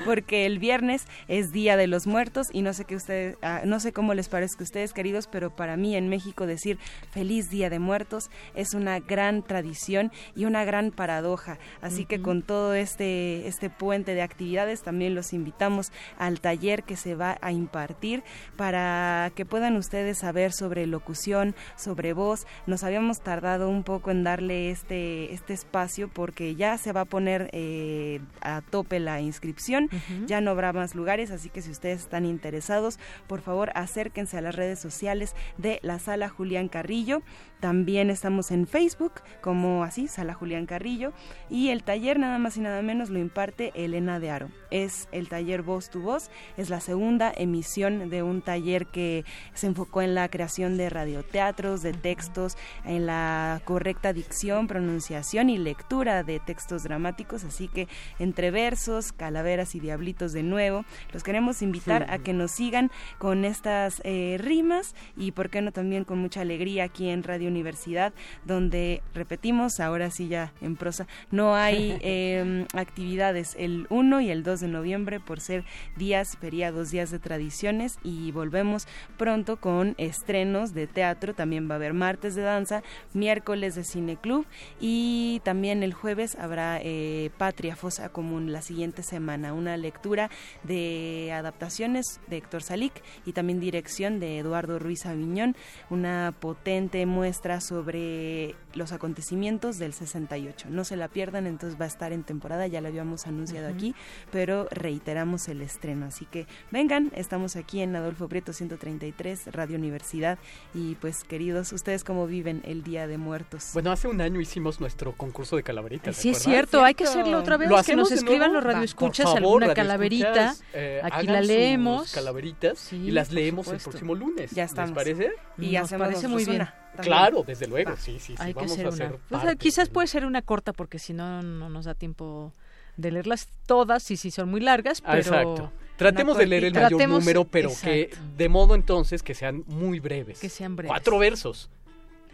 porque el viernes es Día de los Muertos y no sé qué ustedes, ah, no sé cómo les parezca a ustedes queridos, pero para mí en México decir Feliz Día de Muertos es una gran tradición y una gran paradoja. Así que con todo este este puente de actividades también los invitamos al taller que se va a impartir para que puedan ustedes saber sobre locución, sobre voz. Nos habíamos tardado un poco en darle este, este espacio porque ya se va a poner eh, a tope la inscripción, ya no habrá más lugares, así que si ustedes están interesados, por favor acérquense a las redes sociales de la sala Julián Carrillo. También estamos en Facebook como así, Sala Julián Carrillo. Y el taller nada más y nada menos lo imparte Elena de Aro. Es el taller Voz tu Voz. Es la segunda emisión de un taller que se enfocó en la creación de radioteatros, de textos, en la correcta dicción, pronunciación y lectura de textos dramáticos. Así que entre versos, calaveras y diablitos de nuevo, los queremos invitar a que nos sigan con estas eh, rimas y, por qué no, también con mucha alegría aquí en Radio Universidad, donde repetimos, ahora sí ya en prosa, no hay [LAUGHS] eh, actividades el 1 y el 2 de noviembre por ser días, feriados, días de tradiciones y volvemos pronto con estrenos de teatro, también va a haber martes de danza, miércoles de cineclub y también el jueves habrá eh, Patria Fosa Común la siguiente semana, una lectura de adaptaciones de Héctor Salic y también dirección de Eduardo Ruiz Aviñón, una potente muestra sobre los acontecimientos del 68. No se la pierdan, entonces va a estar en temporada, ya la habíamos anunciado aquí, pero reiteramos el estreno. Así que vengan, estamos aquí en Adolfo Prieto 133, Radio Universidad. Y pues, queridos, ¿ustedes cómo viven el Día de Muertos? Bueno, hace un año hicimos nuestro concurso de calaveritas. Sí, es cierto, hay que hacerlo otra vez. que nos escriban los radioescuchas favor, alguna calaverita. eh, aquí hagan la sus leemos. calaveritas y las leemos el próximo lunes. Ya estamos. ¿Les parece? Y Nos hacemos parece muy bien. una también. Claro, desde luego, Va. sí, sí, sí. Hay que vamos hacer a una. hacer Pues, quizás puede ser una corta porque si no, no nos da tiempo de leerlas todas y si son muy largas, Ah, pero... Exacto. Tratemos de leer el mayor Tratemos- número, pero que de modo entonces que sean muy breves. Que sean breves. Cuatro versos.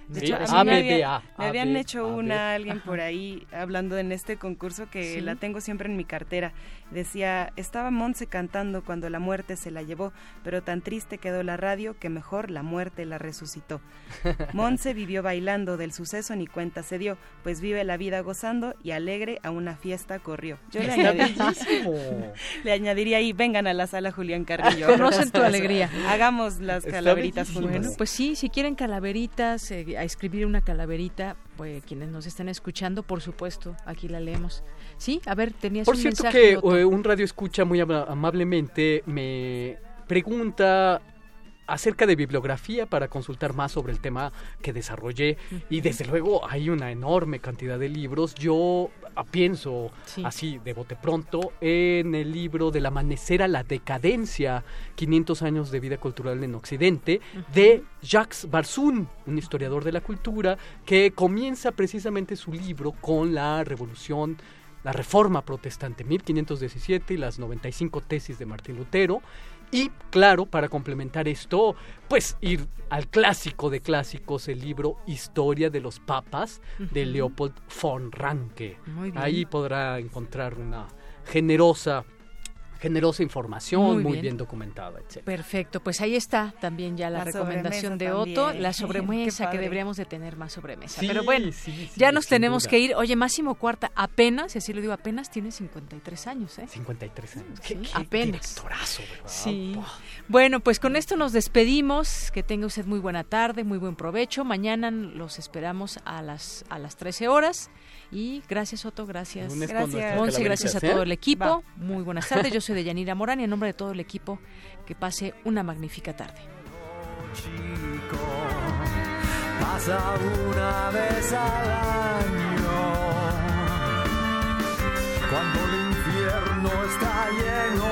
De hecho, a mí me, había- me habían hecho una alguien por ahí hablando en este concurso que la tengo siempre en mi cartera. Decía, estaba Monse cantando cuando la muerte se la llevó, pero tan triste quedó la radio que mejor la muerte la resucitó. [LAUGHS] Monse vivió bailando, del suceso ni cuenta se dio, pues vive la vida gozando y alegre a una fiesta corrió. Yo le, bellísimo. [LAUGHS] le añadiría ahí, vengan a la sala Julián Carrillo. Conocen tu alegría. Hagamos las Está calaveritas bellísimo. juntos. Bueno, pues sí, si quieren calaveritas, eh, a escribir una calaverita, pues quienes nos estén escuchando, por supuesto, aquí la leemos. Sí, a ver, tenías Por un cierto mensaje, que eh, un radio escucha muy ama- amablemente me pregunta acerca de bibliografía para consultar más sobre el tema que desarrollé y desde luego hay una enorme cantidad de libros. Yo ah, pienso Sí. así de bote pronto en el libro Del amanecer a la decadencia, 500 años de vida cultural en Occidente, de Jacques Barzoun, un historiador de la cultura que comienza precisamente su libro con la revolución la Reforma Protestante 1517 y las 95 tesis de Martín Lutero. Y claro, para complementar esto, pues ir al clásico de clásicos, el libro Historia de los Papas de. Leopold von Ranke. Ahí podrá encontrar una generosa, generosa información, Muy muy, bien. bien. documentada, etc. Perfecto, pues ahí está también ya la, La recomendación de Otto, también. la sobremesa que deberíamos de tener más sobremesa. Sí, Pero bueno, sí, sí, ya nos tenemos duda. que ir. Oye, Máximo Cuarta apenas, y así lo digo, apenas tiene 53 años, ¿eh? 53 años. Sí, Qué, qué apenas. directorazo, ¿verdad? Sí. Buah. Bueno, pues con esto nos despedimos. Que tenga usted muy buena tarde, muy buen provecho. Mañana los esperamos a las a las 13 horas. Y gracias, Otto, gracias. Gracias. Monse, gracias a todo el equipo. Va. Muy buenas tardes. Yo soy de Yanira Morán y en nombre de todo el equipo, que pase una magnífica tarde. chico pasa una vez al año cuando el infierno está lleno